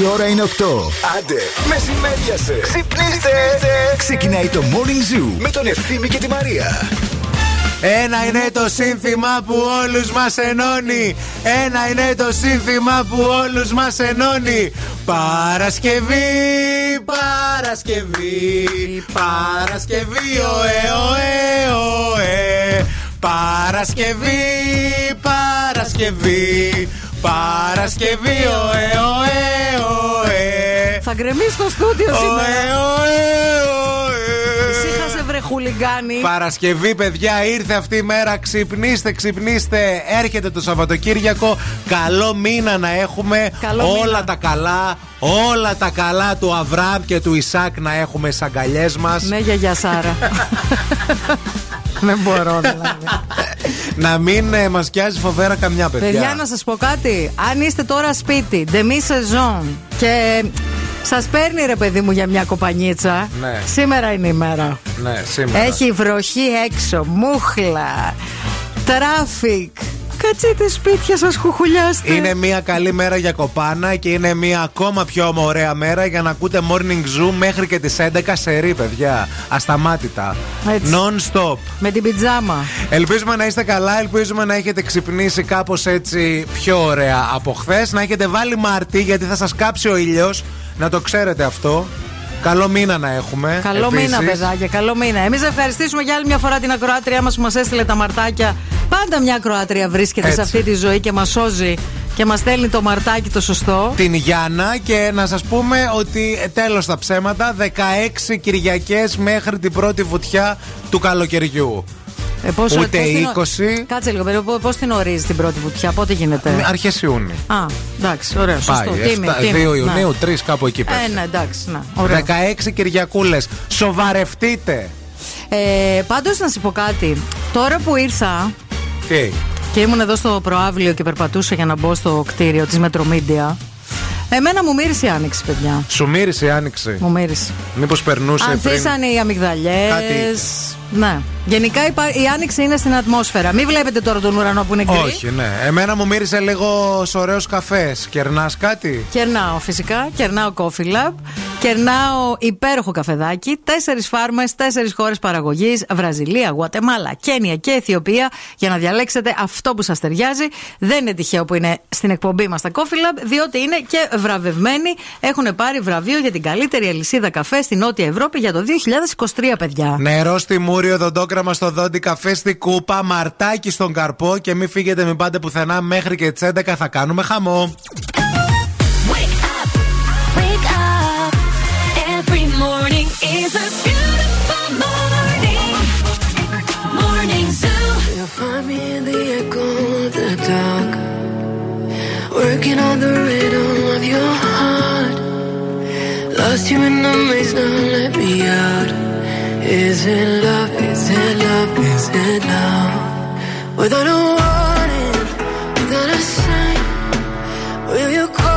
Η ώρα είναι 8. Άντε, μεσημέριασε. Ξυπνήστε. Ξεκινάει το Morning Zoo με τον Ευθύμη και τη Μαρία. Ένα είναι το σύνθημα που όλους μας ενώνει. Ένα είναι το σύνθημα που όλους μας ενώνει. Παρασκευή, Παρασκευή, Παρασκευή, ωε, ωε, ωε. Παρασκευή, Παρασκευή, Παρασκευή, ωε, ωε, ωε Θα γκρεμίσει το στούντιο σήμερα Ωε, ωε, ωε Σύχασε βρε χουλιγκάνι Παρασκευή, παιδιά, ήρθε αυτή η μέρα. Ξυπνήστε, ξυπνήστε. Έρχεται το Σαββατοκύριακο. Καλό μήνα να έχουμε. Καλό όλα μήνα. τα καλά, όλα τα καλά του Αβραάμ και του Ισάκ να έχουμε στι αγκαλιές μας. Ναι γιαγιά Σάρα Δεν μπορώ δηλαδή να μην ε, μας πιάζει φοβερά καμιά παιδιά. Παιδιά, να σας πω κάτι. Αν είστε τώρα σπίτι, ντεμί σεζόν και σας παίρνει ρε παιδί μου για μια κοπανίτσα, Ναι. σήμερα είναι η μέρα. Ναι, σήμερα. Έχει βροχή έξω, μούχλα, traffic. Κάτσετε σπίτια σας, χουχουλιάστε. Είναι μια καλή μέρα για κοπάνα και είναι μια ακόμα πιο ωραία μέρα για να ακούτε Morning Zoo μέχρι και τις 11 σερί, παιδιά. Ασταμάτητα. Έτσι. Non-stop. Με την πιτζάμα. Ελπίζουμε να είστε καλά, ελπίζουμε να έχετε ξυπνήσει κάπως έτσι πιο ωραία από χθες. Να έχετε βάλει μάρτι γιατί θα σας κάψει ο ήλιος. Να το ξέρετε αυτό. Καλό μήνα να έχουμε. Καλό επίσης. μήνα, παιδάκια, καλό μήνα. Εμείς ευχαριστήσουμε για άλλη μια φορά την ακροάτριά μας που μας έστειλε τα μαρτάκια. Πάντα μια ακροάτρια βρίσκεται Έτσι. σε αυτή τη ζωή και μας σώζει και μας στέλνει το μαρτάκι το σωστό. Την Γιάννα και να σας πούμε ότι ε, τέλος τα ψέματα 16 Κυριακές μέχρι την πρώτη βουτιά του καλοκαιριού. Ε, πόσο- Ούτε πώς την ο- 20. Κάτσε λίγο, περίπου πώς την ορίζεις την πρώτη βουτιά, πότε γίνεται; Αρχές Ιούνιου. Α, εντάξει, ωραίο, σωστό. Πάει. Τίμη, 7, τίμη, 2 ναι. Ιουνίου, 3 κάπου εκεί Ε, πέφτει. ναι, εντάξει, ναι, ωραίο. 16 Κυριακούλες. Σοβαρευτείτε. Ε, Πάντως να σου πω κάτι. Τώρα που ήρθα Τι; και ήμουν εδώ στο προάβλιο και περπατούσα για να μπω στο κτίριο της Μετρομίντια. Εμένα μου μύρισε η άνοιξη, παιδιά. Σου μύρισε η άνοιξη; Μου μύρισε. Μήπως περνούσε πριν; Ανθίσανε οι αμυγδαλιές. Κάτι είχε. Ναι. Γενικά υπά- η άνοιξη είναι στην ατμόσφαιρα. Μην βλέπετε τώρα τον ουρανό που είναι γκρι. Όχι, ναι. Εμένα μου μύρισε λίγο ωραίο καφές. Κερνάς κάτι; Κερνάω φυσικά, κερνάω Coffee Lab, κερνάω υπέροχο καφεδάκι, τέσσερις φάρμες, τέσσερις χώρες παραγωγής, Βραζιλία, Γουατεμάλα, Κένια και Αιθιοπία, για να διαλέξετε αυτό που σας ταιριάζει. Δεν είναι τυχαίο που είναι στην εκπομπή μας τα Coffee Lab, διότι είναι και βραβευμένοι. Έχουν πάρει βραβείο για την καλύτερη αλυσίδα καφέ στη Νότια Ευρώπη για το 2023, παιδιά. Νερό στη καινούριο στο δόντι καφέ στη κούπα. Μαρτάκι στον καρπό και μην φύγετε, μην πάτε πουθενά. Μέχρι και τις 11 θα κάνουμε χαμό. Is it love? Is it love? Is it love? Without a warning, without a sign. Will you call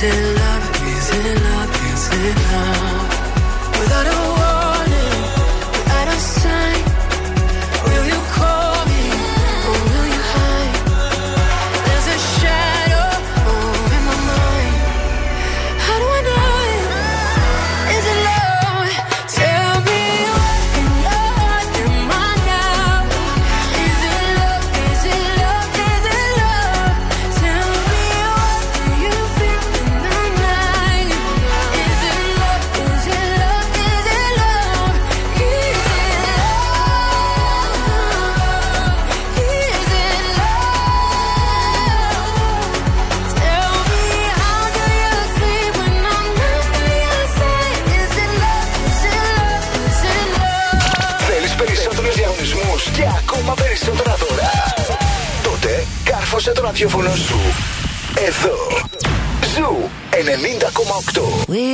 Is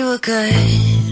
were good,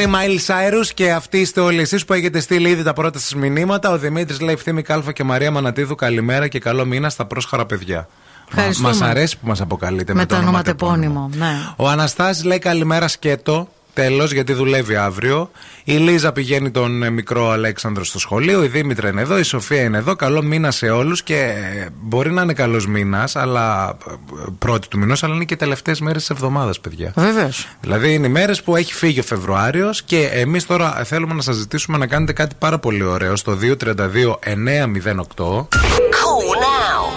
είναι η Miley Cyrus και αυτοί είστε όλοι εσείς που έχετε στείλει ήδη τα πρώτα σας μηνύματα. Ο Δημήτρης λέει ευθύμη Κάλφα και Μαρία Μανατίδου καλημέρα και καλό μήνα στα πρόσχαρα παιδιά. Ευχαριστούμε. Μας αρέσει που μας αποκαλείτε με, Με το ονοματεπώνυμο. Ναι. Ο Αναστάσης λέει καλημέρα σκέτο. Τέλος, γιατί δουλεύει αύριο. Η Λίζα πηγαίνει τον ε, μικρό Αλέξανδρο στο σχολείο. Η Δήμητρα είναι εδώ. Η Σοφία είναι εδώ. Καλό μήνα σε όλους. Και ε, μπορεί να είναι καλός μήνας, αλλά ε, πρώτη του μηνός, αλλά είναι και τελευταίες μέρες της εβδομάδας, παιδιά. Βεβαίως. Δηλαδή είναι οι μέρες που έχει φύγει ο Φεβρουάριος και εμείς τώρα θέλουμε να σας ζητήσουμε να κάνετε κάτι πάρα πολύ ωραίο στο 232-908.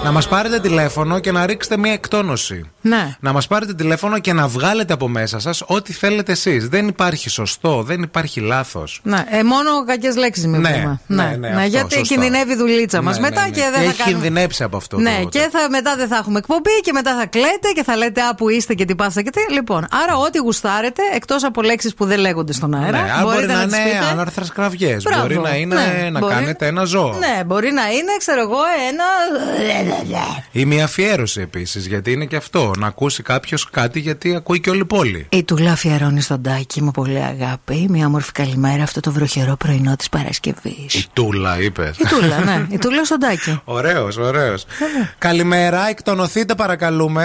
Να μας πάρετε τηλέφωνο και να ρίξετε μια εκτόνωση. Ναι. Να μας πάρετε τηλέφωνο και να βγάλετε από μέσα σας ό,τι θέλετε εσείς. Δεν υπάρχει σωστό, δεν υπάρχει λάθος. Ναι, ε, μόνο κακές λέξεις μην Ναι, πούμε. ναι, ναι, αυτό, γιατί σωστά. κινδυνεύει η δουλίτσα μας Ναι, μετά ναι, ναι. και δεν θα έχει κάνουμε. κινδυνεύσει από αυτό. Ναι, το- και θα, μετά δεν θα έχουμε εκπομπή και μετά θα κλαίτε και θα λέτε Α, που είστε και τι πάστε και τι. Λοιπόν, άρα ό,τι γουστάρετε, εκτός από λέξεις που δεν λέγονται στον αέρα. Ναι, αν μπορεί να τις είναι πείτε. ανάρθρα κραυγές. Μπράβο. Μπορεί να είναι Ναι, να μπορεί- κάνετε ένα ζώο. Ναι, μπορεί να είναι, ξέρω εγώ, ένα. Ή μια αφιέρωση επίσης, γιατί είναι και αυτό. Να ακούσει κάποιος κάτι γιατί ακούει και όλη η πόλη. Η Τούλα αφιερώνει στον τάκι με πολύ αγάπη. Μια όμορφη καλημέρα αυτό το βροχερό πρωινό της Παρασκευής. Η Τούλα, είπε. Η Τούλα, ναι. Η Τούλα στον τάκι. Ωραίος, ωραίος. Καλημέρα, εκτονωθείτε παρακαλούμε.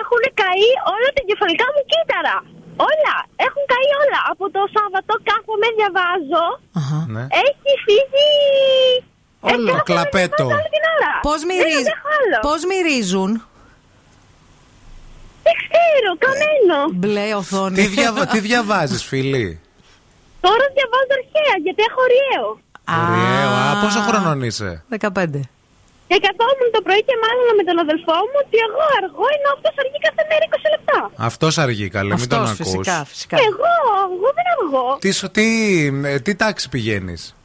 Έχουν καεί όλα τα κεφαλικά μου κύτταρα. Όλα. Έχουν καεί όλα. Από το Σάββατο κάθομαι, διαβάζω. Αχα. Ναι. Έχει φύγει. Όλο. Έχει κάθομαι, Κλαπέτο. διαβάζω όλη την ώρα. Πώς Δεν αντέχω άλλο. μυρίζουν. Πώς μυρίζουν; Δεν αντέχω άλλο. Δεν ξέρω, καμένο. Μπλε οθόνη. Τι, διαβα... τι διαβάζεις φίλη; Τώρα διαβάζω αρχαία γιατί έχω ριαίο. Ωραίο, α, πόσο χρονών είσαι; 15. Και καθόμουν το πρωί και μάλλον με τον αδελφό μου ότι εγώ αργώ ενώ αυτός αργεί κάθε μέρα 20 λεπτά. Αυτός αργεί καλέ, μην τον Αυτός ακούς φυσικά, φυσικά. Εγώ, εγώ δεν αργώ. τι, σου- τι, ε, τι τάξη πηγαίνεις;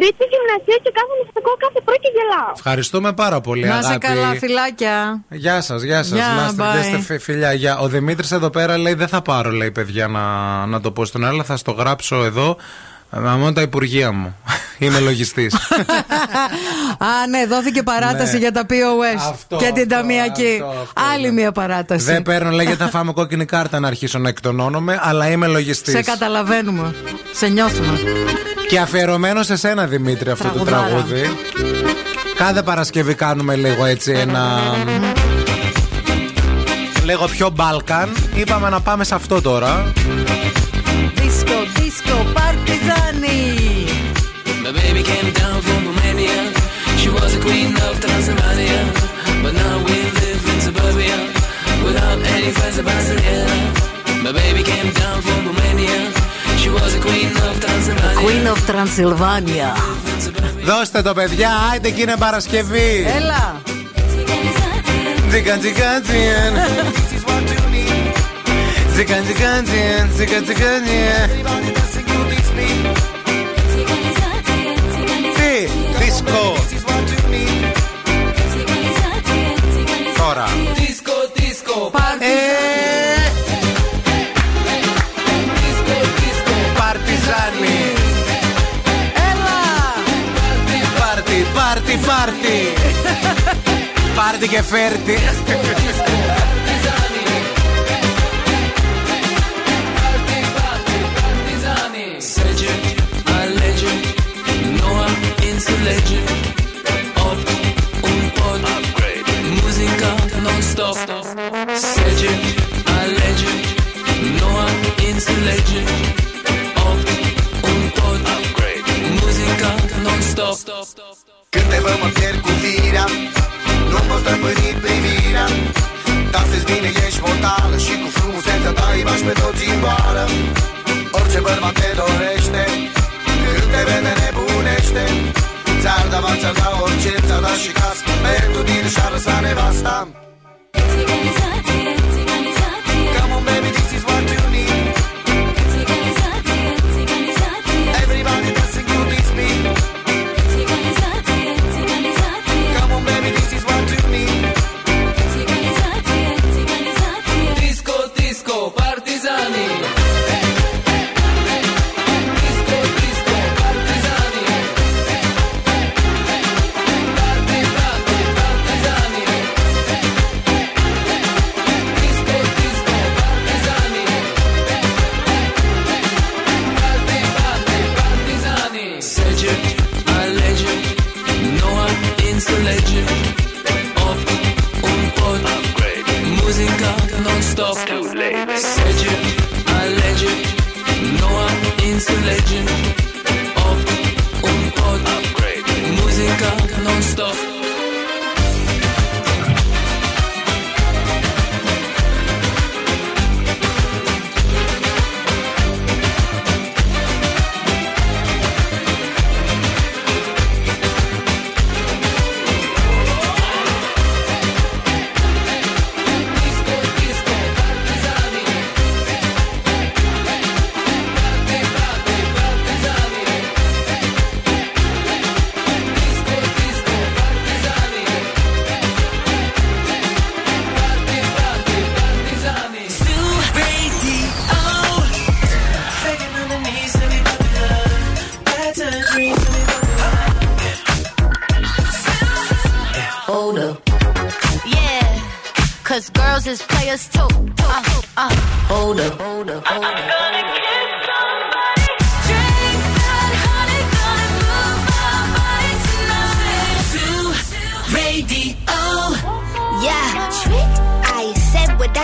Τρίτη γυμνασία και κάθομαι στο ακούω κάθε πρωί και γελάω. Ευχαριστούμε πάρα πολύ Να σε αγάπη καλά, φυλάκια. Γεια σας, γεια σας. Γεια, Να είστε, bye. να είστε φι- φιλιά. Γεια. Ο Δημήτρης εδώ πέρα λέει: Δεν θα πάρω, λέει παιδιά, να, να το πω στον άλλο. Θα στο γράψω εδώ. Ε, Με μόνο τα υπουργεία μου. Είμαι λογιστής. Α, ναι, δόθηκε παράταση Ναι. για τα POS Αυτό, και την αυτό, ταμιακή. αυτό, αυτό, Άλλη ναι. μία παράταση. Δεν παίρνω, λέει, γιατί θα φάμε κόκκινη κάρτα να αρχίσω να εκτονώνομαι, αλλά είμαι λογιστής. Σε καταλαβαίνουμε. Σε νιώθουμε. Και αφιερωμένο σε σένα, Δημήτρη, αυτό το Τραγουδάρα. τραγούδι. Κάθε Παρασκευή κάνουμε λίγο έτσι ένα. Λίγο πιο Μπάλκαν. Είπαμε να πάμε σε αυτό τώρα. Δίσκο, δίσκο, παρτιζάνι. My baby came down from Romania. She was a queen of Transylvania. But now we live in suburbia without any friends of Brasilia. My baby came down from Romania. She was a queen of Transylvania. Queen of Transylvania. Δώστε το παιδιά, άιτε και είναι Παρασκευή. Έλα. Τζικα τζικα τζιεν. Τζικα τζικα τζιεν, τζικα τζικα τζιεν. Τι, δίσκο. Τώρα. Disco, disco, Ε, Παρτιζάνι. Πάρτι, πάρτι, πάρτι. Πάρτι και φέρτι. Orice bărbat te dorește Când te vede nebunește იცარდა ვაცარდა ორჩენცა და შიკას მე თუ დიდ შარსანე ვასტამ ციგნისა religion.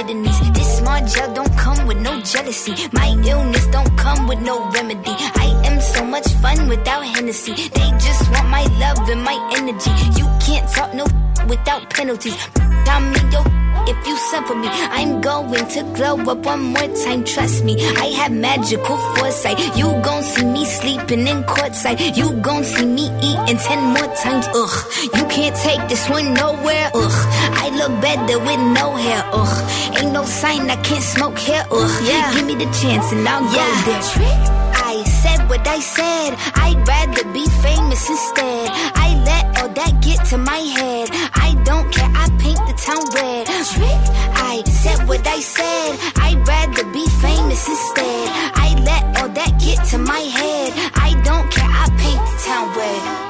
This small gel don't come with no jealousy. My illness don't come with no remedy. I am so much fun without Hennessy. They just want my love and my energy. You can't talk no without penalties. I'm in your if you send for me, I'm going to glow up one more time. Trust me, I have magical foresight. You gon' see me sleeping in courtside. You gon' see me eating ten more times. Ugh, you can't take this one nowhere. Ugh, look better with no hair. Ugh, ain't no sign I can't smoke here. Ugh, yeah, give me the chance and I'll go there. I said what I said. I'd rather be famous instead. I let all that get to my head. I don't care. I paint the town red. I said what I said. I'd rather be famous instead. I let all that get to my head. I don't care. I paint the town red.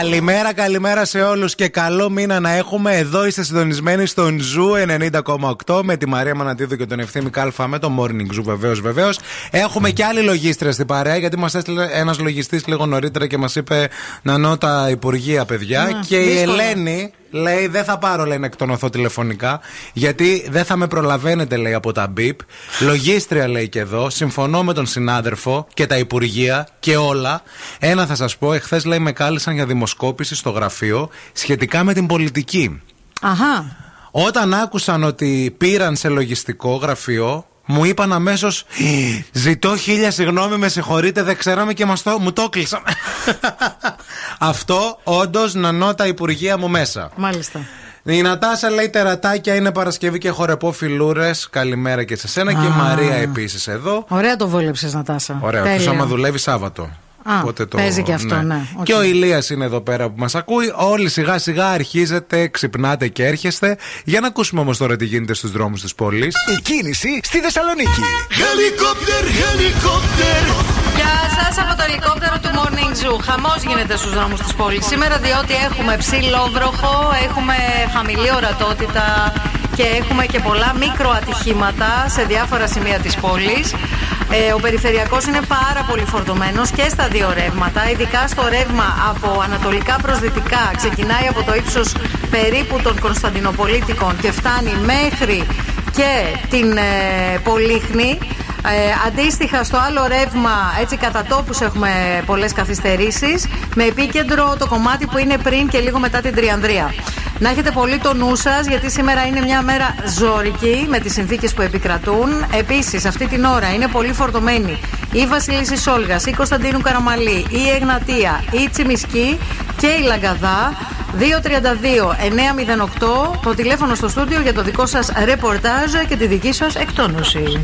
Καλημέρα, καλημέρα σε όλους και καλό μήνα να έχουμε. Εδώ είστε συντονισμένοι στον Zoo 90,8 με τη Μαρία Μανατίδου και τον Ευθύμη Κάλφα με το Morning Zoo βεβαίως, βεβαίως. Έχουμε και άλλη λογίστρια στην παρέα γιατί μας έστειλε ένας λογιστής λίγο νωρίτερα και μας είπε να νό τα Υπουργεία, παιδιά. Ναι, και η δύσκολο. Ελένη λέει: Δεν θα πάρω, λέει, να εκτονωθώ τηλεφωνικά γιατί δεν θα με προλαβαίνετε, λέει, από τα μπιπ. Λογίστρια, λέει και εδώ. Συμφωνώ με τον συνάδελφο και τα Υπουργεία και όλα. Ένα θα σας πω: Εχθές, λέει, με κάλεσαν για δημοσκόπηση στο γραφείο σχετικά με την πολιτική. Αχά. Όταν άκουσαν ότι πήραν σε λογιστικό γραφείο, μου είπαν αμέσως: Ζητώ χίλια συγγνώμη, με συγχωρείτε, δεν ξέραμε και μας το, μου το κλείσαν. Αυτό όντως να νό τα υπουργεία μου μέσα. Μάλιστα. Η Νατάσα λέει τερατάκια είναι Παρασκευή και χορεπό φιλούρες. Καλημέρα και σε σένα. Και η Α. Μαρία επίσης εδώ. Ωραία το βόλεψες, Νατάσα. Ωραία, Τέλεια. εκτό άμα δουλεύει Σάββατο. Α, παίζει και αυτό, ναι. Οκ. Και ο Ηλίας είναι εδώ πέρα που μας ακούει. Όλοι σιγά σιγά αρχίζετε, ξυπνάτε και έρχεστε. Για να ακούσουμε όμως τώρα τι γίνεται στους δρόμους της πόλης. Η κίνηση στη Θεσσαλονίκη. Helicopter, helicopter. Γεια σας από το ελικόπτερο του Morning Zoo. Χαμός γίνεται στους δρόμους της πόλης σήμερα, διότι έχουμε ψηλό βροχό, έχουμε χαμηλή ορατότητα και έχουμε και πολλά μικροατυχήματα σε διάφορα σημεία της πόλης. Ε, ο περιφερειακός είναι πάρα πολύ φορτωμένος και στα δύο ρεύματα, ειδικά στο ρεύμα από ανατολικά προς δυτικά. Ξεκινάει από το ύψος περίπου των Κωνσταντινοπολίτικων και φτάνει μέχρι και την ε, Πολύχνη. Ε, αντίστοιχα στο άλλο ρεύμα, έτσι κατά τόπους έχουμε πολλές καθυστερήσεις με επίκεντρο το κομμάτι που είναι πριν και λίγο μετά την Τριανδρία. Να έχετε πολύ το νου σας, γιατί σήμερα είναι μια μέρα ζώρικη με τις συνθήκες που επικρατούν. Επίσης, αυτή την ώρα είναι πολύ φορτωμένη η Βασιλίση Σόλγας, η Κωνσταντίνου Καραμαλή, η Εγνατία, η Τσιμισκή και η Λαγκαδά. 232-908 το τηλέφωνο στο στούντιο για το δικό σας ρεπορτάζ και τη δική σας εκτόνωση.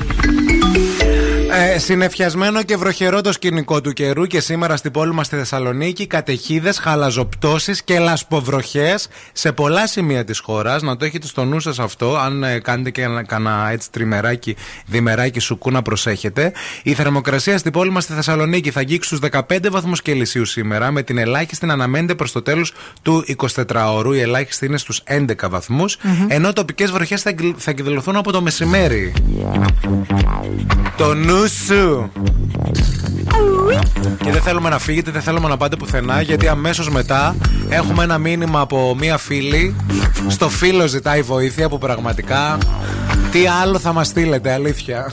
Ε, συνεφιασμένο και βροχερό το σκηνικό του καιρού και σήμερα στην πόλη μας στη Θεσσαλονίκη καταιγίδες, χαλαζοπτώσεις και λασποβροχές σε πολλά σημεία της χώρας. Να το έχετε στο νου σας αυτό. Αν ε, κάνετε και ένα, κανένα έτσι τριμεράκι, διμεράκι σουκού να προσέχετε. Η θερμοκρασία στην πόλη μας στη Θεσσαλονίκη θα αγγίξει στους 15 βαθμούς Κελσίου σήμερα με την ελάχιστη να αναμένεται προς το τέλος του 24ωρου. Η ελάχιστη είναι στους 11 βαθμούς. Ενώ τοπικές βροχές θα, εγκλ- θα εκδηλωθούν από το μεσημέρι. Το νου σου. Και δεν θέλουμε να φύγετε, δεν θέλουμε να πάτε πουθενά, γιατί αμέσως μετά έχουμε ένα μήνυμα από μία φίλη. Στο φίλο ζητάει βοήθεια που πραγματικά. Τι άλλο θα μας στείλετε, αλήθεια.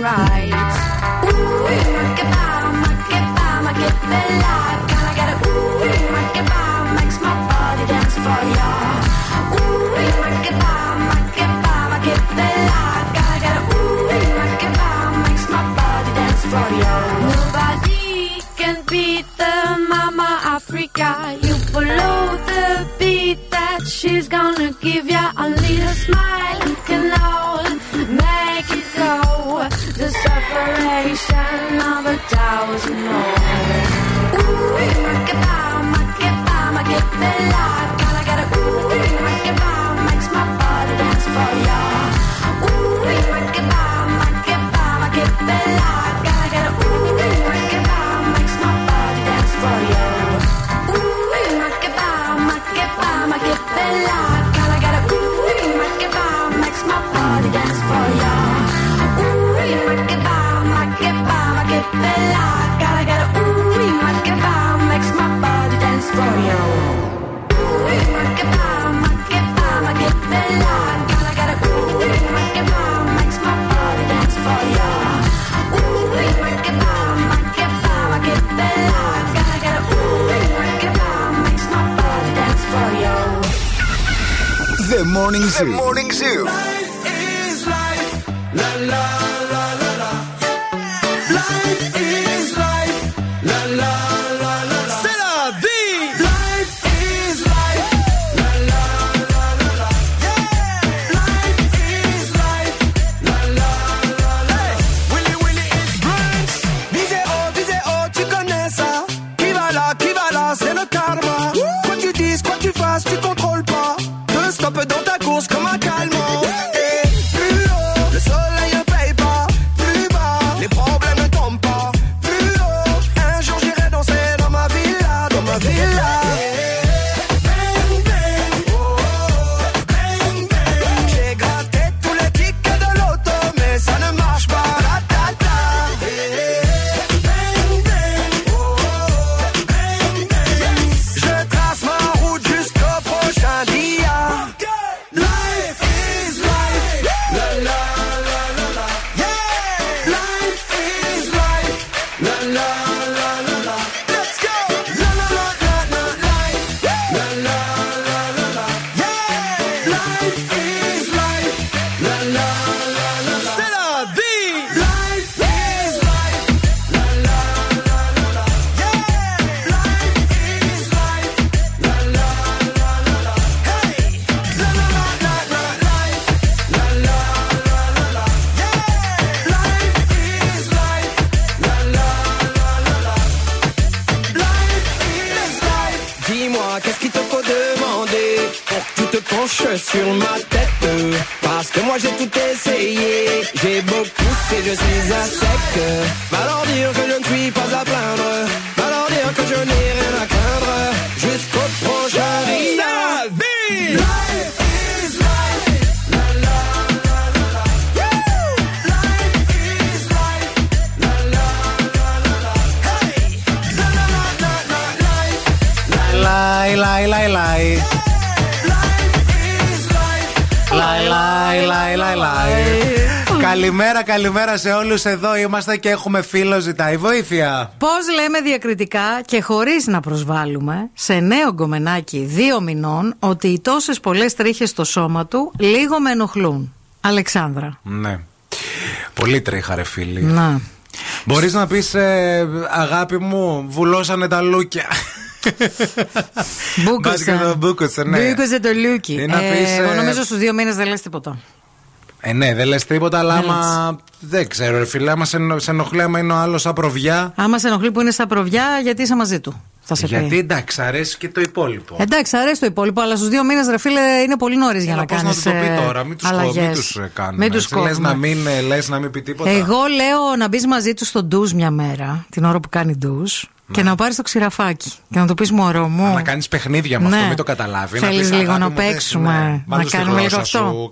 right. Ooh, goodbye, my goodbye, my get bella. Can I get a ooh, my goodbye, makes my body dance for ya. Ooh, my goodbye, my goodbye, my get bella. Can I get a ooh, my goodbye, makes my body dance for ya. Nobody can beat the Mama Africa. You below the beat that she's gonna give ya. Only a smile. Thousand more. The Morning Zoo. The Morning Zoo. Qu'il te faut demander pour que tu te penches sur ma tête Parce que moi j'ai tout essayé, j'ai beau pousser, je suis à sec. Va leur dire que je ne suis pas à plaindre, va leur dire que je n'ai rien à craindre. Jusqu'au Καλημέρα, καλημέρα σε όλους. Εδώ είμαστε και έχουμε φίλο. Ζητάει βοήθεια. Πώς λέμε διακριτικά και χωρίς να προσβάλλουμε σε νέο γκομενάκι δύο μηνών ότι οι τόσες πολλές τρίχες στο σώμα του λίγο με ενοχλούν. Αλεξάνδρα. Ναι. Πολύ τρίχα, ρε φίλοι. Να. Μπορείς να πεις, αγάπη μου, βουλώσανε τα λούκια. Μπούκοσε. Μπάσκετ, μπούκοσε, ναι. Μπούκοσε το λούκι. Ή να πεις, εγώ ε, νομίζω στους δύο μήνες δεν λες τίποτα. Ε, ναι, δεν λες τίποτα, αλλά Δεν άμα. Δεν ξέρω, ρε φίλε, άμα σε, ενο- σε ενοχλεί, άμα είναι ο άλλος σαν προβιά. Άμα σε ενοχλεί που είναι στα προβιά, γιατί είσαι μαζί του. Θα σε Γιατί πει. εντάξει, αρέσει και το υπόλοιπο. Εντάξει, αρέσει το υπόλοιπο, αλλά στους δύο μήνες, ρε φίλε, είναι πολύ νωρίς για Έλα, να πώς κάνει. να του το πει τώρα, μην τους τους ε, κάνουμε. Μην τους Λες να, μην, ε, λες να μην πει τίποτα. Εγώ λέω να μπεις μαζί του στο ντουζ μια μέρα, την ώρα που κάνει ντουζ, και να πάρεις το ξηραφάκι. Και να του πεις μωρό μου. Να κάνεις παιχνίδια με Ναι. αυτό, μην το καταλάβει. Θέλεις πεις, λίγο αγάπη να μου, θες, παίξουμε, ναι. να Βάλου στη κάνουμε λίγο γλώσσα αυτό. σου,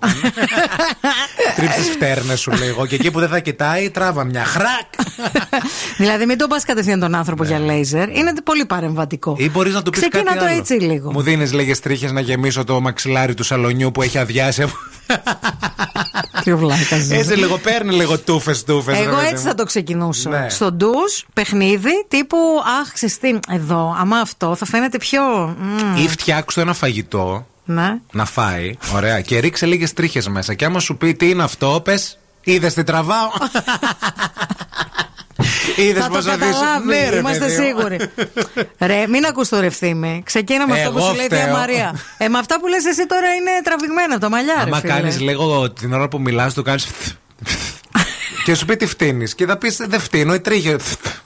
Τρίψει φτέρνες σου λίγο. Και εκεί που δεν θα κοιτάει, τράβα μια. Χρακ! δηλαδή, μην τον πας κατευθείαν τον άνθρωπο για λέιζερ. Είναι πολύ παρεμβατικό. Ναι. Ή μπορείς να του πεις κάτι Ξεκίνα το άλλο. έτσι λίγο. Μου δίνεις λίγες τρίχες να γεμίσω το μαξιλάρι του σαλονιού που έχει αδειάσει. από- Τι βλάκας είσαι. Έτσι λίγο παίρνει λίγο τούφες τούφες. Εγώ έτσι θα το ξεκινούσα. Ναι. Στο ντουζ, παιχνίδι, τύπου Αχ, ξέρεις τι, εδώ, άμα αυτό θα φαίνεται πιο. μμ, Ή φτιάξου ένα φαγητό Ναι. να φάει. Ωραία. Και ρίξε λίγες τρίχες μέσα. Και άμα σου πει τι είναι αυτό, πες. Είδες τι τραβάω. Είδες Θα το πώς θα δεις. καταλάβει, Ναι, ρε, είμαστε παιδί μου. σίγουροι. ρε, μην ακούς το ρευθύμη. Ξεκίνα με αυτό που Εγώ σου λέει η Δία φταίω. Μαρία. Ε, με αυτά που λες εσύ τώρα είναι τραβηγμένα από το μαλλιά, ρε. Άμα φίλε. κάνεις λίγο την ώρα που μιλάς, του κάνεις. Και σου πει τι φτύνεις. Και θα πεις δεν φτύνω, η τρίχε.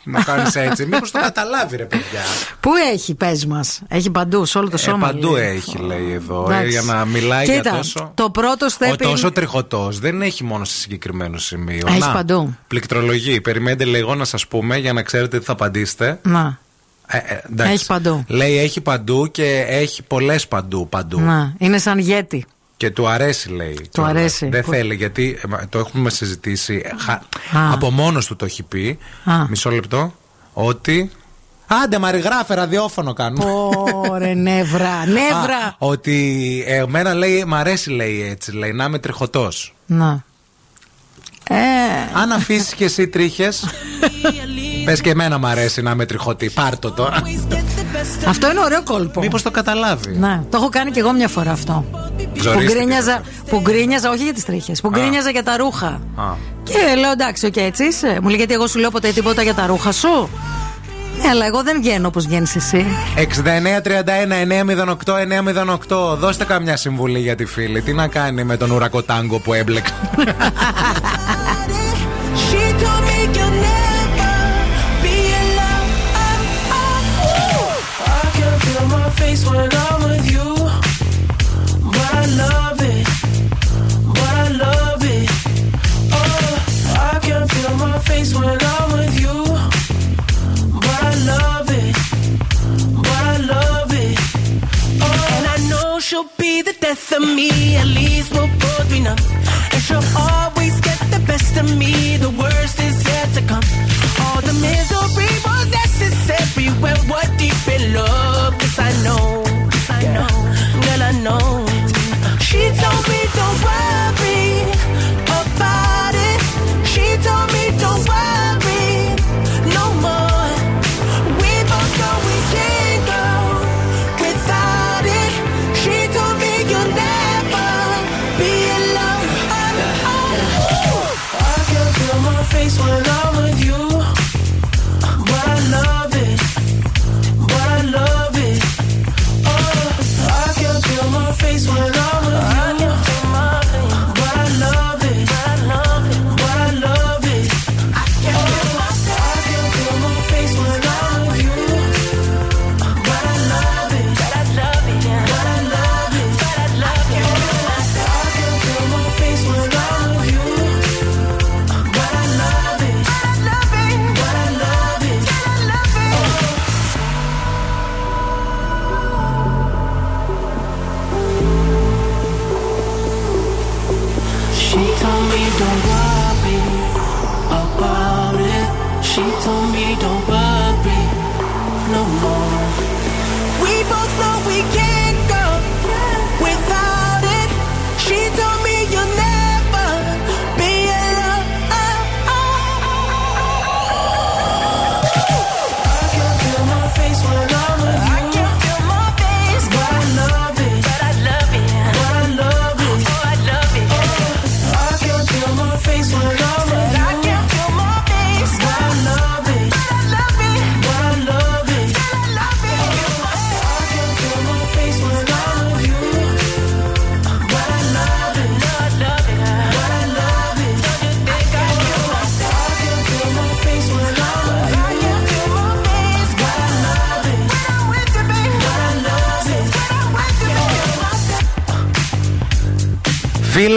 να κάνεις έτσι. Μήπως το καταλάβει, ρε παιδιά. Πού έχει, πες μας. Έχει παντού, σε όλο το Ε, σώμα. παντού λέει. έχει, λέει εδώ. Εντάξει. ε, για να μιλάει Κοίτα, για τόσο. το πρώτο step Ο τόσο είναι- τριχωτός δεν έχει μόνο σε συγκεκριμένο σημείο. Έχει Να, παντού. Πληκτρολογεί. Περιμένετε λίγο να σας πούμε για να ξέρετε τι θα απαντήσετε. Να, Ε, ε, εντάξει. Έχει παντού. Λέει έχει παντού και έχει πολλές παντού. παντού. να. Είναι σαν γέτη. Και του αρέσει, λέει. Του κιόλας. αρέσει. Δεν Που- θέλει, γιατί ε, μα, το έχουμε συζητήσει. ε, χα- Α. Από μόνος του το έχει πει. Α. Μισό λεπτό. Ότι. Άντε, μαριγράφε, ραδιόφωνο κάνουμε. Ωρε, νεύρα, νεύρα. Α, ότι ε, εμένα λέει, μ' αρέσει λέει έτσι, λέει, να είμαι τριχωτός. Να. Ε, Αν αφήσεις και εσύ τρίχες. Πες και εμένα μ' αρέσει να είμαι τριχωτή. Πάρτο τώρα. Αυτό είναι ωραίο κόλπο. Μήπως το καταλάβει. Ναι, το έχω κάνει κι εγώ μια φορά αυτό. Που Ζορίστηκε. γκρίνιαζα, που γκρίνιαζα, όχι για τις τρίχες, που γκρίνιαζα για τα ρούχα. Α. Και λέω εντάξει, οκ, έτσι είσαι. Μου λέει γιατί εγώ σου λέω ποτέ τίποτα για τα ρούχα σου; Ναι, αλλά εγώ δεν βγαίνω όπως βγαίνεις εσύ. 6931-908-908. Δώστε καμιά συμβουλή για τη φίλη. Τι να κάνει με τον ουρακοτάγκο που έμπλεξε. Oh, she told me At least we'll bug me. And she'll always get the best of me. The worst is yet to come. All the misery was that it's everywhere. What deep in love? I know, I know, well I know. She don't be don't worry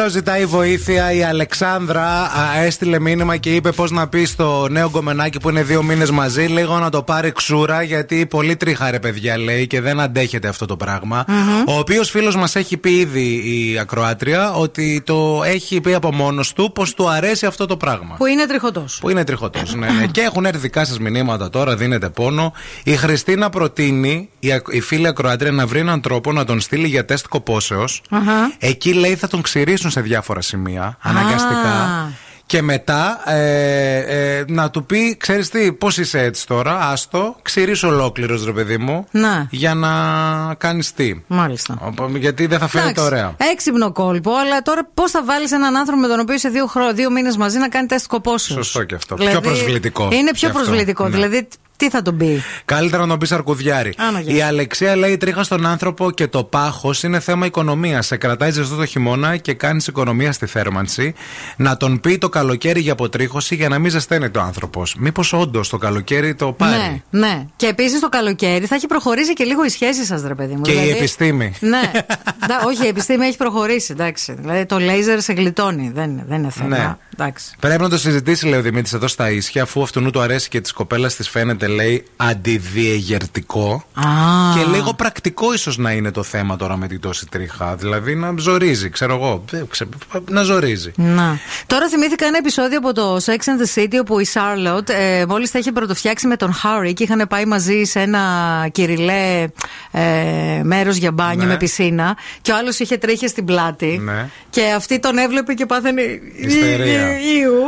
Φίλο ζητάει βοήθεια; Η Αλεξάνδρα α, έστειλε μήνυμα και είπε πώς να πει στο νέο γκομενάκι που είναι δύο μήνες μαζί, λίγο να το πάρει ξούρα, γιατί πολύ τρίχαρε παιδιά λέει και δεν αντέχεται αυτό το πραγμα Ο οποίος φίλος μας έχει πει ήδη η ακροάτρια ότι το έχει πει από μόνος του πως του αρέσει αυτό το πράγμα. Που είναι τριχωτός. Που είναι τριχωτός. ναι, ναι. Και έχουν έρθει δικά σας μηνύματα τώρα, δίνετε πόνο. Η Χριστίνα προτείνει η, ακ- η φίλη ακροάτρια να βρει έναν τρόπο να τον στείλει για τεστ κοπόσεως. Εκεί λέει θα τον ξηρίσουν σε διάφορα σημεία, αναγκαστικά. Και μετά ε, ε, να του πει, ξέρεις τι, πώς είσαι έτσι τώρα, άστο, ξηρίσ ολόκληρος ρε παιδί μου, Να. για να κάνεις τι. Μάλιστα. Οπό- Γιατί δεν θα φαίνεται Εντάξει, ωραία. Έξυπνο κόλπο, αλλά τώρα πώς θα βάλεις έναν άνθρωπο με τον οποίο είσαι δύο, χρο... δύο μήνες μαζί να κάνει τεστ κοπόσεως; Σωστό και αυτό. Πιο προσβλητικό Είναι και πιο αυτό. προσβλητικό. Ναι. Δηλαδή, τι θα τον πει; Καλύτερα να τον πει αρκουδιάρι. Άνα, γεια. Η Αλεξία λέει: Τρίχα στον άνθρωπο και το πάχος είναι θέμα οικονομίας. Σε κρατάει ζεστό το χειμώνα και κάνεις οικονομία στη θέρμανση. Να τον πει το καλοκαίρι για αποτρίχωση για να μην ζεσταίνεται ο άνθρωπος. Μήπως όντως το καλοκαίρι το πάρει; Ναι, ναι. Και επίσης το καλοκαίρι θα έχει προχωρήσει και λίγο η σχέση σας, ρε παιδί μου. Και η επιστήμη. Ναι. Ντα- όχι, η επιστήμη έχει προχωρήσει. Εντάξει. Δηλαδή το λέιζερ σε γλιτώνει. Δεν, είναι- δεν είναι θέμα. Ναι. Εντάξει. Πρέπει να το συζητήσει, λέει ο Δημήτρης εδώ στα ίσια, αφού αυτού του αρέσει και τη κοπέλα της φαίνεται, λέει, αντιδιεγερτικό. Α. Και λίγο πρακτικό ίσως να είναι το θέμα τώρα με την τόση τρίχα. Δηλαδή να ζορίζει, ξέρω εγώ. Δεν ξε- Να ζορίζει. Να. Τώρα θυμήθηκα ένα επεισόδιο από το Sex and the City όπου η Charlotte ε, μόλις τα είχε πρωτοφτιάξει με τον Harry και είχαν πάει μαζί σε ένα κυριλέ ε, μέρος για μπάνιο Ναι. με πισίνα και ο άλλος είχε τρίχες στην πλάτη. Ναι. Και αυτή τον έβλεπε και πάθαινε. Ιστερία. Ιου.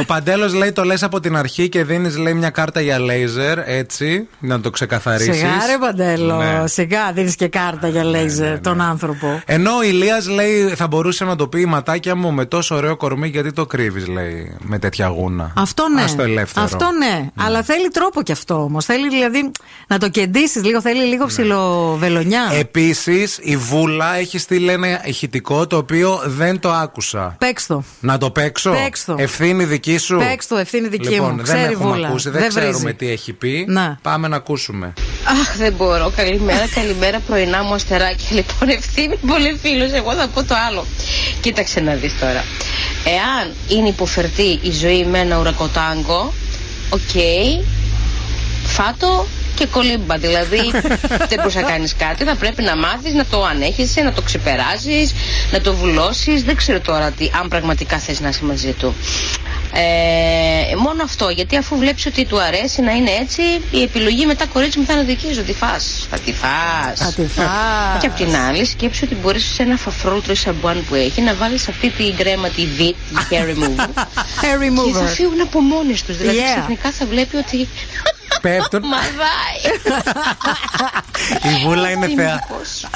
Ο Παντέλος λέει το λες από την αρχή και δίνεις λέει μια κάρτα για λέιζερ έτσι να το ξεκαθαρίσεις. Σιγά ρε Παντέλο, Ναι. σιγά δίνεις και κάρτα για λέιζερ τον άνθρωπο. Ενώ ο Ηλίας λέει θα μπορούσε να το πει ματάκια μου με τόσο ωραίο κορμί γιατί το κρύβεις λέει με τέτοια γούνα. Αυτό ναι. Ας το ελεύθερο. Αυτό ναι. Αλλά θέλει τρόπο κι αυτό όμως. Θέλει δηλαδή να το κεντήσεις λίγο, θέλει λίγο ψιλοβελονιά. Ναι. Επίσης, η Βούλα έχει στείλει ένα ηχητικό το οποίο δεν το άκουσα. Παίξ το. Να το παίξω; Παίξ το. Ευθύνη δική σου; Παίξ το, ευθύνη δική λοιπόν, μου. Δεν Ξέρει έχουμε Βούλα. ακούσει, δεν, Δεν ξέρουμε βρίζει. τι έχει πει. Να. Πάμε να ακούσουμε. Αχ, δεν μπορώ. Καλημέρα, καλημέρα, πρωινά μου αστεράκια. Λοιπόν, Ευθύμη πολύ φίλο. Εγώ θα πω το άλλο. Κοίταξε να δεις τώρα. Εάν είναι υποφερτή η ζωή με ένα ουρακοτάγκο, οκ, φάτο και κολύμπα. Δηλαδή, δεν μπορείς να κάνεις κάτι. Θα πρέπει να μάθεις να το ανέχεσαι, να το ξεπεράσει, να το βουλώσεις. Δεν ξέρω τώρα τι, αν πραγματικά θες να είσαι μαζί του. Ε, μόνο αυτό, γιατί αφού βλέπεις ότι του αρέσει να είναι έτσι, η επιλογή μετά κορίτσι μου θα είναι δική σου. Τι φας, θα τη φας. Θα τη φας. Και απ' την άλλη, σκέψου ότι μπορείς σε ένα φαφρόλουτρο ή σαμπουάν που έχει να βάλεις αυτή την κρέμα, τη VIT, τη hair remover. Hair και θα remover. φύγουν από μόνες τους. Δηλαδή Yeah. ξαφνικά θα βλέπει ότι Πέφτουν. μαδάει. Η Βούλα είναι θεά. Μήπως.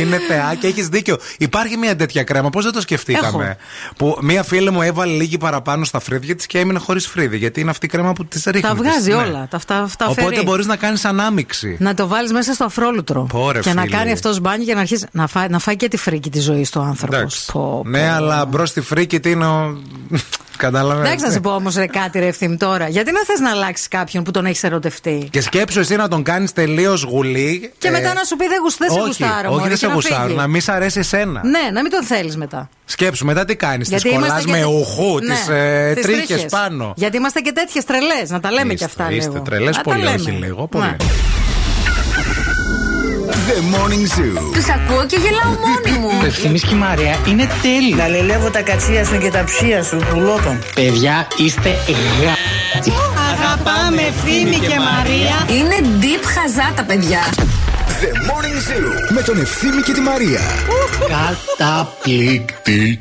είναι θεά και έχεις δίκιο. Υπάρχει μια τέτοια κρέμα. Πώς δεν το σκεφτήκαμε. Που μία φίλη μου έβαλε λίγη παραπάνω στα φρύδια της και έμεινε χωρίς φρύδι. Γιατί είναι αυτή η κρέμα που της ρίχνεις. Τα της. βγάζει Ναι. όλα. Τα, αυτά, αυτά Οπότε αφαιρεί. μπορείς να κάνεις ανάμιξη. Να το βάλεις μέσα στο αφρόλουτρο. Πω, ρε, και να φίλε. κάνει αυτό μπάνιο και να αρχίσει να φάει, να φάει και τη φρίκη της ζωής του άνθρωπος. Εντάξει. Ναι, αλλά μπρος στη φρίκη τι είναι. Ο- Κατάλαβες; Εντάξει να σου πω όμως κάτι ρε ευθύμη τώρα. Γιατί να θες να αλλάξει κάποιον που τον έχεις ερωτευτεί; Και σκέψου εσύ να τον κάνεις τελείως γουλή. Και ε, μετά να σου πει δεν, γουσ- δεν σε όχι, γουστάρω. Όχι, μωρέ, δεν και σε να γουστάρω. φύγει. Να μην σ' αρέσει εσένα. Ναι, να μην τον θέλεις μετά. Σκέψου μετά τι κάνεις. Τη Γιατί κολλάς είμαστε με και- ουχού, Ναι, τις ε, τις τρίχες τρίχες. πάνω. Γιατί είμαστε και τέτοιες τρελές. Να τα λέμε Είστε- και αυτά είστε λίγο. τρελές Να τα πολύ, λέμε. όχι λίγο, πολύ. Ναι. The Morning Zoo. Τους ακούω και γελάω μόνη μου. Ευθύμης και η Μαρία είναι τέλειοι. Να λελεύω τα κατσία σου και τα ψία σου του λόπων. Παιδιά, είστε γα... Αγαπάμε Ευθύμη και Μαρία. Είναι deep χαζά τα παιδιά. The Morning Zoo. Με τον Ευθύμη και τη Μαρία. Καταπληκτική.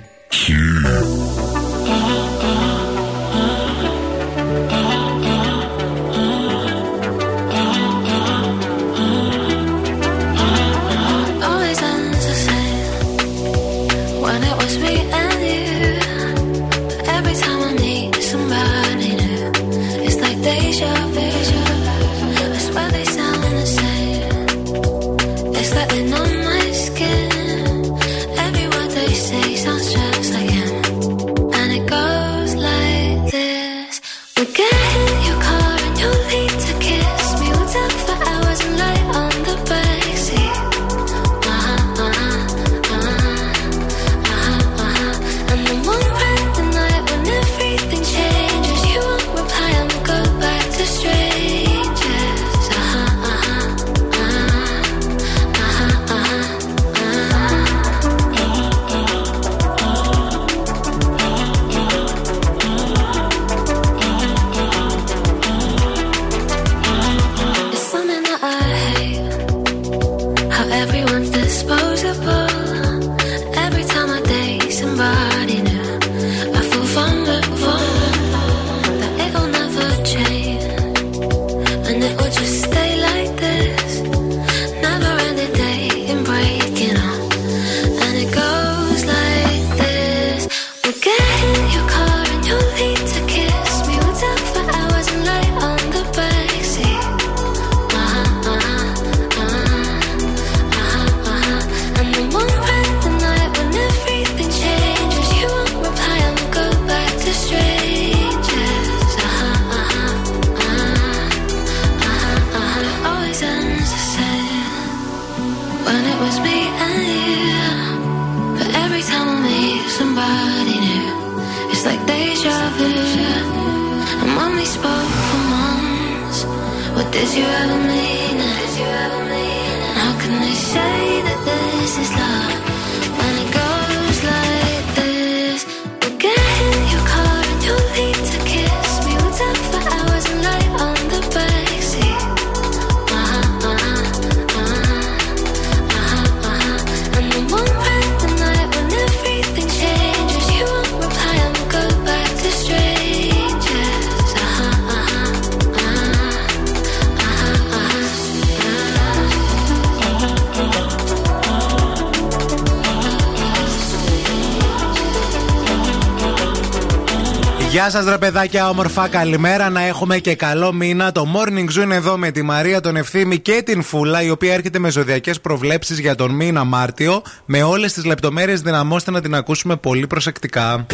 Γεια σας, ρε παιδάκια, όμορφα. Καλημέρα να έχουμε και καλό μήνα. Το morning zoo είναι εδώ με τη Μαρία, τον Ευθύμη και την Φούλα, η οποία έρχεται με ζωδιακές προβλέψεις για τον μήνα Μάρτιο. Με όλες τις λεπτομέρειες δυναμώστε να την ακούσουμε πολύ προσεκτικά.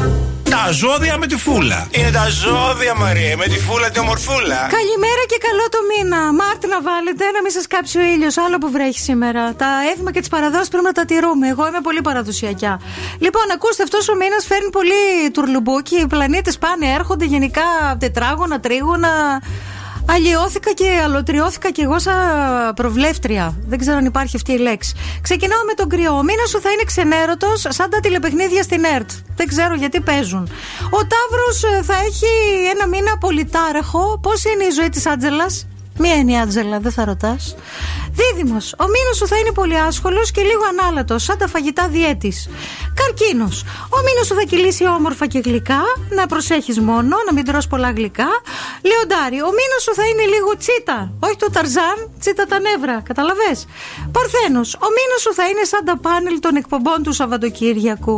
Τα ζώδια με τη φούλα. Είναι τα ζώδια, Μαρία, με τη φούλα τη ομορφούλα. Καλημέρα και καλό το μήνα. Μάρτι να βάλετε, να μην σας κάψει ο ήλιος. Άλλο που βρέχει σήμερα. Τα έθιμα και τις παραδόσεις πρέπει να τα τηρούμε. Εγώ είμαι πολύ παραδοσιακά. Λοιπόν, ακούστε, αυτός ο μήνας φέρνει πολύ τουρλουμπούκι. Οι πλανήτες πάνε, έρχονται γενικά τετράγωνα, τρίγωνα. Αλλοιώθηκα και αλωτριώθηκα κι εγώ σαν προβλέφτρια. Δεν ξέρω αν υπάρχει αυτή η λέξη. Ξεκινάω με τον κρυό. Ο μήνας σου θα είναι ξενέρωτος, σαν τα τηλεπαιχνίδια στην ΕΡΤ. Δεν ξέρω γιατί παίζουν. Ο Ταύρος θα έχει ένα μήνα πολυτάραχο. Πώς είναι η ζωή της Άντζελας; Μία είναι η Άντζελα, δεν θα ρωτάς. Δίδυμος. Ο μήνα σου θα είναι πολύ άσχολος και λίγο ανάλατος, σαν τα φαγητά διέτης. Καρκίνος. Ο μήνα σου θα κυλήσει όμορφα και γλυκά. Να προσέχεις μόνο, να μην τρως πολλά γλυκά. Λεοντάρι. Ο μήνα σου θα είναι λίγο τσίτα. Όχι το ταρζάν, τσίτα τα νεύρα. Καταλαβέ. Παρθένος. Ο μήνα σου θα είναι σαν τα πάνελ των εκπομπών του Σαββατοκύριακου.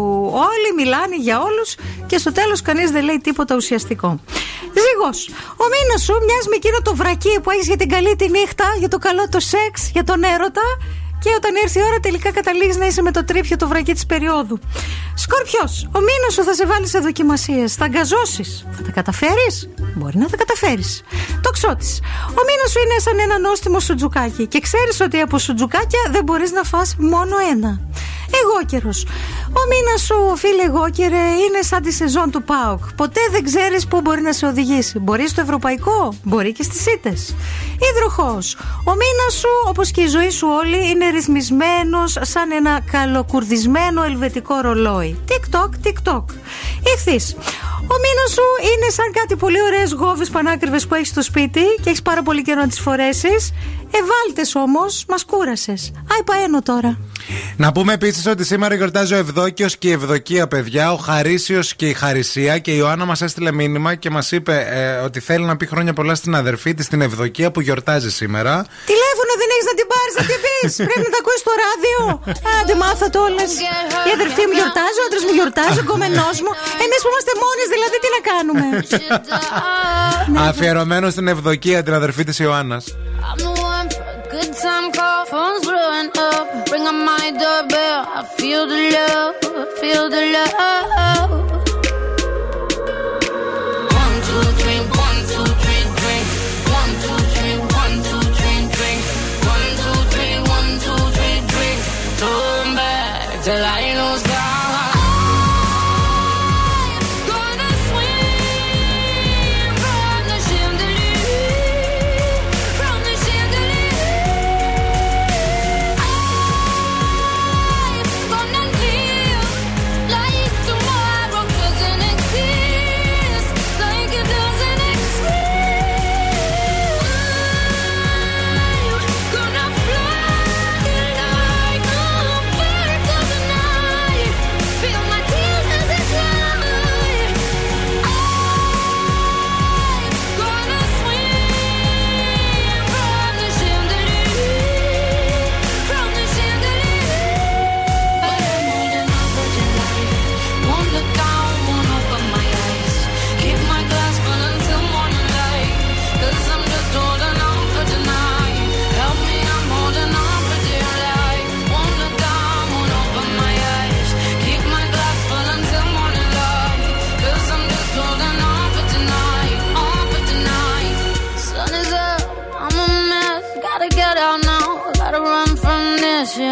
Όλοι μιλάνε για όλους και στο τέλος κανείς δεν λέει τίποτα ουσιαστικό. Ζήγο. Ο μήνα σου μοιάζει με εκείνο το βρακί που έχεις για την καλή τη νύχτα, για το καλό το σεξ, για τον έρωτα. Και όταν έρθει η ώρα, τελικά καταλήγεις να είσαι με το τρίπιο το βρακί της περίοδου. Σκορπιό. Ο μήνας σου θα σε βάλει σε δοκιμασίες. Θα αγκαζώσεις. Θα τα καταφέρεις; Μπορεί να τα καταφέρεις. Το ξώτη. Ο μήνας σου είναι σαν ένα νόστιμο σουτζουκάκι. Και ξέρεις ότι από σουτζουκάκια δεν μπορείς να φας μόνο ένα. Εγώ καιρο. Ο μήνας σου, φίλε εγώ είναι σαν τη σεζόν του ΠΑΟΚ. Ποτέ δεν ξέρεις πού μπορεί να σε οδηγήσει. Μπορεί στο ευρωπαϊκό, μπορεί και στις ήττες. Υδροχό. Ο μήνας σου, όπως και η ζωή σου όλη, είναι ρυθμισμένο σαν ένα καλοκουρδισμένο ελβετικό ρολόι. Τικ-τοκ, τικ-τοκ. Ηχθή. Ο μήνας σου είναι σαν κάτι πολύ ωραίες γόβες πανάκριβες που έχεις στο σπίτι και έχεις πάρα πολύ καιρό να τις φορέσεις. Ευάλτες όμως, μας κούρασες. Άι, παένω τώρα. Να πούμε επίσης ότι σήμερα γιορτάζει ο Ευδόκιος και η Ευδοκία, παιδιά, ο Χαρίσιος και η Χαρισία. Και η Ιωάννα μας έστειλε μήνυμα και μας είπε ε, ότι θέλει να πει χρόνια πολλά στην αδερφή της, την Ευδοκία, που γιορτάζει σήμερα. Τηλέφωνο δεν έχεις να την πάρεις, να την πεις. Πρέπει να τα ακούσει στο ράδιο. Άντε, μάθατε όλες. Η αδερφή μου γιορτάζει, ο άντρας μου γιορτάζει, ο κομμενός μου. Εμείς που είμαστε μόνες, δηλαδή τι να κάνουμε; Αφιερωμένο στην Ευδοκία, την αδερφή της Ιωάννας. Time call. Phone's blowing up. Ring on my doorbell. I feel the love. Feel the love.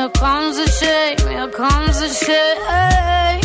Comes the shame. Here comes the shame.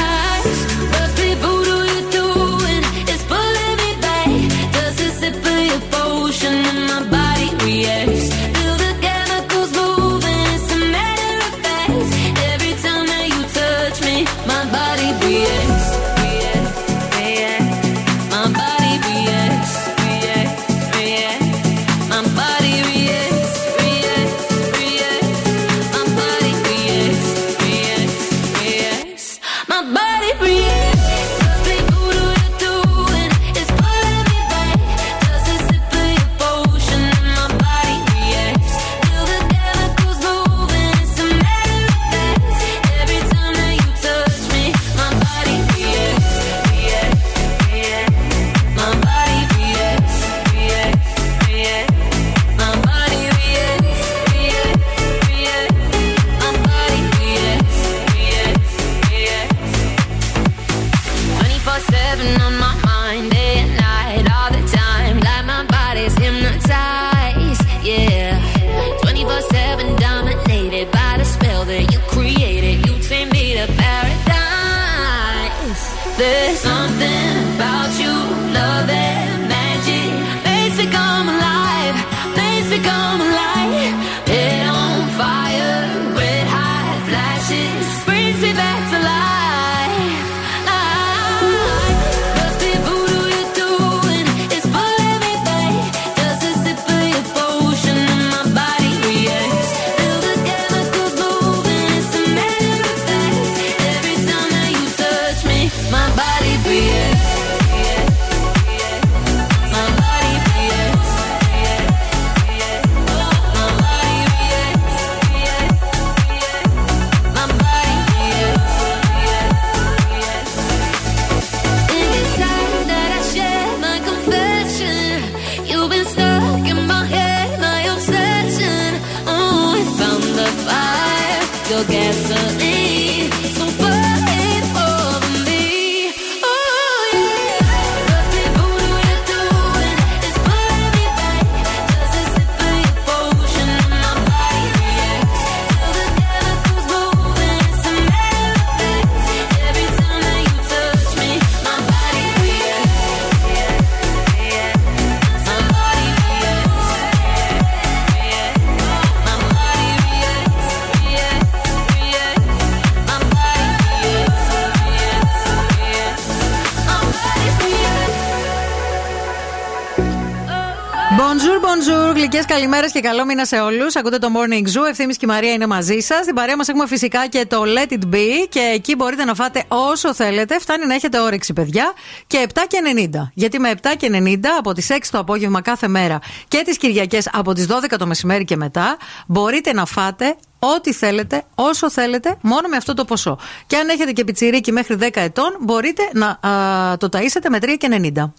και καλό μήνα σε όλους. Ακούτε το Morning Zoo. Ευθύνη και η Μαρία είναι μαζί σας. Στην παρέα μας έχουμε φυσικά και το Let It Be και εκεί μπορείτε να φάτε όσο θέλετε. Φτάνει να έχετε όρεξη, παιδιά. Και 7 και 90. Γιατί με 7 και 90 από τις 6 το απόγευμα κάθε μέρα και τις Κυριακές από τις 12 το μεσημέρι και μετά μπορείτε να φάτε ό,τι θέλετε, όσο θέλετε, μόνο με αυτό το ποσό. Και αν έχετε και πιτσιρίκι μέχρι 10 ετών, μπορείτε να α, το ταΐσετε με 3 και 90.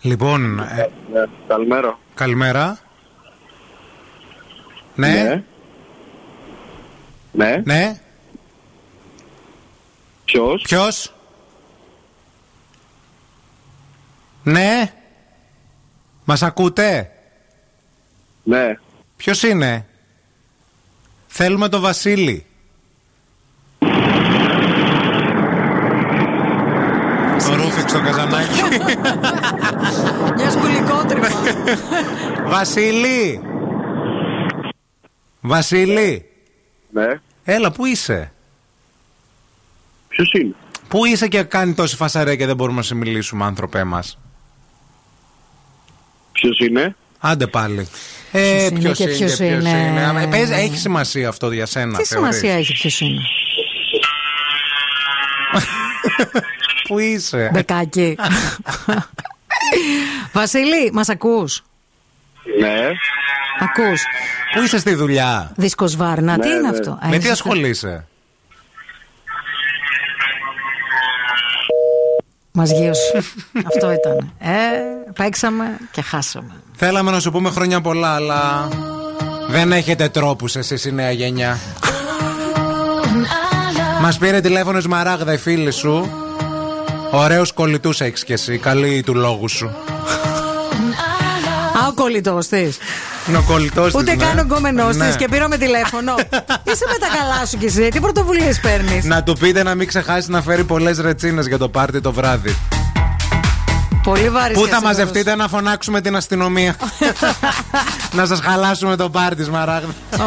Λοιπόν, ε, Καλημέρα. καλημέρα. Ναι. Ναι. Ναι. Ναι. Ποιος; Ποιος; Ναι. Μας ακούτε; Ναι. Ποιος είναι; Θέλουμε το Βασίλη. Το ρούφιξ το καζανάκι. Μια σκουλικότρυπα. Βασίλη. Βασίλη. Ναι. Έλα, πού είσαι; Ποιος είναι; Πού είσαι και κάνει τόση φασαρέ και δεν μπορούμε να σε μιλήσουμε, άνθρωπέ μας; Ποιος είναι; Άντε πάλι. Ε, Ποιος είναι ποιος και ποιος ποιος είναι; Ε, παίζει- έχει σημασία αυτό για σένα. Τι θεωρείς; σημασία έχει ποιος είναι; Πού είσαι; Μπεκάκι. Βασίλη, μας ακούς; Ναι. Ακούς. Πού είσαι στη δουλειά; Δίσκος Βάρνα, τι Ναι, είναι ναι. αυτό; Με Ε, τι ασχολείσαι; Μας γύρωσε. Αυτό ήταν. Ε, παίξαμε και χάσαμε. Θέλαμε να σου πούμε χρόνια πολλά, αλλά δεν έχετε τρόπους εσείς η νέα γενιά. Μας πήρε τηλέφωνος η Σμαράγδα η φίλη σου. Ωραίους κολλητούς έχεις κι εσύ. Καλή του λόγου σου. Α, ο κολλητός της. Είναι ο κολλητός Ούτε της, καν ναι. ο γκόμενό Ναι. της και πήραμε τηλέφωνο. Είσαι με τα καλά σου κι εσύ. Τι πρωτοβουλίες παίρνεις; Να του πείτε να μην ξεχάσει να φέρει πολλές ρετσίνες για το πάρτι το βράδυ. Πολύ βαρύ. Πού θα μαζευτείτε να φωνάξουμε την αστυνομία; να σας χαλάσουμε το πάρτι, Σμαράγδα. Oh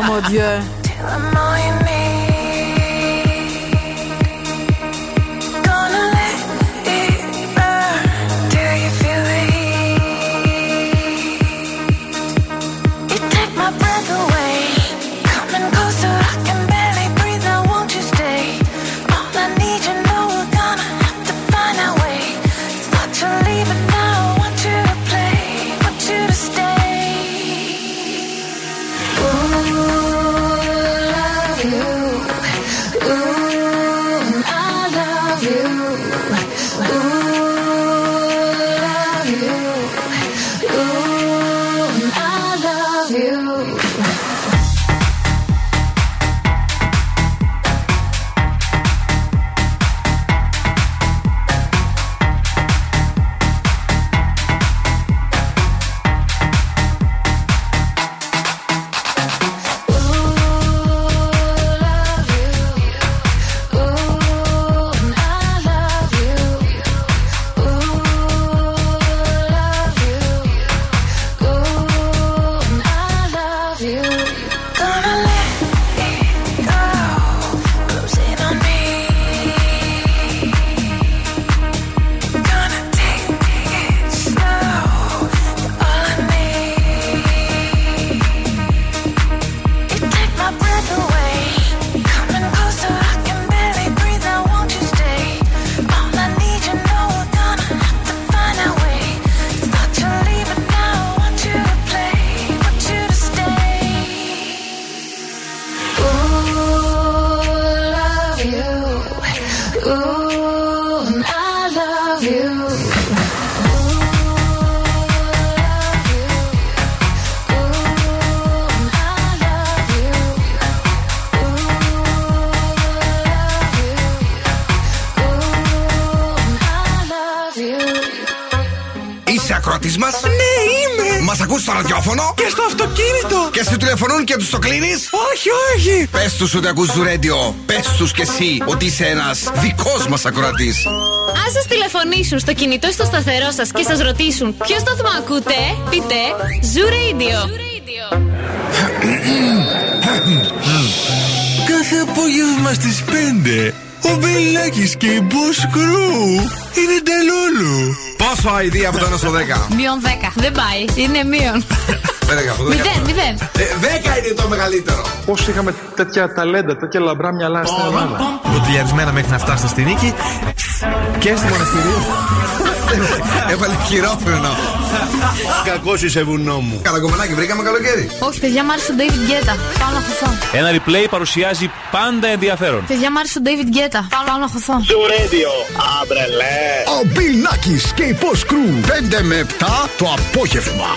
τους ότι ακούς του ρέντιο. Πες τους κι εσύ ότι είσαι ένας δικός μας ακροατής. Αν σας τηλεφωνήσουν στο κινητό ή στο σταθερό σας και σας ρωτήσουν ποιος σταθμό ακούτε, πείτε Zoo Radio. Κάθε απόγευμα στις 5 ο Μπελάκης και η Boss Crew είναι τελούλου. Πόσο αηδία από το 1 στο 10. Μείον 10. Δεν πάει. Είναι μείον. Μηδέν, μηδέν. 10 είναι το μεγαλύτερο. Πώς είχαμε τέτοια ταλέντα, τέτοια λαμπρά μυαλά στην Ελλάδα. Μποτιλιαρισμένα μέχρι να φτάσετε στη νίκη και στη μοναστηρίου. Έβαλε χειρόφρενο. Κακός είσαι βουνό μου. Καλακομενάκι, βρήκαμε καλοκαίρι. Όχι, παιδιά, μ' άρεσε ο David Guetta. Πάω να χωθώ. Ένα replay παρουσιάζει πάντα ενδιαφέρον. Παιδιά, μ' άρεσε ο David Guetta. Πάω να χωθώ. Radio. Άμπρελε. Ο Bill Nackis και η Boss Crew. 5 με 7 το απόγευμα.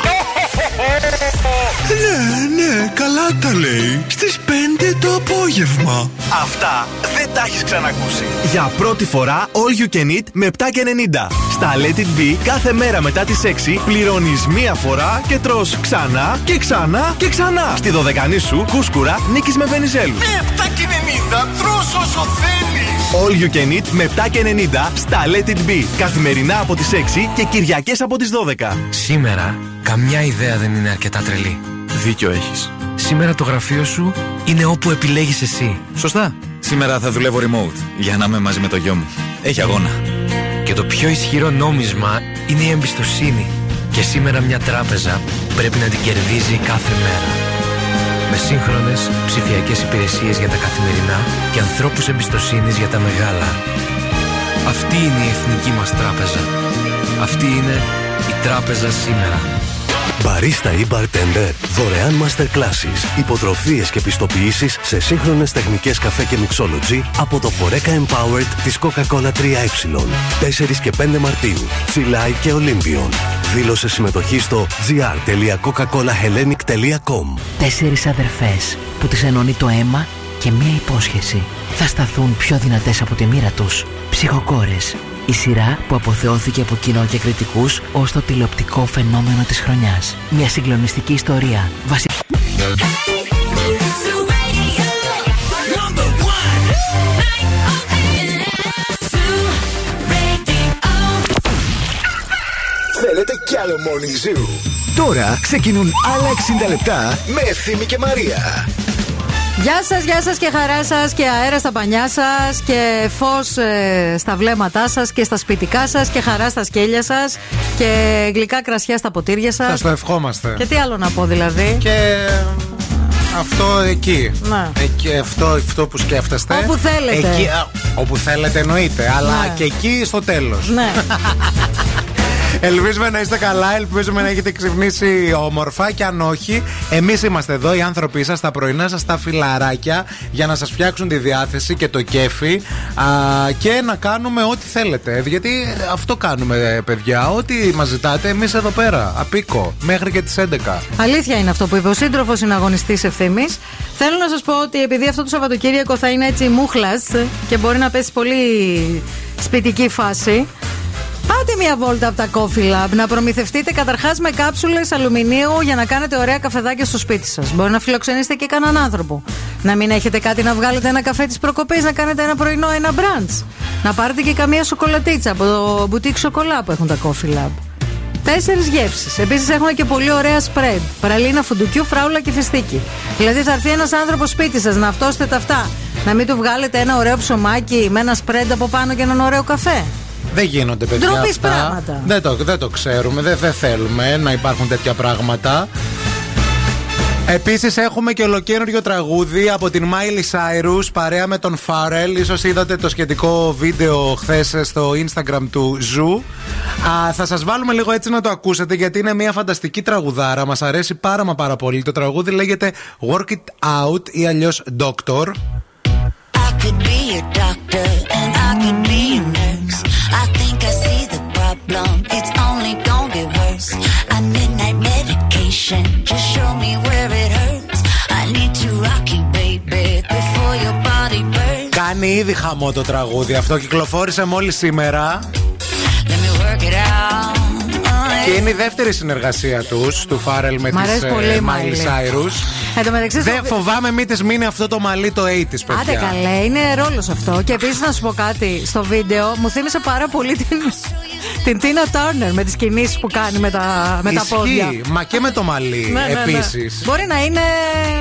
Ναι, ναι, καλά τα λέει. Στις 5 το απόγευμα. Αυτά δεν τα έχεις ξανακούσει. Για πρώτη φορά All You Can Eat με 7 και 90. Στα Let It Be κάθε μέρα μετά τις 6 πληρώνεις μία φορά και τρως ξανά και ξανά και ξανά. Στη δωδεκανή σου κούσκουρα νίκης με βενιζέλους. Με 7 και 90 τρως όσο θέλεις. All You Can Eat με 7 και 90 στα Let It Be. Καθημερινά από τις 6 και Κυριακές από τις 12. Σήμερα, καμιά ιδέα δεν είναι αρκετά τρελή. Δίκιο έχεις. Σήμερα το γραφείο σου είναι όπου επιλέγεις εσύ. Σωστά. Σήμερα θα δουλεύω remote για να είμαι μαζί με το γιο μου. Έχει αγώνα. Και το πιο ισχυρό νόμισμα είναι η εμπιστοσύνη. Και σήμερα μια τράπεζα πρέπει να την κερδίζει κάθε μέρα. Με σύγχρονες ψηφιακές υπηρεσίες για τα καθημερινά και ανθρώπους εμπιστοσύνης για τα μεγάλα. Αυτή είναι η εθνική μας τράπεζα. Αυτή είναι η τράπεζα σήμερα. Μπαρίστα ή bartender, δωρεάν masterclasses, υποτροφίες και πιστοποιήσεις σε σύγχρονες τεχνικές καφέ και mixology από το Foreca Empowered της Coca-Cola 3Ε. 4 και 5 Μαρτίου, Τσιλάι και Olympion. Δήλωσε συμμετοχή στο gr.coca-colahellenic.com Τέσσερις αδερφές που τις ενώνει το αίμα και μία υπόσχεση. Θα σταθούν πιο δυνατές από τη μοίρα τους. Ψυχοκόρες. Η σειρά που αποθεώθηκε από κοινό και κριτικούς ως το τηλεοπτικό φαινόμενο της χρονιάς. Μια συγκλονιστική ιστορία. Βασι... Θέλετε κι άλλο Morning Zoo; Τώρα ξεκινούν άλλα 60 λεπτά με Ευθύμη και Μαρία. Γεια σας, γεια σας και χαρά σας και αέρα στα πανιά σας και φως στα βλέμματά σας και στα σπιτικά σας και χαρά στα σκέλια σας και γλυκά κρασιά στα ποτήρια σας. Σας το ευχόμαστε. Και τι άλλο να πω δηλαδή; Και αυτό εκεί. Να. εκεί αυτό, αυτό που σκέφτεστε. Όπου θέλετε. Εκεί, α, όπου θέλετε εννοείται. Αλλά Ναι. και εκεί στο τέλος. Ναι. Ελπίζουμε να είστε καλά, ελπίζουμε να έχετε ξυπνήσει όμορφα και αν όχι, εμείς είμαστε εδώ, οι άνθρωποι σας, τα πρωινά σας, τα φιλαράκια, για να σας φτιάξουν τη διάθεση και το κέφι α, και να κάνουμε ό,τι θέλετε. Γιατί αυτό κάνουμε, παιδιά. Ό,τι μας ζητάτε, εμείς εδώ πέρα, απίκο, μέχρι και τις 11. Αλήθεια είναι αυτό που είπε. Ο σύντροφος είναι αγωνιστή ευθύνη. Θέλω να σας πω ότι επειδή αυτό το Σαββατοκύριακο θα είναι έτσι μούχλας και μπορεί να πέσει πολύ σπιτική φάση. Πάτε μια βόλτα από τα Coffee Lab να προμηθευτείτε καταρχάς με κάψουλες αλουμινίου για να κάνετε ωραία καφεδάκια στο σπίτι σας. Μπορεί να φιλοξενήσετε και κανέναν άνθρωπο. Να μην έχετε κάτι να βγάλετε ένα καφέ της προκοπής, να κάνετε ένα πρωινό, ένα μπραντς. Να πάρετε και καμία σοκολατίτσα από το μπουτίκ σοκολά που έχουν τα Coffee Lab. Τέσσερις γεύσεις. Επίσης έχουμε και πολύ ωραία spread. Παραλίνα φουντουκιού, φράουλα και φιστίκι. Δηλαδή θα έρθει ένας άνθρωπος σπίτι σας να αυτόσετε τα αυτά. Να μην του βγάλετε ένα ωραίο ψωμάκι με ένα spread από πάνω και έναν ωραίο καφέ. Δεν γίνονται παιδιά. Ντροπής αυτά. πράγματα. Δεν το, δεν το ξέρουμε, δεν, δεν θέλουμε να υπάρχουν τέτοια πράγματα. Επίσης έχουμε και ολοκένουργιο τραγούδι από την Miley Cyrus παρέα με τον Pharrell. Ίσως είδατε το σχετικό βίντεο χθες στο Instagram του Zoo. Α, θα σας βάλουμε λίγο έτσι να το ακούσετε γιατί είναι μια φανταστική τραγουδάρα. Μας αρέσει πάρα μα πάρα πολύ. Το τραγούδι λέγεται Work It Out ή αλλιώς Doctor. I could be a doctor Κάνει ήδη χαμό το τραγούδι. Αυτό κυκλοφόρησε μόλις σήμερα. Oh, Και είναι η δεύτερη συνεργασία τους, του Φάρελ με Μ' αρέσει τη πολύ η Miley Miley. Cyrus. Εν τω μεταξύ, στο- Δεν φοβάμαι μη της μείνει αυτό το μαλλί το 80s, παιδιά. Άντε καλέ, είναι ρόλος αυτό. Και επίσης να σου πω κάτι. Στο βίντεο μου θύμισε πάρα πολύ την, την Tina Turner με τις κινήσεις που κάνει με τα, με τα Ισχύει, πόδια. Μα και με το μαλλί Ναι, ναι, ναι. επίσης. Μπορεί να είναι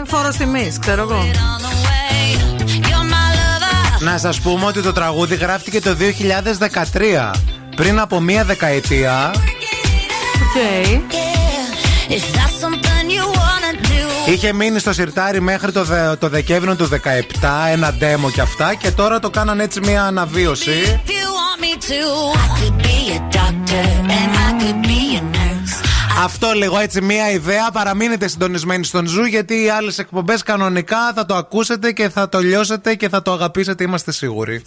φόρος τιμής, ξέρω εγώ. Να σας πούμε ότι το τραγούδι γράφτηκε το 2013. Πριν από μία δεκαετία. Okay. Is that something you wanna do? Είχε μείνει στο συρτάρι μέχρι το, δε- το Δεκέμβριο του 17, ένα demo και αυτά. Και τώρα το κάναν έτσι μία αναβίωση. If you want me to, I could be a doctor and I could be a nurse. Αυτό λίγο έτσι μία ιδέα. Παραμείνετε συντονισμένοι στον Zoo γιατί οι άλλες εκπομπές κανονικά θα το ακούσετε και θα το λιώσετε και θα το αγαπήσετε, είμαστε σίγουροι.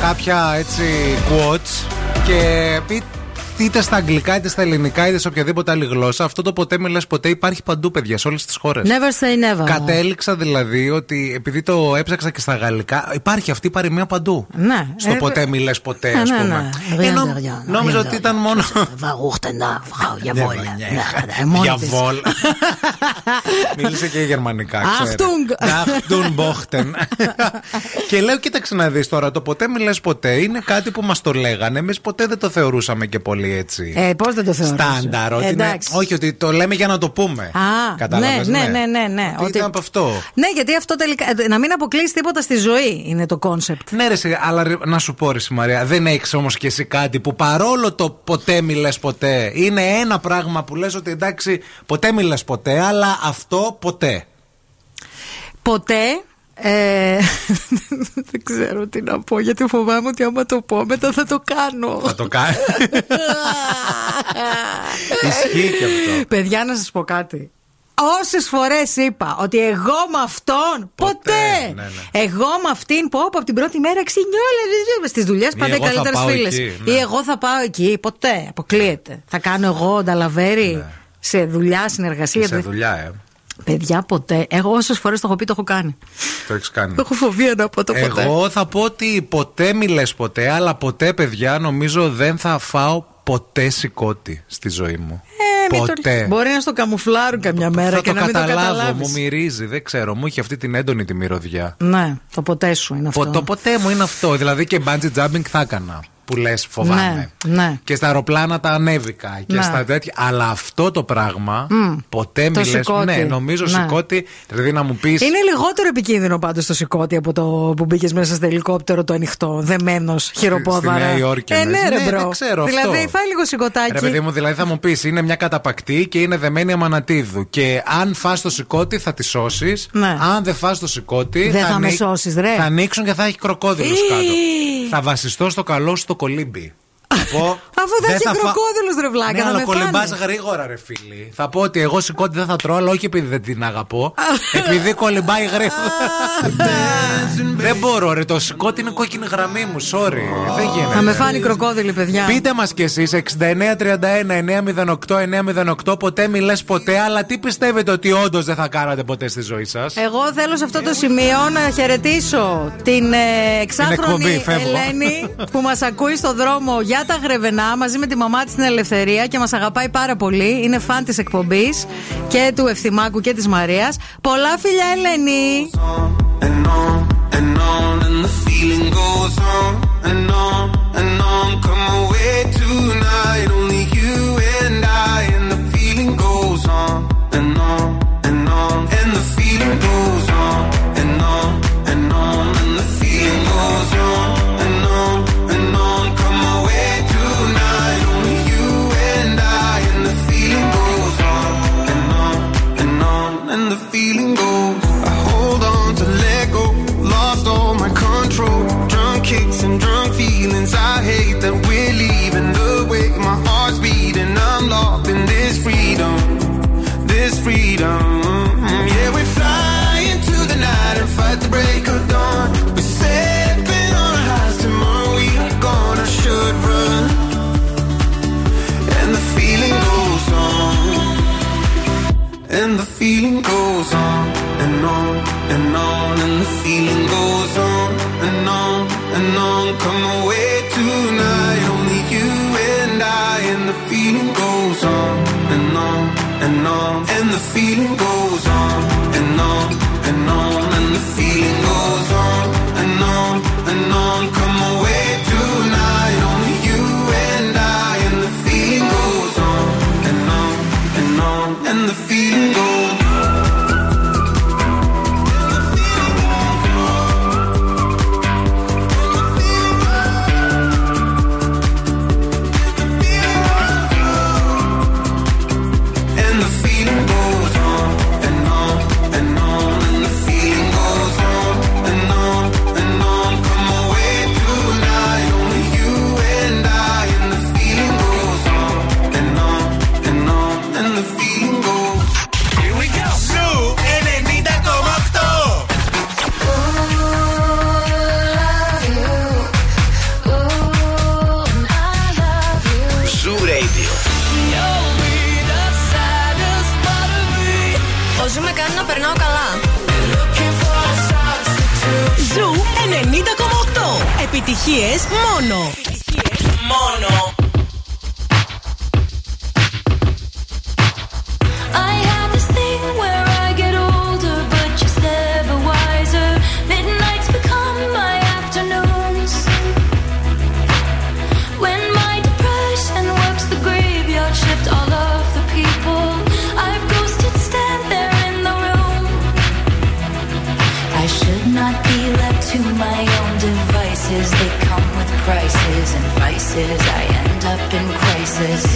Κάποια έτσι quotes και πει- είτε στα αγγλικά είτε στα ελληνικά είτε σε οποιαδήποτε άλλη γλώσσα. Αυτό το ποτέ μιλά ποτέ υπάρχει παντού, παιδιά, σε όλες τις χώρες. Never say never. Κατέληξα δηλαδή ότι επειδή το έψαξα και στα γαλλικά, υπάρχει αυτή η παροιμία παντού. Ναι. Στο Ε, ποτέ μιλέ ποτέ, ας ναι, ναι, πούμε. ναι. Ε, νο- Rien de rien, νόμιζα rien ότι de ήταν μόνο. Βαγούχτενα, φράου, Ναι, jawohl. ναι, Ναι, μόνη Για της. βόλ. Μίλησε και γερμανικά. ξέρετε. Achtung. Achtung, Bochten. και λέω, κοίταξε να δεις τώρα, το ποτέ μη λες ποτέ είναι κάτι που μας το λέγανε. Εμείς ποτέ δεν το θεωρούσαμε και πολύ έτσι. Ε, πώς δεν το θεωρείς. Στάνταρ. ότι είναι- Εντάξει. όχι, ότι το λέμε για να το πούμε. Α, Κατάλαβες, ναι, ναι, ναι, ναι, ναι. Ότι ήταν από αυτό; Ναι, γιατί αυτό τελικά. ε, Να μην αποκλείσεις τίποτα στη ζωή είναι το concept. Ναι, ρε, εσύ, αλλά ρε, να σου πω, ρε, εσύ, Μαρία, δεν έχεις όμως και εσύ κάτι που παρόλο το ποτέ μη λες ποτέ, είναι ένα πράγμα που λες ότι εντάξει, ποτέ μη λες ποτέ, αλλά αυτό ποτέ. Ποτέ. Ε, δεν ξέρω τι να πω γιατί φοβάμαι ότι άμα το πω μετά θα το κάνω. Θα το κάνει. Ισχύει και αυτό. Παιδιά, να σας πω κάτι. Όσες φορές είπα ότι εγώ με αυτόν ποτέ. ναι, Εγώ με αυτήν που από την πρώτη μέρα ξυνιόλα στις δουλειές πάντα οι εγώ θα καλύτερες πάω φίλες. εκεί, ναι. Ή εγώ θα πάω εκεί. Ποτέ. Αποκλείεται. Θα κάνω εγώ νταλαβέρι σε δουλειά, συνεργασία. Ναι. Σε δουλειά, ε. Παιδιά, ποτέ. Εγώ όσες φορές το έχω πει, το έχω κάνει. Το έχεις κάνει. Έχω φοβία να πω το ποτέ. Εγώ θα πω ότι ποτέ μιλέ ποτέ, αλλά ποτέ, παιδιά, νομίζω δεν θα φάω ποτέ σηκώτη στη ζωή μου. Ε, μην το- ποτέ. Μπορεί να στο καμουφλάρουν καμιά μέρα θα και το να μην το καταλάβω, καταλάβεις. μου μυρίζει, δεν ξέρω. Μου έχει αυτή την έντονη τη μυρωδιά. Ναι, το ποτέ σου είναι αυτό. Πο- Το ποτέ μου είναι αυτό. Δηλαδή και bungee jumping θα έκανα. Που λες φοβάμαι. Ναι, ναι. Και στα αεροπλάνα τα ανέβηκα και Ναι. στα τέτοια. Αλλά αυτό το πράγμα Μμ. ποτέ Το μη λες, σηκώτη. Ναι, νομίζω Ναι. σηκώτη. Δηλαδή να μου πει. Είναι λιγότερο επικίνδυνο πάντως το συκώτι από το που μπήκες μέσα στο ελικόπτερο το ανοιχτό, δεμένος, χειροπόδαρα. Στη Νέα Υόρκη Ε, ναι, εννοείς. ρε, Ναι, bro. δεν ξέρω δηλαδή, αυτό. φάει λίγο συκωτάκι. Ρε παιδί μου, δηλαδή θα μου πεις είναι μια καταπακτή και είναι δεμένη Αμανατίδου. Και αν φας το συκώτι θα τη σώσεις. Ναι. Αν δεν φας το συκώτι. Δεν θα με ανοίξει- σώσεις, ρε. Θα ανοίξουν και θα έχει κροκόδειλους. κάτω. Θα βασιστώ στο καλό σου το κολύμπι. Θα πω, Αφού δεν έχει θα φα- κροκόδειλους, ρε βλάκα, Ναι, θα αλλά με κολυμπάς φάνε. γρήγορα, ρε φίλε. Θα πω ότι εγώ συκώτι δεν θα τρώω, αλλά όχι επειδή δεν την αγαπώ. επειδή κολυμπάει γρήγορα. δεν μπορώ, ρε. Το σηκώτη είναι κόκκινη γραμμή μου. Sorry. Δεν γίνεται. Θα με φάνει κροκόδιλοι, παιδιά. Πείτε μας κι εσείς 6931-908-908. Ποτέ μη λες ποτέ, αλλά τι πιστεύετε ότι όντως δεν θα κάνατε ποτέ στη ζωή σας; Εγώ θέλω σε αυτό το σημείο να χαιρετήσω την ε, εξάχρονη εκπομπή, φεύγω. Ελένη που μας ακούει στο δρόμο για τα γρεβενά μαζί με τη μαμά της στην Ελευθερία και μας αγαπάει πάρα πολύ. Είναι φαν της εκπομπής και του Ευθυμάκου και της Μαρίας. Πολλά φιλιά, Ελένη! and on and on and the feeling goes on and on and on come away tonight the feeling goes on and on Επιτυχίες μόνο. Μόνο. Vices. I end up in crisis.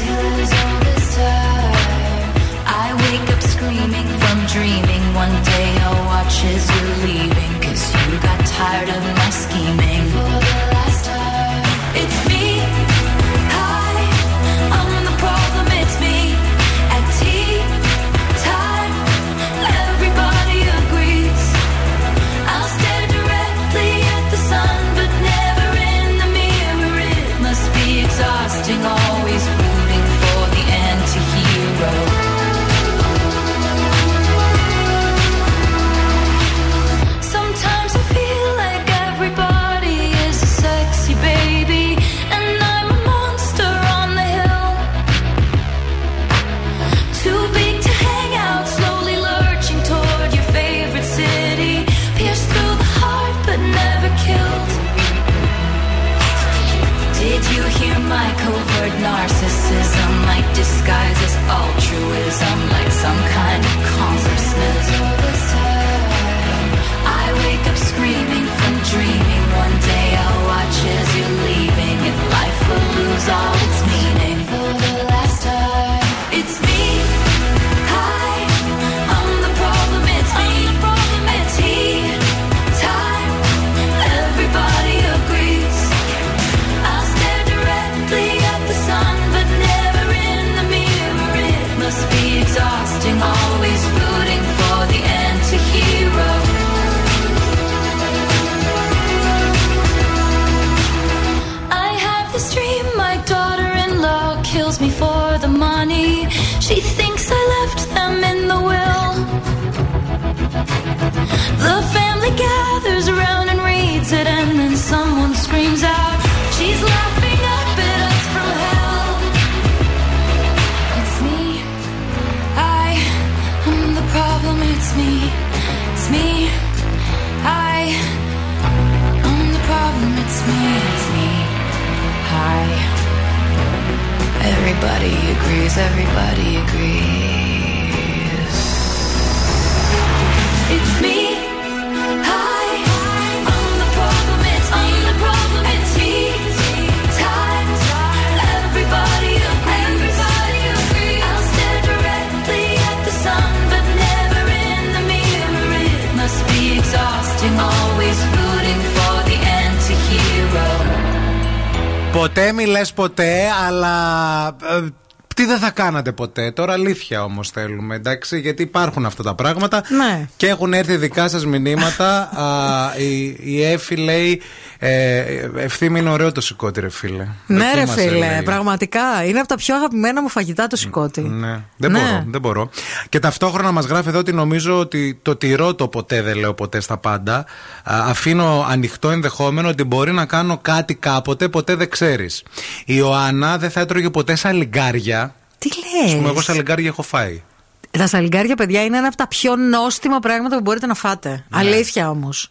Ποτέ μη λες ποτέ, αλλά. ε, τι δεν θα κάνατε ποτέ. Τώρα αλήθεια όμως θέλουμε, εντάξει, γιατί υπάρχουν αυτά τα πράγματα. Ναι. Και έχουν έρθει δικά σας μηνύματα. Α, η, η Εφη λέει. Ε, ευθύμη είναι ωραίο το σηκώτη, ρε φίλε. Ναι, ρε Δοκίμασε, φίλε, λέει. πραγματικά. Είναι από τα πιο αγαπημένα μου φαγητά το σηκώτη. Ναι, δεν Ναι. μπορώ, δεν μπορώ. Και ταυτόχρονα μας γράφει εδώ ότι νομίζω ότι το τηρώ το ποτέ, δεν λέω ποτέ στα πάντα. Α, αφήνω ανοιχτό ενδεχόμενο ότι μπορεί να κάνω κάτι κάποτε, ποτέ δεν ξέρεις. Η Ιωάννα δεν θα έτρωγε ποτέ σαλιγκάρια. Τι Ας πούμε, λε. εγώ σαλιγκάρια έχω φάει. Τα σαλιγκάρια, παιδιά, είναι ένα από τα πιο νόστιμα πράγματα που μπορείτε να φάτε. Ναι. Αλήθεια όμως.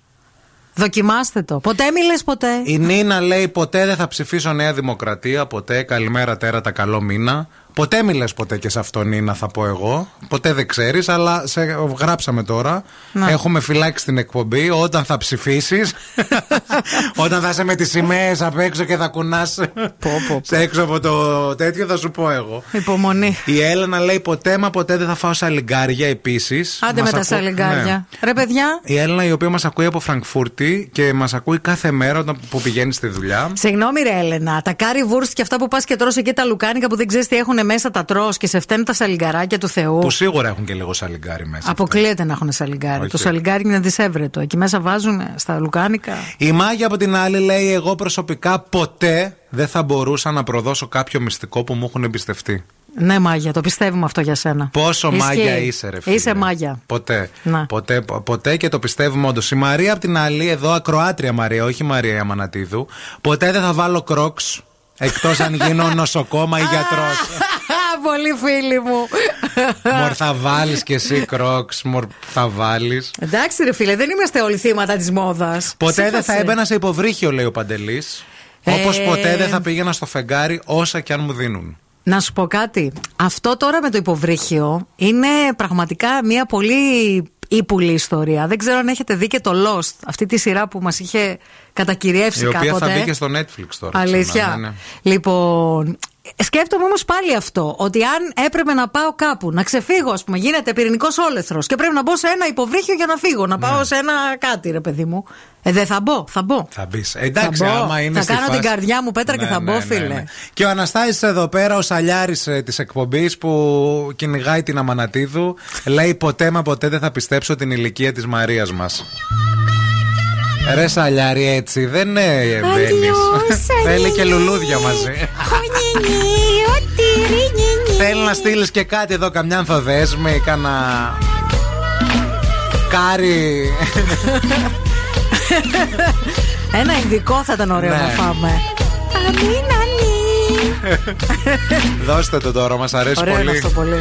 Δοκιμάστε το. Ποτέ μη λες ποτέ; Η Νίνα λέει ποτέ δεν θα ψηφίσω Νέα Δημοκρατία. Ποτέ. Καλημέρα τέρατα, καλό μήνα. Ποτέ μη λες ποτέ και σε αυτό Νίνα θα πω εγώ. Ποτέ δεν ξέρεις αλλά σε γράψαμε τώρα. Να. Έχουμε φυλάξει την εκπομπή. Όταν θα ψηφίσεις όταν θα είσαι με τις σημαίες απ' έξω και θα κουνάς σε έξω από το τέτοιο, θα σου πω εγώ. Υπομονή. Η Έλενα λέει ποτέ μα ποτέ δεν θα φάω σαλιγκάρια επίσης Άντε Μας με τα ακού- σαλιγκάρια. Ναι. Ρε, παιδιά, Η Έλληνα η οποία μας ακούει από Φραγκφούρτη και μας ακούει κάθε μέρα όταν που πηγαίνει στη δουλειά. Συγγνώμη, ρε Έλενα. Τα κάρι βούρστ και αυτά που πας και τρως εκεί τα λουκάνικα που δεν ξέρεις τι έχουν μέσα τα τρως και σε φταίνουν τα σαλιγκαράκια του Θεού. Που σίγουρα έχουν και λίγο σαλιγκάρι μέσα. Αποκλείεται να έχουν σαλιγκάρι. Όχι. Το σαλιγκάρι είναι δυσέβρετο. Εκεί μέσα βάζουν στα λουκάνικα. Η Μάγια από την άλλη λέει: Εγώ προσωπικά ποτέ δεν θα μπορούσα να προδώσω κάποιο μυστικό που μου έχουν εμπιστευτεί. Ναι, μάγια, το πιστεύουμε αυτό για σένα. Πόσο Ισχύει. μάγια είσαι, ρε φίλε. Είσαι μάγια. Ποτέ. Να. Ποτέ, πο- ποτέ και το πιστεύουμε όντως. Η Μαρία από την άλλη, εδώ ακροάτρια Μαρία, όχι η Μαρία Ιαμανατίδου. Ποτέ δεν θα βάλω κρόξ εκτός αν γίνω νοσοκόμα ή γιατρός. Πολύ φίλοι μου. Μορ θα βάλεις κι εσύ κρόξ, μορ θα βάλεις. Εντάξει, ρε φίλε, δεν είμαστε όλοι θύματα της μόδας. Ποτέ δεν θα έμπαινα σε υποβρύχιο, λέει ο Παντελής. Όπως Ε, ποτέ δεν θα πήγαινα στο φεγγάρι όσα κι αν μου δίνουν. Να σου πω κάτι. Αυτό τώρα με το υποβρύχιο είναι πραγματικά μια πολύ ύπουλη ιστορία. Δεν ξέρω αν έχετε δει και το Lost, αυτή τη σειρά που μας είχε κατακυριεύσει Η οποία κάποτε. θα μπει και στο Netflix τώρα. Αλήθεια. ξανά, ναι, ναι. Λοιπόν, σκέφτομαι όμως πάλι αυτό. Ότι αν έπρεπε να πάω κάπου, να ξεφύγω, ας πούμε, γίνεται πυρηνικός όλεθρος και πρέπει να μπω σε ένα υποβρύχιο για να φύγω, να Ναι. πάω σε ένα κάτι, ρε παιδί μου. Ε, δεν θα μπω, θα μπω. Θα μπεις. Εντάξει, Θα μπω. άμα είναι Θα στη κάνω φάση- την καρδιά μου πέτρα και Ναι, θα ναι, μπω, ναι, φίλε. ναι. Και ο Αναστάσης εδώ πέρα, ο σαλιάρης της εκπομπής που κυνηγάει την Αμανατίδου, λέει ποτέ μα ποτέ δεν θα πιστέψω την ηλικία της Μαρίας μας. Ρε σαλιάρη έτσι, δεν είναι μπαίνεις. Θέλει και λουλούδια μαζί. Θέλει να στείλεις και κάτι εδώ, καμιά ανθοδέσμη, κάνα. Κάρι. Ένα ειδικό θα ήταν ωραίο Ναι. να φάμε. Δώστε το τώρα, μας αρέσει Ωραίο είναι πολύ. αυτό πολύ.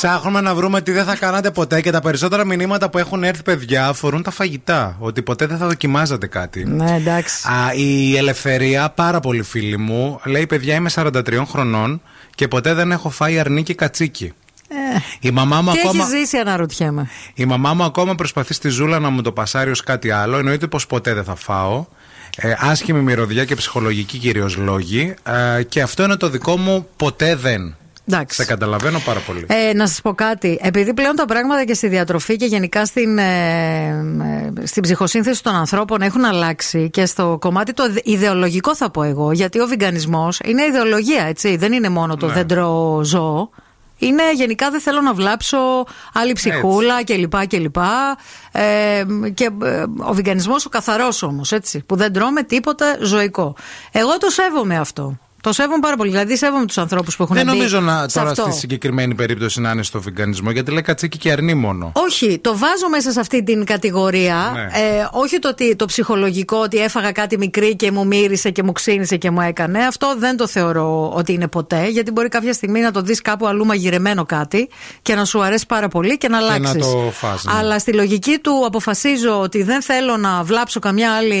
ψάχνουμε να βρούμε τι δεν θα κάνατε ποτέ και τα περισσότερα μηνύματα που έχουν έρθει, παιδιά, αφορούν τα φαγητά. Ότι ποτέ δεν θα δοκιμάζατε κάτι. Ναι, εντάξει. Α, η Ελευθερία, πάρα πολύ φίλη μου, λέει: Παιδιά, είμαι 43 χρονών και ποτέ δεν έχω φάει αρνί και κατσίκι. Ε, η μαμά μου ακόμα... έχεις ζήσει, αναρωτιέμαι. Η μαμά μου ακόμα προσπαθεί στη ζούλα να μου το πασάρει ως κάτι άλλο. Εννοείται πως ποτέ δεν θα φάω. Ε, άσχημη μυρωδιά και ψυχολογική κυρίως λόγη. Ε, και αυτό είναι το δικό μου ποτέ δεν. Εντάξει. Σε καταλαβαίνω πάρα πολύ. Ε, να σας πω κάτι. Επειδή πλέον τα πράγματα και στη διατροφή και γενικά στην, ε, ε, στην ψυχοσύνθεση των ανθρώπων έχουν αλλάξει και στο κομμάτι το ιδεολογικό θα πω εγώ. Γιατί ο βιγκανισμός είναι ιδεολογία, έτσι. Δεν είναι μόνο το Ναι. δεν τρώω ζώο. Είναι γενικά δεν θέλω να βλάψω άλλη ψυχούλα κλπ. κλπ. Ε, και ε, ο βιγκανισμός ο καθαρός όμως έτσι που δεν τρώμε τίποτα ζωικό. Εγώ το σέβομαι αυτό. Το σέβομαι πάρα πολύ. Δηλαδή σέβομαι τους ανθρώπους που έχουν Δεν μπει νομίζω να, σε τώρα αυτό. στη συγκεκριμένη περίπτωση να είναι στο βιγκανισμό, γιατί λέει κατσίκι και αρνί μόνο. Όχι, το βάζω μέσα σε αυτή την κατηγορία. Ναι. Ε, όχι το, ότι, το ψυχολογικό ότι έφαγα κάτι μικρή και μου μύρισε και μου ξύνησε και μου έκανε. Αυτό δεν το θεωρώ ότι είναι ποτέ. Γιατί μπορεί κάποια στιγμή να το δεις κάπου αλλού μαγειρεμένο κάτι και να σου αρέσει πάρα πολύ και να αλλάξει. να το φας, ναι. Αλλά στη λογική του αποφασίζω ότι δεν θέλω να βλάψω καμιά άλλη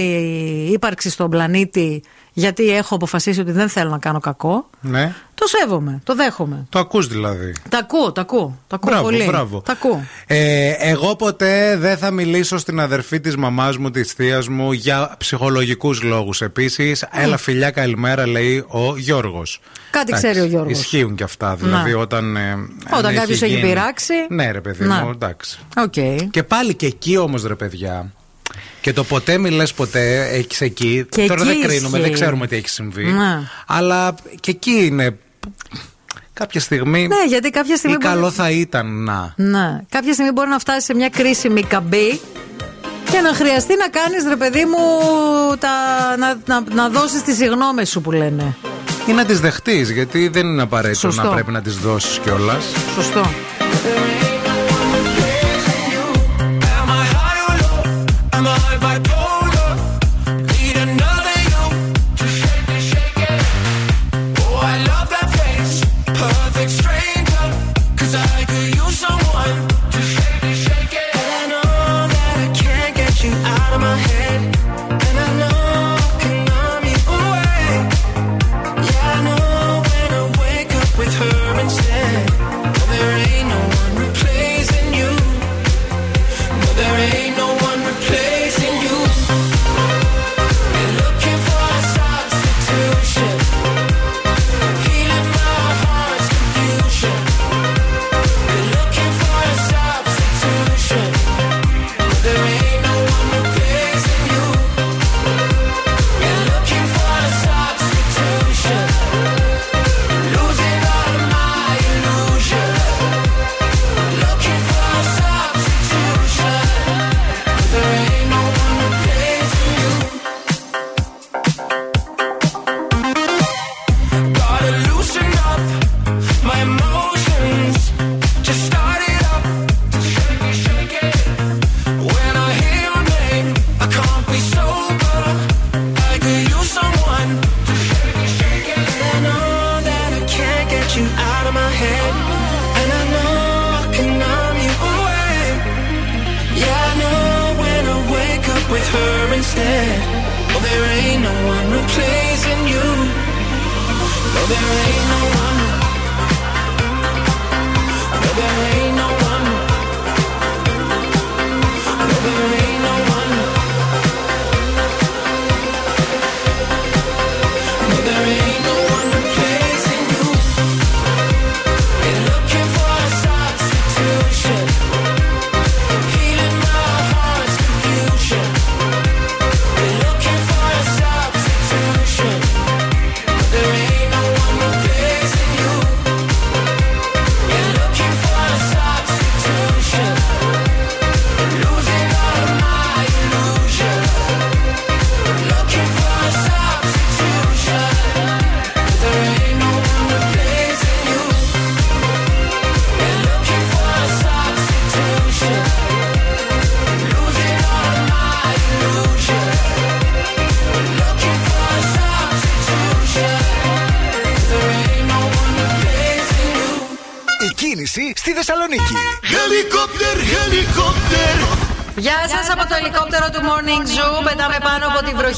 ύπαρξη στον πλανήτη γιατί έχω αποφασίσει ότι δεν θέλω να κάνω κακό. Ναι. Το σέβομαι, το δέχομαι. Το ακούς δηλαδή. Τα ακούω, τα ακούω. Τα ακούω Μπράβο, πολύ. μπράβο. Τα ακούω. Ε, εγώ ποτέ δεν θα μιλήσω στην αδερφή της μαμάς μου, της θείας μου για ψυχολογικούς λόγους. Επίσης, έλα φιλιά καλημέρα λέει ο Γιώργος. Κάτι Εντάξει, ξέρει ο Γιώργος. Ισχύουν και αυτά. Δηλαδή Να. όταν. ε, Όταν αν κάποιος έχει γίνει- πειράξει. Ναι, ρε παιδί Να. μου, εντάξει. Οκ. Και πάλι και εκεί όμως, ρε παιδιά. Και το ποτέ μιλέ ποτέ, έχεις εκεί. Και Τώρα εκεί δεν κρίνουμε, ισχύει. δεν ξέρουμε τι έχει συμβεί. Ναι. Αλλά και εκεί είναι. Κάποια στιγμή. Ναι, γιατί κάποια στιγμή. Ή μπορεί- καλό θα ήταν να. Ναι. Κάποια στιγμή μπορεί να φτάσει σε μια κρίσιμη καμπή και να χρειαστεί να κάνεις ρε παιδί μου τα, να, να, να δώσεις τις συγγνώμες σου που λένε. Ή να τις δεχτείς, γιατί δεν είναι απαραίτητο Σωστό. να πρέπει να τις δώσεις κιόλας. Σωστό.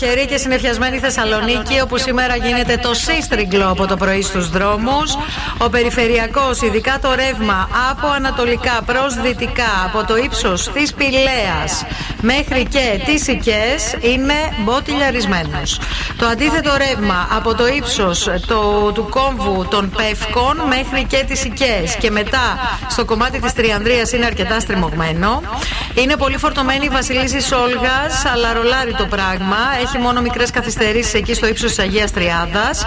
Από τη βροχερή και συνεφιασμένη Θεσσαλονίκη, όπου σήμερα γίνεται το σύστριγκλο από το πρωί στους δρόμους. Ο περιφερειακός, ειδικά το ρεύμα από ανατολικά προς δυτικά, από το ύψος της Πηλαίας μέχρι και τις Οικέ, είναι μπότιλιαρισμένο. Το αντίθετο ρεύμα από το ύψος του κόμβου των Πεύκων μέχρι και τις Οικέ και μετά στο κομμάτι της Τριανδρίας είναι αρκετά στριμωγμένο. Είναι πολύ φορτωμένη η Βασιλίση Όλγας, αλλά ρολάρει το πράγμα. Έχει μόνο μικρές καθυστερήσεις εκεί στο ύψος της Αγίας Τριάδας.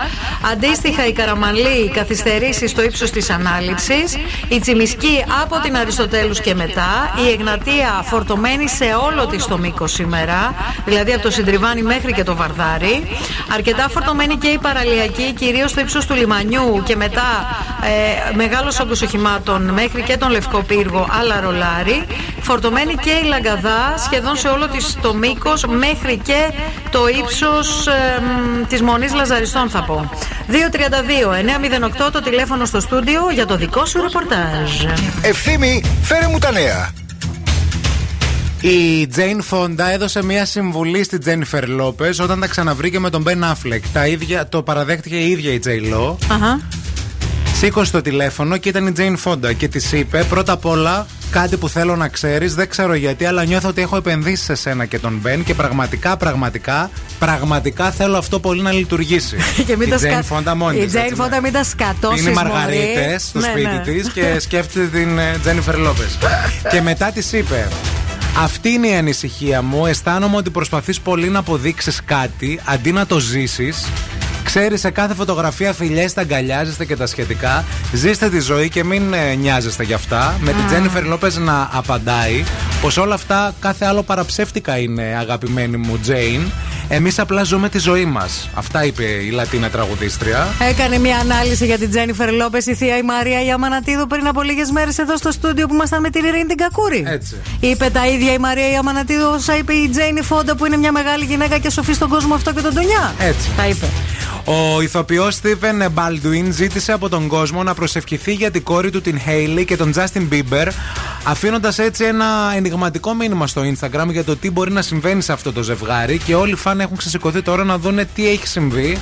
Αντίστοιχα, η Καραμαλή καθυστερήσει στο ύψος της Ανάληψης. Η Τσιμισκή από την Αριστοτέλους και μετά. Η Εγνατία φορτωμένη σε όλο της το μήκος σήμερα. Δηλαδή από το Συντριβάνι μέχρι και το Βαρδάρι. Αρκετά φορτωμένη και η Παραλιακή, κυρίως στο ύψος του λιμανιού και μετά ε, μεγάλος όγκος οχημάτων μέχρι και τον Λευκό Πύργο, αλλά ρολάρι. Φορτωμένη και η Λαγκαδά σχεδόν σε όλο της το μήκος μέχρι και το ύψος ε, της Μονής Λαζαριστών, θα πω. 232-908 το τηλέφωνο στο στούντιο για το δικό σου ρεπορτάζ. Ευθύμη, φέρε μου τα νέα. Η Τζέιν Φόντα έδωσε μια συμβουλή στη Τζένιφερ Λόπες όταν τα ξαναβρήκε με τον Μπεν Αφλεκ. Τα ίδια, το παραδέχτηκε η ίδια η Τζέι Λό. Αχα. Σήκωσε το τηλέφωνο και ήταν η Τζέιν Φόντα και της είπε πρώτα απ' όλα κάτι που θέλω να ξέρεις. Δεν ξέρω γιατί, αλλά νιώθω ότι έχω επενδύσει σε σένα και τον Μπεν και πραγματικά, πραγματικά, πραγματικά θέλω αυτό πολύ να λειτουργήσει. Και μην η τα Τζέιν σκα- Φόντα μόνη Η της, Τζέιν έτσι, Φόντα μην τα σκατώσεις. είναι μαργαρίτες στο Ναι, σπίτι ναι. της και σκέφτεται την ε, Τζένιφερ Λόπεζ. και μετά της είπε. Αυτή είναι η ανησυχία μου. Αισθάνομαι ότι προσπαθείς πολύ να αποδείξεις κάτι αντί να το ζήσεις. Ξέρεις, σε κάθε φωτογραφία φιλιέστε, αγκαλιάζεστε και τα σχετικά. Ζήστε τη ζωή και μην ε, νοιάζεστε γι' αυτά. Με την Τζένιφερ Λόπες να απαντάει πως όλα αυτά κάθε άλλο παραψεύτικα είναι, αγαπημένη μου Τζέιν. Εμείς απλά ζούμε τη ζωή μας. Αυτά είπε η Λατίνα τραγουδίστρια. Έκανε μια ανάλυση για την Τζένιφερ Λόπες, η θεία η Μαρία η Αμανατίδου πριν από λίγες μέρες εδώ στο στούντιο που ήμασταν με την Ειρήνη την Κακούρη. Έτσι. Είπε τα ίδια η Μαρία η Αμανατίδου όσα είπε η Τζέινι Φόντα που είναι μια μεγάλη γυναίκα και σοφή στον κόσμο αυτό και τον Τονιά. Έτσι. Τα είπε. Ο ηθοποιός Στίβεν Μπάλντουιν ζήτησε από τον κόσμο να προσευχηθεί για την κόρη του την Χέιλι και τον Justin Bieber, αφήνοντας έτσι ένα ενηγματικό μήνυμα στο Instagram για το τι μπορεί να συμβαίνει σε αυτό το ζευγάρι. Και όλοι οι φαν έχουν ξεσηκωθεί τώρα να δούνε τι έχει συμβεί.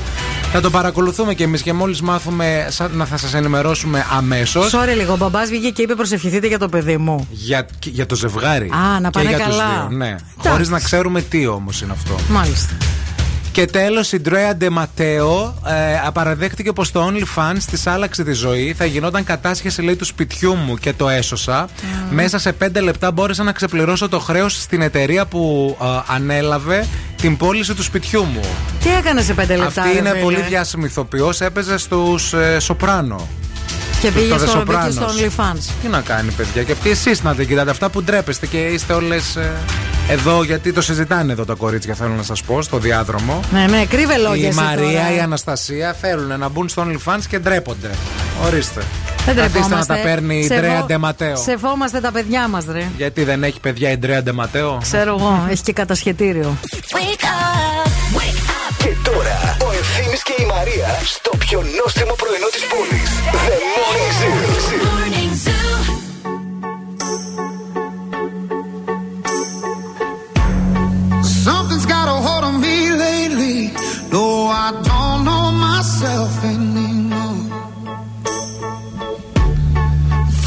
Θα το παρακολουθούμε και εμείς και μόλις μάθουμε σα- να θα σας ενημερώσουμε αμέσως. Sorry λίγο, ο μπαμπάς βγήκε και είπε προσευχηθείτε για το παιδί μου. Για, για το ζευγάρι. Α, να Και πάνε για τους καλά. δύο, ναι. Εντάξει. Χωρίς να ξέρουμε τι όμως είναι αυτό. Μάλιστα. Και τέλος, η Ντρέα Ντεματέο ε, παραδέχτηκε πως το OnlyFans της άλλαξε τη ζωή. Θα γινόταν κατάσχεση, λέει, του σπιτιού μου και το έσωσα. Μέσα σε πέντε λεπτά μπόρεσα να ξεπληρώσω το χρέος στην εταιρεία που ε, ανέλαβε την πώληση του σπιτιού μου. Τι έκανε σε πέντε λεπτά. Αυτή ρε είναι φίλε; πολύ διάσημη ηθοποιός. Έπαιζε στους ε, Σοπράνο. Και πήγε Το The στο, μπήκε Sopranos. στο OnlyFans. Τι να κάνει, παιδιά. Και αυτοί εσείς να τα κοιτάτε αυτά που ντρέπεστε και είστε όλες εδώ, γιατί το συζητάνε εδώ τα κορίτσια, θέλω να σας πω, στο διάδρομο. Ναι, ναι, κρύβε λόγια. Η εσύ Μαρία, τώρα. η Αναστασία θέλουν να μπουν στο OnlyFans και ντρέπονται. Ορίστε. Δεν Καθίστε να τρεπόμαστε. τα παίρνει η Σεβώ- Ντρέα Ντεματέο. Σεβόμαστε τα παιδιά μας, ρε. Γιατί δεν έχει παιδιά η Ντρέα Ντεματέο; Ξέρω εγώ, έχει και κατασχετήριο. Και τώρα ο Ευθύμης και η Μαρία στο πιο νόστιμο πρωινό της πόλης. The Morning Zoo. Something's got a hold on me lately. No, I don't know myself anymore.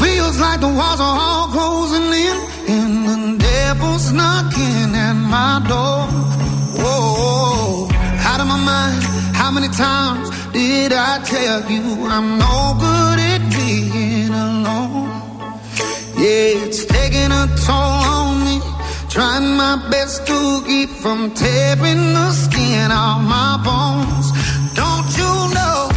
Feels like the walls are all closing in, and the devil's knocking at my door. Whoa, out of my mind. How many times did I tell you I'm no good at being alone? Yeah, it's taking a toll on me. Trying my best to keep from tearing the skin off my bones. Don't you know?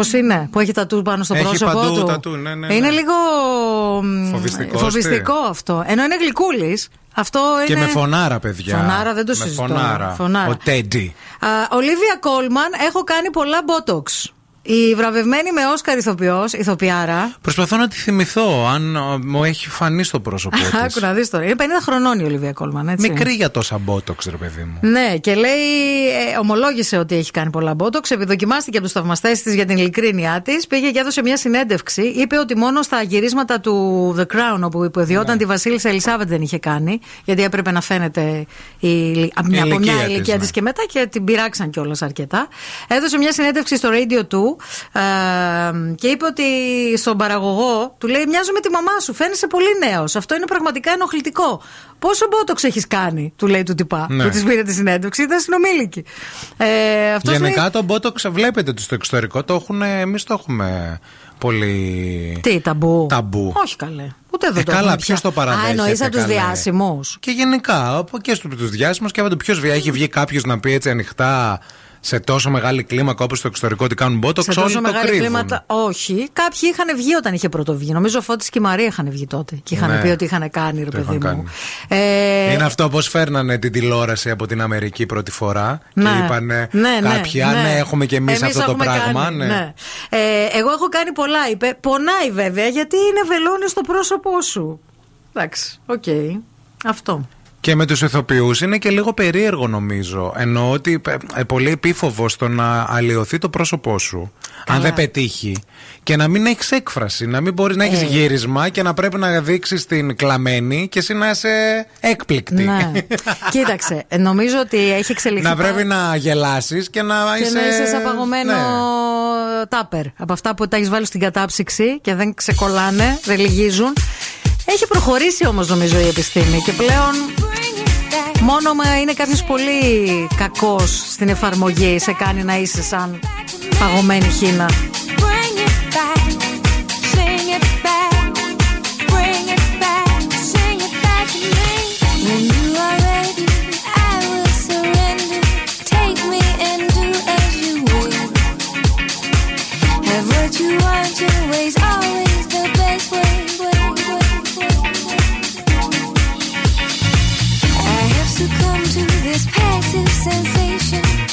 Πώς είναι, που έχει τατού πάνω στο Έχει πρόσωπό παντού του; τατού, ναι, ναι, ναι. Είναι λίγο. μ, Φοβιστικό, φοβιστικό τι; αυτό. Ενώ είναι γλυκούλης. Αυτό Και είναι. με φωνάρα, παιδιά. Φωνάρα δεν το με συζητώ. Φωνάρα. Φωνάρα. Ο Τέντι. Α, Ολίβια Κόλμαν, έχω κάνει πολλά botox. Η βραβευμένη με Όσκαρ ηθοποιός, ηθοποιάρα. Προσπαθώ να τη θυμηθώ, αν ε, μου έχει φανεί στο πρόσωπό της. Άκου να δεις τώρα. Είναι 50 χρονών η Ολίβια Κόλμαν, έτσι. Μικρή για τόσα μπότοξ, ρε παιδί μου. Ναι, και λέει, ε, ομολόγησε ότι έχει κάνει πολλά μπότοξ. Επιδοκιμάστηκε από τους θαυμαστές της για την ειλικρίνειά της. Πήγε και έδωσε μια συνέντευξη. Είπε ότι μόνο στα γυρίσματα του The Crown, όπου υποδιόταν τη Βασίλισσα Ελισάβετ, δεν είχε κάνει. Γιατί έπρεπε να φαίνεται η, η- από μια, από μια ηλικία της, ηλικία ναι. τη και μετά και την πειράξαν κιόλας αρκετά. Έδωσε μια συνέντευξη στο Radio 2 ε, και είπε ότι στον παραγωγό του λέει: Μοιάζω με τη μαμά σου, φαίνεσαι πολύ νέος. Αυτό είναι πραγματικά ενοχλητικό. Πόσο μπότοξ έχεις κάνει, του λέει του τυπά. Ναι. Που της πήρε τη συνέντευξη, ήταν συνομήλικη. Ε, αυτός Γενικά λέει, το μπότοξ βλέπετε ότι στο εξωτερικό το έχουν. Εμείς το έχουμε πολύ. Τι, ταμπού; Ταμπού. Όχι καλέ. Ούτε εδώ Ε, το καλά, έχουμε ποιος πια. το παραδέχεται. Α, εννοείς από τους καλέ. διάσημους. Και γενικά, από και στους διάσημους και από το ποιος έχει βγει κάποιος να πει έτσι ανοιχτά σε τόσο μεγάλη κλίμακα όπως στο εξωτερικό ότι κάνουν μπότοξ. Σε όλοι τόσο το μεγάλη κρύβουν. κλίματα. Όχι. Κάποιοι είχαν βγει όταν είχε πρωτοβγεί. Νομίζω ο Φώτης και η Μαρία είχαν βγει τότε. Και είχαν Ναι. πει ότι είχαν κάνει, ρε Το παιδί είχαν μου. κάνει. Ε, Είναι αυτό πώς φέρνανε την τηλεόραση από την Αμερική πρώτη φορά Ναι. και είπανε Ναι, ναι, κάποιοι, «Α, ναι, έχουμε και εμείς Εμείς αυτό το έχουμε πράγμα. κάνει, ναι. ναι. Ε, εγώ έχω κάνει πολλά, είπε. Πονάει βέβαια, γιατί είναι βελόνι στο πρόσωπό σου. Εντάξει, οκ. Αυτό. Και με τους ηθοποιούς είναι και λίγο περίεργο νομίζω. Εννοώ ότι ε, πολύ επίφοβο στο να αλλοιωθεί το πρόσωπό σου. Αν δεν πετύχει. Και να μην έχεις έκφραση. Να μην μπορεί να έχεις Ε. γύρισμα και να πρέπει να δείξεις την κλαμένη και εσύ να είσαι έκπληκτη. Ναι. Κοίταξε, ε, νομίζω ότι έχει εξελιχθεί. να πάρα- πρέπει να γελάσεις και να Και είσαι. να είσαι σε παγωμένο Ναι. τάπερ. Από αυτά που τα έχεις βάλει στην κατάψυξη και δεν ξεκολλάνε, δεν λυγίζουν. Έχει προχωρήσει όμως νομίζω η επιστήμη και πλέον μόνο με είναι κάποιος πολύ κακός στην εφαρμογή σε κάνει να είσαι σαν παγωμένη χίνα. This passive sensation,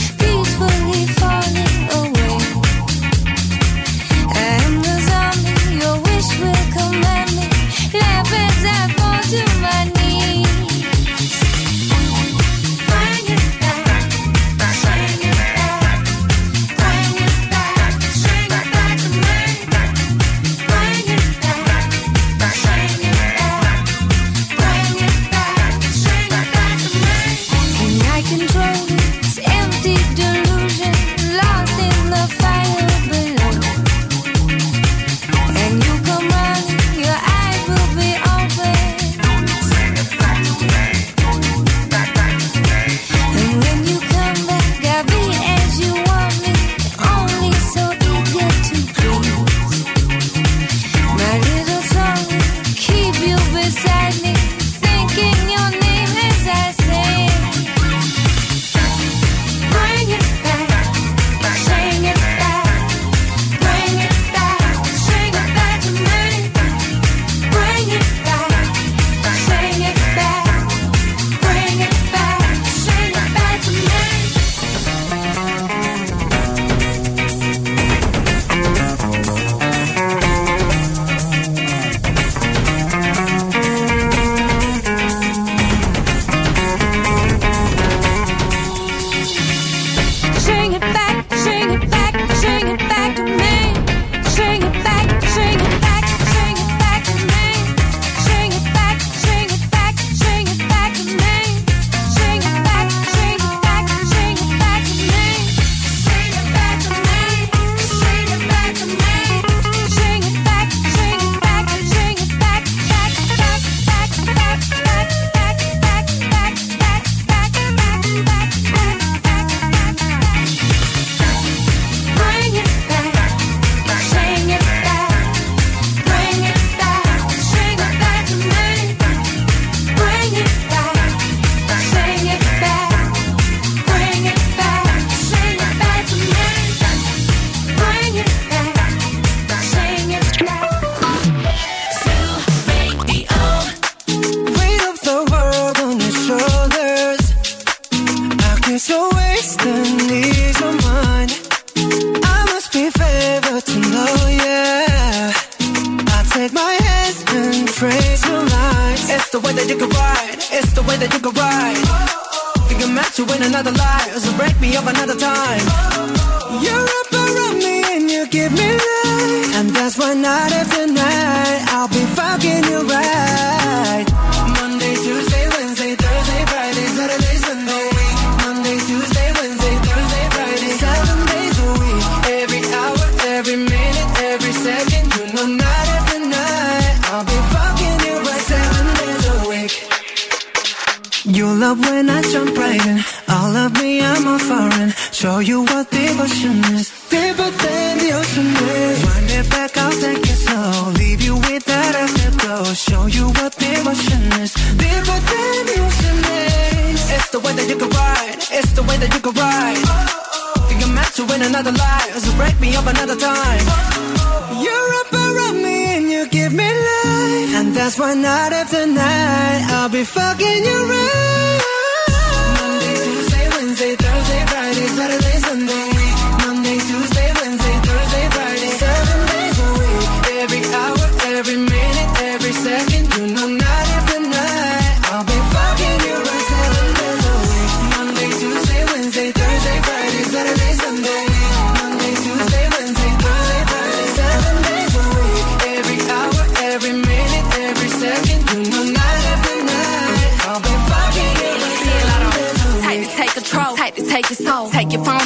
another time. You're up around me and you give me life. And that's why night after night I'll be fucking you right. Monday, Tuesday, Wednesday, Thursday, Friday, Saturday, Sunday.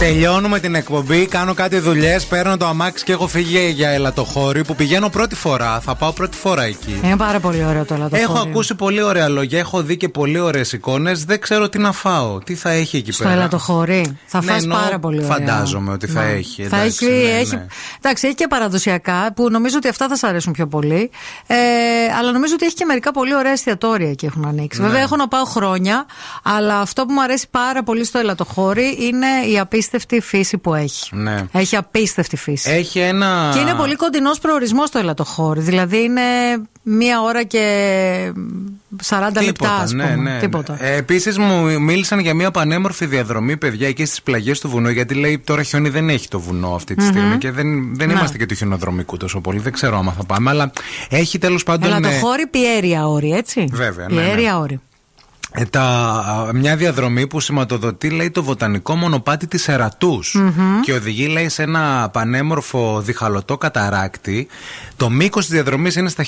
Τελειώνουμε την εκπομπή, κάνω κάτι δουλειές, παίρνω το αμάξι και έχω φύγει για ελατοχώρη που πηγαίνω πρώτη φορά. Θα πάω πρώτη φορά εκεί. Είναι πάρα πολύ ωραίο το ελαττωχώριο. Έχω ακούσει πολύ ωραία λόγια, έχω δει και πολύ ωραίες εικόνες. Δεν ξέρω τι να φάω, τι θα έχει εκεί Στο πέρα; ελαττοχωρί. Θα Ναι, φας εννοώ, πάρα πολύ ωραία. Φαντάζομαι ότι θα Ναι. έχει. Θα εντάξει, έχει, ναι, έχει, ναι. εντάξει, έχει και παραδοσιακά που νομίζω ότι αυτά θα σα αρέσουν πιο πολύ. Ε, αλλά νομίζω ότι έχει και μερικά πολύ ωραία εστιατόρια εκεί έχουν ανοίξει. Ναι. Βέβαια, έχω να πάω χρόνια, αλλά αυτό που μου αρέσει πάρα πολύ στο ελαττοχώρι είναι η απίστευτη φύση που έχει. Ναι. Έχει απίστευτη φύση. Έχει ένα. Και είναι πολύ κοντινός προορισμός το ελαττοχώρι. Δηλαδή είναι μία ώρα και 40 λεπτά, ας πούμε. ναι, ναι. Τίποτα. Ε, Επίσης μου μίλησαν για μια πανέμορφη διαδρομή, παιδιά, εκεί στις πλαγιές του βουνού. Γιατί λέει τώρα χιόνι δεν έχει το βουνό αυτή τη Μμμ. στιγμή και δεν, δεν Ναι. είμαστε και του χιονοδρομικού τόσο πολύ. Δεν ξέρω άμα θα πάμε, αλλά έχει τέλος πάντων. ε, Ελαττοχώρι πιέρια όρη, έτσι. Βέβαια, ναι, ναι. Πιέρια όρη. Ε, τα, α, μια διαδρομή που σηματοδοτεί λέει το βοτανικό μονοπάτι της Ερατούς Μμμ. και οδηγεί λέει σε ένα πανέμορφο διχαλωτό καταράκτη το μήκος της διαδρομής είναι στα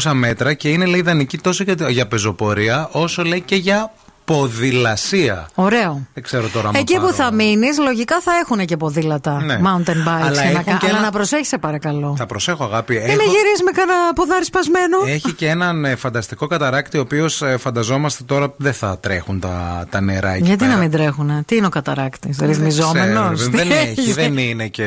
1700 μέτρα και είναι λέει ιδανική τόσο για, για πεζοπορία όσο λέει και για ποδηλασία Ωραίο. δεν ξέρω τώρα άμα Εκεί που πάρω. θα μείνεις, λογικά θα έχουν και ποδήλατα. Ναι. Mountain bikes. Αλλά να έχουν κα- και Αλλά ένα- να προσέχεις, σε παρακαλώ. θα προσέχω αγάπη Μην Έχω- με γυρίζεις με κανένα ποδάρι σπασμένο; Έχει και έναν ε, φανταστικό καταράκτη, ο οποίος φανταζόμαστε τώρα δεν θα τρέχουν τα, τα νερά εκεί Γιατί πέρα. να μην τρέχουνε, τι είναι ο καταράκτης, ρυθμιζόμενος; Ξέρω, Δεν έχει, δεν είναι και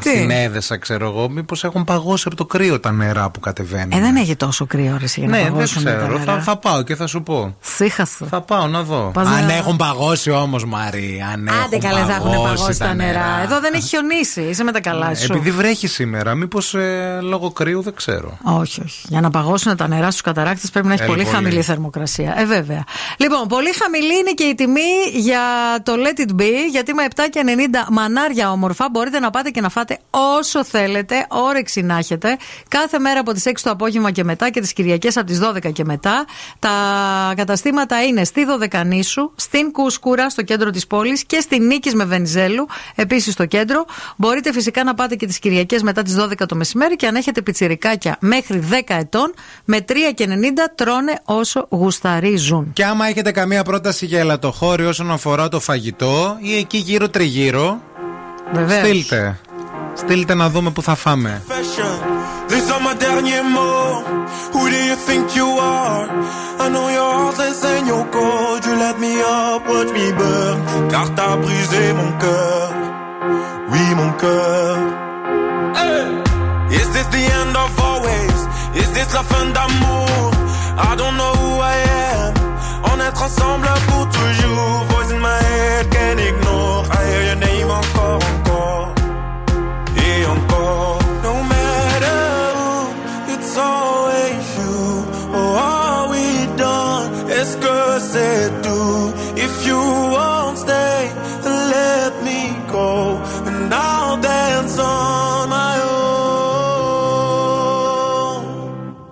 Τι; στην Έδεσα, ξέρω εγώ. Μήπως έχουν παγώσει από το κρύο τα νερά που κατεβαίνουν. Ε, δεν έχει τόσο κρύο ρε, για να ναι, δεν παγώσουν τα ξέρω. νερά. Θα, θα πάω και θα σου πω. Σύχασε. Θα πάω να δω. Πας αν να- έχουν παγώσει όμως, Μαρή. Αν Άντε έχουν καλέ, θα έχουν παγώσει τα νερά. νερά. Εδώ δεν έχει χιονίσει. Είσαι με τα καλά σου. Επειδή βρέχει σήμερα, μήπως λόγω κρύου δεν ξέρω. Όχι, όχι. Για να παγώσουν τα νερά στους καταράκτες πρέπει να έχει Ε, πολύ πολύ. χαμηλή θερμοκρασία. Ε, βέβαια. Λοιπόν, πολύ χαμηλή είναι και η τιμή για το Let It Be, γιατί με 7 και 90 μανάρια όμορφα μπορείτε να πάτε και να φάτε όσο θέλετε, όρεξη να έχετε. Κάθε μέρα από τις 6 το απόγευμα και μετά και τις Κυριακές από τις 12 και μετά. Τα καταστήματα είναι στη Δωδεκανήσου, στην Κούσκουρα, στο κέντρο της πόλης και στη Νίκης με Βενιζέλου, επίσης στο κέντρο. Μπορείτε φυσικά να πάτε και τις Κυριακές μετά τις 12 το μεσημέρι και αν έχετε πιτσιρικάκια μέχρι 10 ετών, με 3,90 τρώνε όσο γουσταρίζουν. Και άμα έχετε καμία πρόταση για ελαττοχώρη όσον αφορά το φαγητό ή εκεί γύρω τριγύρω, Βεβαίως. στείλτε. Στείλτε να δούμε που θα φάμε. Who do you think you are? I know your heartless and your cold. You let me up, watch me burn. Car t'as brisé mon cœur. Oui, mon cœur. Hey! Is this the end of always? Is this la fin d'amour? I don't know who I am. On être ensemble pour toujours. Voice in my head, can't ignore.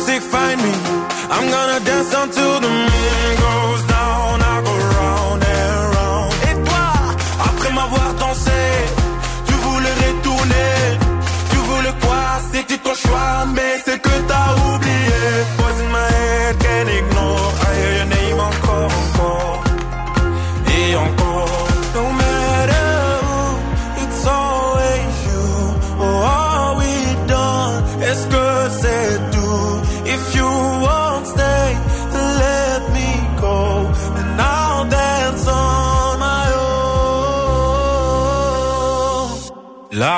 music find me. I'm gonna dance until the moon goes down.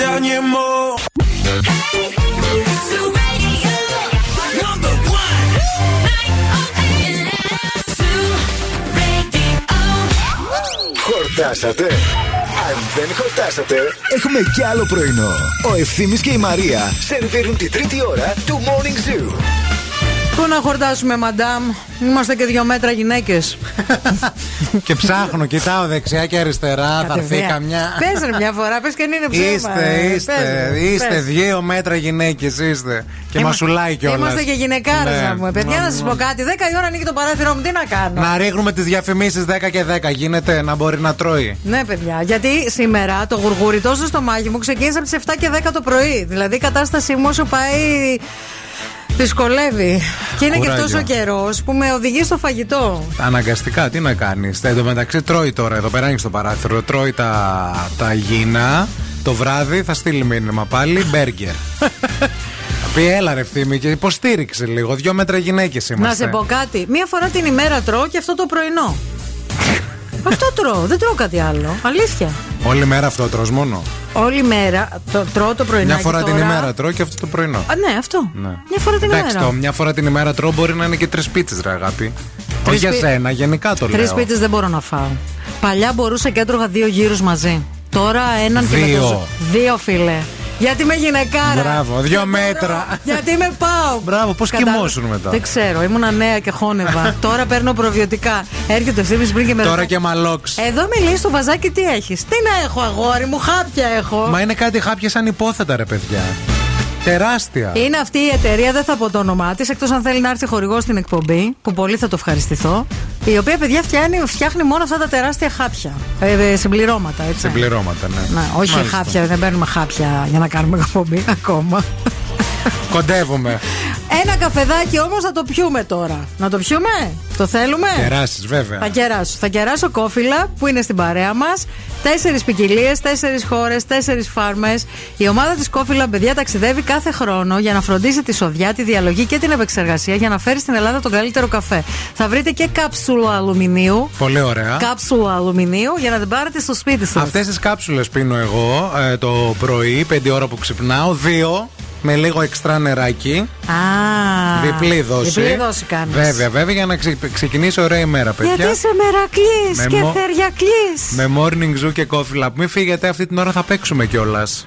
These are my derniers mots. Χορτάσατε. Αν δεν χορτάσατε, έχουμε κι άλλο πρωινό. Ο Ευθύμης και η Μαρία σερβίρουν τη τρίτη ώρα του Morning Zoo. Πού να χορτάσουμε, μαντάμ; Είμαστε και δύο μέτρα γυναίκες. και ψάχνω, κοιτάω δεξιά και αριστερά. θα έρθει καμιά. Πες ρε μια φορά, πες και αν είναι ψέμα. Είστε, ε. είστε, Πες, είστε πες. δύο μέτρα γυναίκες, είστε. Και Είμα- μασουλάει κιόλας. Είμαστε και γυναικάρες Ναι. να πούμε. Παιδιά, να σας πω κάτι. 10 η ώρα ανοίγει το παράθυρο μου, τι να κάνω; Να ρίχνουμε τις διαφημίσεις 10 και 10. Γίνεται να μπορεί να τρώει. Ναι, παιδιά. Γιατί σήμερα το γουργουριτό στο στομάχι μου ξεκίνησε από τις 7 και 10 το πρωί. Δηλαδή η κατάστασή μου όσο πάει. Δυσκολεύει. Και είναι και Κουράγιο. αυτός ο καιρός που με οδηγεί στο φαγητό. Αναγκαστικά, τι να κάνεις; Εν τω μεταξύ τρώει τώρα, εδώ πέρα είναι στο παράθυρο. Τρώει τα, τα υγιεινά. Το βράδυ θα στείλει μήνυμα πάλι. Μπέργκερ. Θα πει έλα ρε ευθύμη και υποστήριξε λίγο. Δυο μέτρα γυναίκες είμαστε. Να σε πω κάτι. Μία φορά την ημέρα τρώω και αυτό το πρωινό. αυτό τρώω. Δεν τρώω κάτι άλλο. Αλήθεια. Όλη μέρα αυτό τρως μόνο; Όλη μέρα το, τρώω το πρωινό. Μια φορά την ημέρα τρώω και αυτό το πρωινό. Α, ναι, αυτό. Ναι. Μια φορά την Εντάξει, ημέρα. το μια φορά την ημέρα τρώω μπορεί να είναι και τρεις πίτσες, ρε αγάπη. Όχι για πι- σένα, γενικά το Τρεις λέω. πίτσες δεν μπορώ να φάω. Παλιά μπορούσα και έτρωγα δύο γύρους μαζί. Τώρα έναν και με Δύο. το ζω- Δύο, φίλε. Γιατί είμαι γυναικάρα. Μπράβο, δύο μέτρα. Γιατί με πάω. Μπράβο, πώς Κατάλαβα. κοιμόσουν μετά. Δεν ξέρω, ήμουνα νέα και χώνευα. Τώρα παίρνω προβιωτικά. Έρχεται ο ευθύνη πριν και με Τώρα ρωτάει, και μαλόξ. Εδώ μιλείς στο βαζάκι τι έχεις; Τι να έχω, αγόρι μου, χάπια έχω. Μα είναι κάτι χάπια σαν υπόθετα, ρε παιδιά. Τεράστια. Είναι αυτή η εταιρεία, δεν θα πω το όνομά της, εκτός αν θέλει να έρθει χορηγός στην εκπομπή, που πολύ θα το ευχαριστηθώ. Η οποία, παιδιά, φτιάχνει, φτιάχνει μόνο αυτά τα τεράστια χάπια. Ε, ε, συμπληρώματα, έτσι. Συμπληρώματα, ναι. Ναι, όχι Μάλιστα. χάπια, δεν παίρνουμε χάπια για να κάνουμε εκπομπή ακόμα. Κοντεύουμε. Ένα καφεδάκι όμως θα το πιούμε τώρα. Να το πιούμε, το θέλουμε. Κεράσεις, βέβαια. Θα κεράσω. Θα κεράσω κόφιλα που είναι στην παρέα μας. Τέσσερις ποικιλίες, τέσσερις χώρες, τέσσερις φάρμες. Η ομάδα της κόφιλα, παιδιά, ταξιδεύει κάθε χρόνο για να φροντίσει τη σοδιά, τη διαλογή και την επεξεργασία για να φέρει στην Ελλάδα τον καλύτερο καφέ. Θα βρείτε και κάψουλα αλουμινίου. Πολύ ωραία. Κάψουλα αλουμινίου για να την πάρετε στο σπίτι σας. Αυτές τις κάψουλε πίνω εγώ ε, το πρωί, 5 ώρα που ξυπνάω. Δύο με λίγο εξτρά νεράκι. Α, Διπλή δόση. Διπλή δόση κάνεις. Βέβαια, βέβαια, για να ξε- Ξεκινήσω ωραία ημέρα, παιδιά. Γιατί σε μέρα και θερία. Με morning zoo και κόφιλα. Μην φύγετε, αυτή την ώρα θα παίξουμε κιόλας.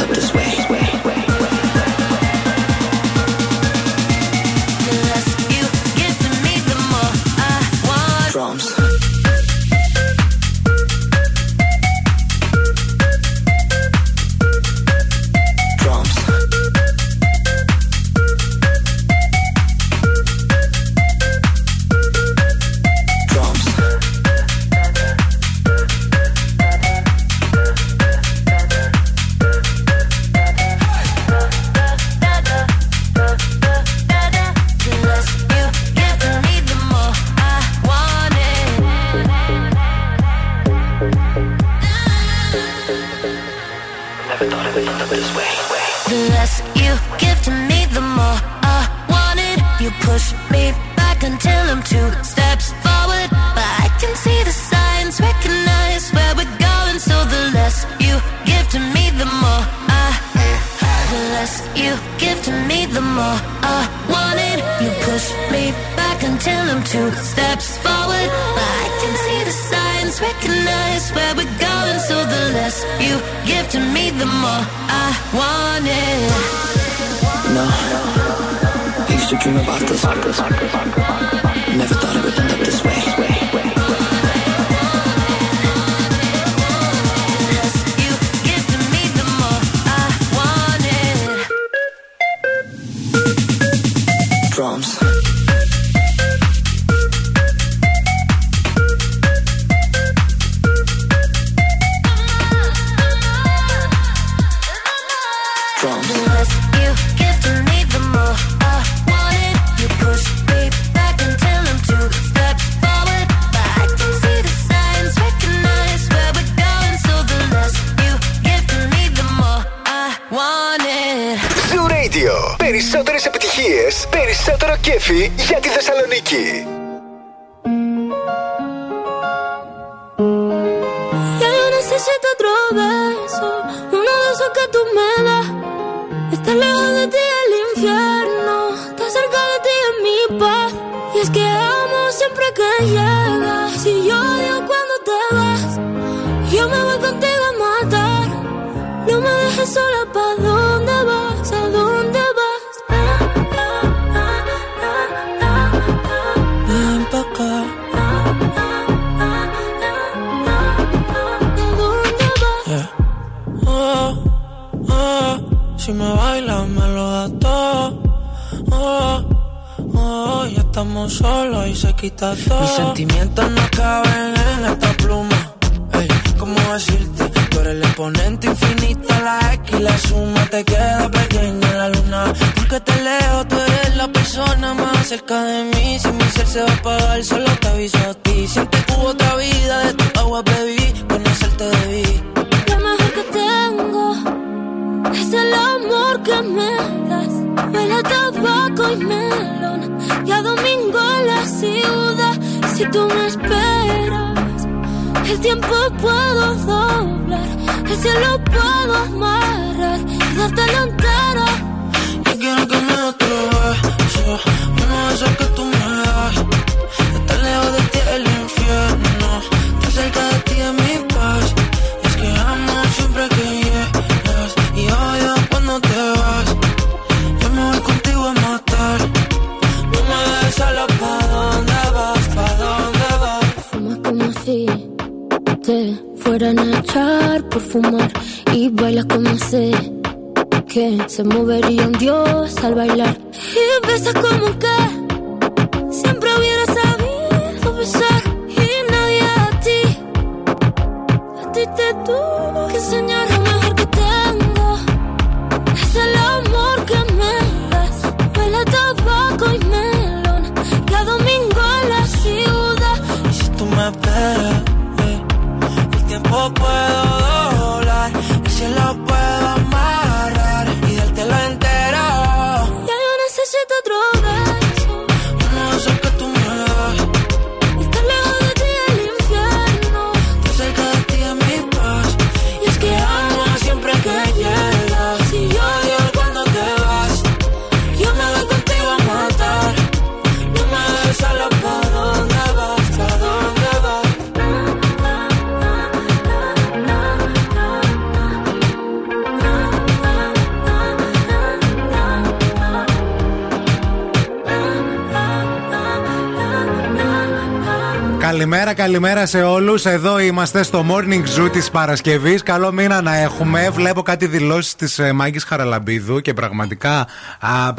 Καλημέρα, καλημέρα σε όλους. Εδώ είμαστε στο morning zoo της Παρασκευής. Καλό μήνα να έχουμε. Βλέπω κάτι δηλώσεις της ε, Μάγκης Χαραλαμπίδου και πραγματικά α,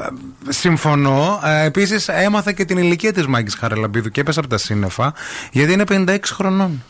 συμφωνώ. Επίσης, έμαθα και την ηλικία της Μάγκης Χαραλαμπίδου και έπεσα από τα σύννεφα γιατί είναι 56 χρονών.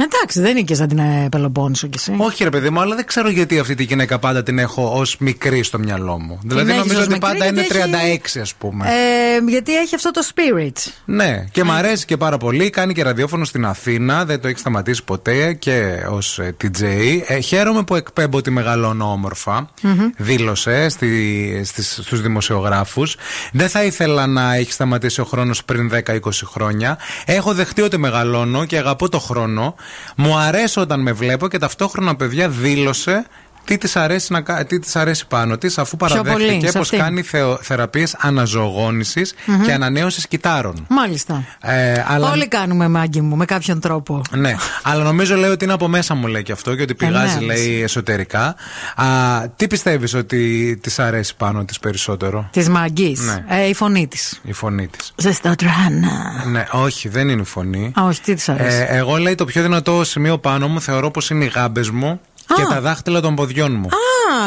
Εντάξει, δεν είναι και σαν την ε, Πελοπόννησο κι εσύ. Όχι, ρε παιδί μου, αλλά δεν ξέρω γιατί αυτή τη γυναίκα πάντα την έχω ως μικρή στο μυαλό μου. δηλαδή, έχεις νομίζω ως ότι μικρή πάντα είναι γιατί 36, ας πούμε. Ε, γιατί έχει αυτό το spirit. Ναι, και μ' αρέσει και πάρα πολύ. Κάνει και ραδιόφωνο στην Αθήνα. Δεν το έχει σταματήσει ποτέ και ως TJ. Ε, χαίρομαι που εκπέμπω ότι μεγαλώνω όμορφα. Δήλωσε στη, στις, στους δημοσιογράφους. Δεν θα ήθελα να έχει σταματήσει ο χρόνος πριν 10-20 χρόνια. Έχω δεχτεί ότι μεγαλώνω και αγαπώ το χρόνο. Μου αρέσει όταν με βλέπω και ταυτόχρονα παιδιά δήλωσε τι της αρέσει, να, κα- τι της αρέσει πάνω της αφού πολύ, παραδέχτηκε σε πως αυτή. κάνει θεο, θεραπείες αναζωογόνησης Μμμ. και ανανέωσης κυτάρων. Μάλιστα. Ε, αλλά... Όλοι κάνουμε μάγκη μου με κάποιον τρόπο. Ναι, αλλά νομίζω λέει ότι είναι από μέσα μου λέει και αυτό και ότι πηγάζει ναι, λέει εσωτερικά. Α, τι πιστεύεις ότι της αρέσει πάνω της περισσότερο, Της μαγκή. Ναι. Ε, η φωνή της. η φωνή της. Ζεστοτράνα. Ναι, όχι, δεν είναι η φωνή. Α, όχι, τι της αρέσει; Ε, εγώ λέει το πιο δυνατό σημείο πάνω μου θεωρώ πως είναι οι γάμπες μου και τα δάχτυλα των ποδιών μου.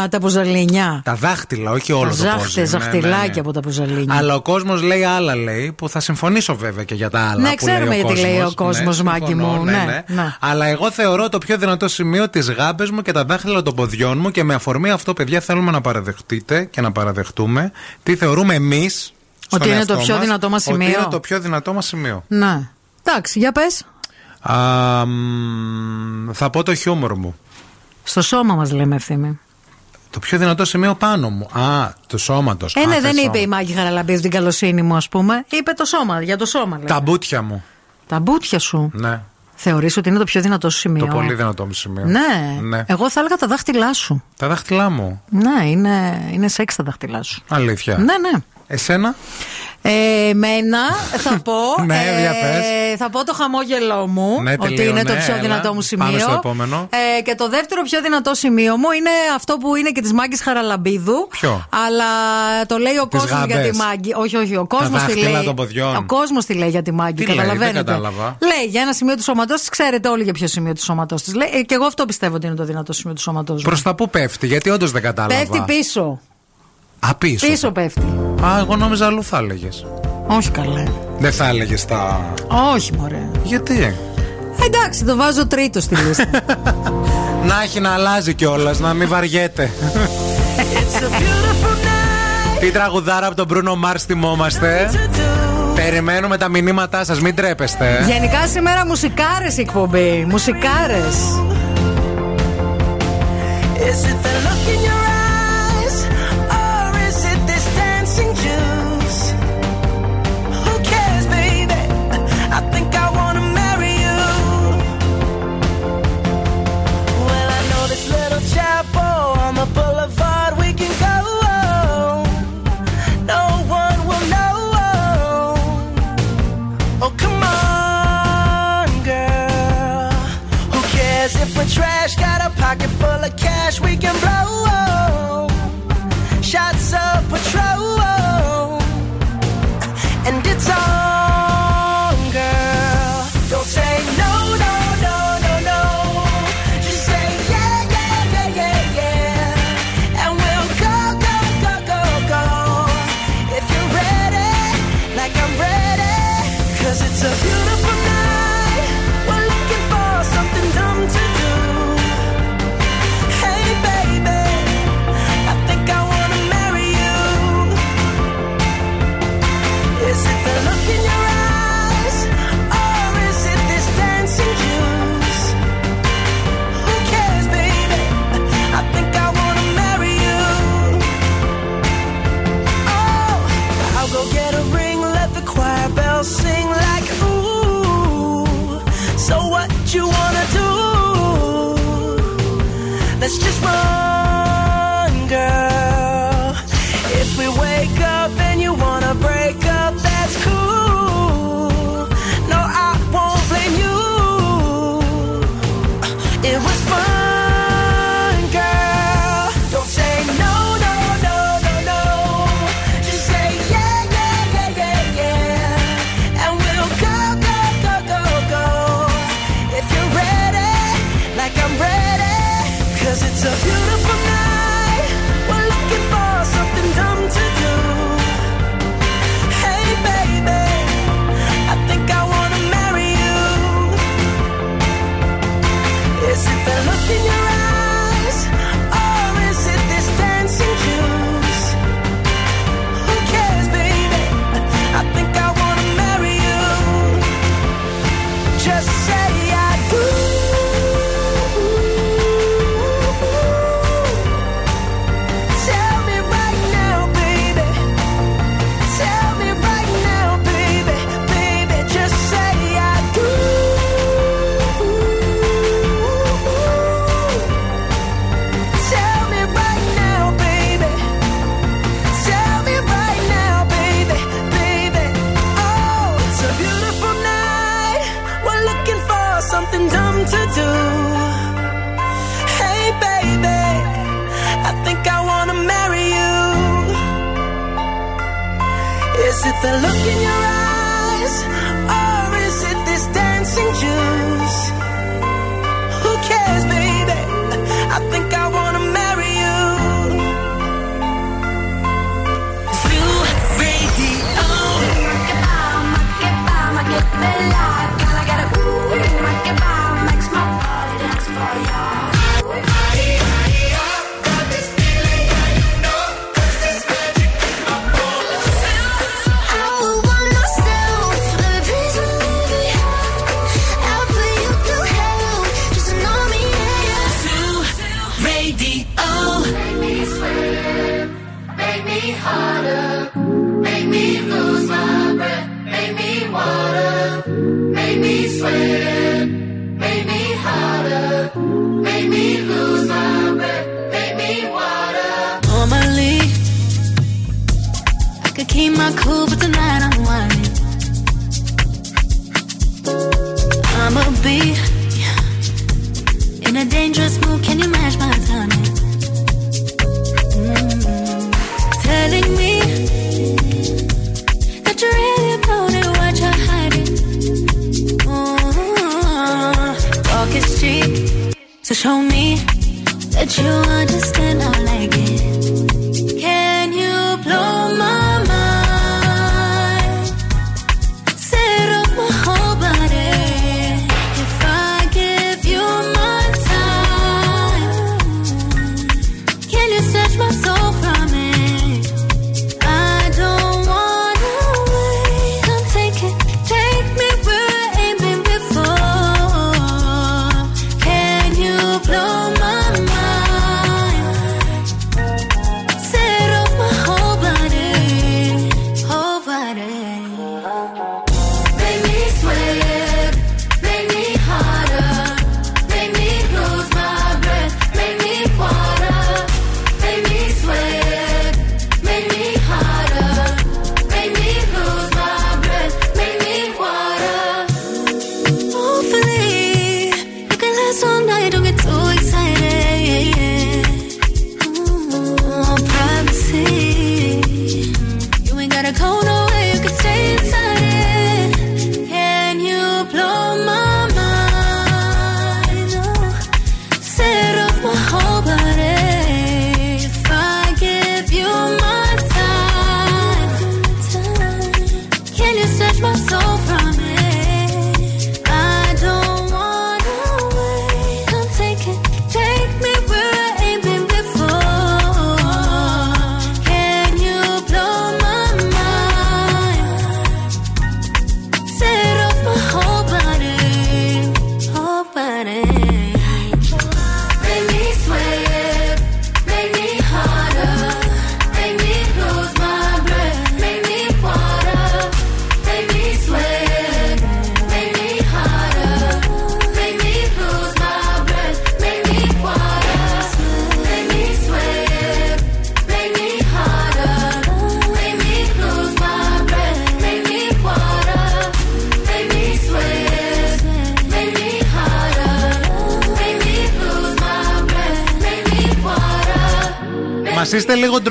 Α, τα ποζαλίνια. Τα δάχτυλα, όχι όλο Τα το ζάχτες, πόζι. Ναι, ζαχτυλάκια ναι, ναι. από τα ποζαλίνια. Αλλά ο κόσμος λέει άλλα, λέει, που θα συμφωνήσω βέβαια και για τα άλλα. Ναι, που ξέρουμε λέει ο γιατί λέει ο κόσμος. κόσμος, Ναι, Μάκη συμφωνώ, μου. ναι, Ναι, ναι. ναι. Αλλά εγώ θεωρώ το πιο δυνατό σημείο τις γάμπες μου και τα δάχτυλα των ποδιών μου και με αφορμή αυτό, παιδιά, θέλουμε να παραδεχτείτε και να παραδεχτούμε τι θεωρούμε εμείς. Ότι είναι το πιο δυνατό μας Ότι σημείο. είναι το πιο δυνατό μας σημείο. Ναι. Εντάξει, για πες. Α, μ, θα πω το χιούμορ μου. Στο σώμα μας λέμε ευθύμη. Το πιο δυνατό σημείο πάνω μου. Α, του σώματος. Ε, ναι, δεν είπε η Μάκη Χαραλαμπίδου την καλοσύνη μου, ας πούμε. Είπε το σώμα, για το σώμα λέει. Τα μπούτια μου. Τα μπούτια σου. Ναι. Θεωρείς ότι είναι το πιο δυνατό σου σημείο; Το πολύ δυνατό μου σημείο. Ναι. ναι. Εγώ θα έλεγα τα δάχτυλά σου. Τα δάχτυλά μου. Ναι, είναι, είναι σεξ τα δάχτυλά σου. Αλήθεια. Ναι, ναι. Εσένα; Ε, εμένα θα πω. ε, Ναι, για πες. θα πω το χαμόγελό μου. Ναι, ότι τελείω, είναι το ναι, πιο έλα. δυνατό μου σημείο. Πάμε στο επόμενο. Ε, και το δεύτερο πιο δυνατό σημείο μου είναι αυτό που είναι και της Μάγκης Χαραλαμπίδου. Ποιο; Αλλά το λέει ο Τις κόσμος για τη γάμπες. Μάγκη. Όχι, όχι. Ο κόσμος τη δάχτυλα λέει. των ποδιών. Ο κόσμος τη λέει για τη Μάγκη. Τι λέει, καταλαβαίνετε. δεν κατάλαβα. Λέει για ένα σημείο του σώματός της. Ξέρετε όλοι για ποιο σημείο του σώματός της λέει. Ε, και εγώ αυτό πιστεύω ότι είναι το δυνατό σημείο του σώματός μου. Προς τα πού πέφτει, γιατί όντως δεν κατάλαβα. Πέφτει πίσω. Α, πίσω. Πίσω πέφτει. Α, εγώ νόμιζα αλλού θα έλεγες. Όχι καλέ. Δεν θα έλεγες τα. Όχι, μωρέ. Γιατί; Εντάξει, το βάζω τρίτο στη λίστα. να έχει να αλλάζει κιόλας, να μην βαριέται. Τι τραγουδάρα από τον Μπρούνο Μάρς θυμόμαστε. Περιμένουμε τα μηνύματά σας, μην τρέπεστε. Γενικά σήμερα μουσικάρες η εκπομπή. Μουσικάρες. Is it the look in your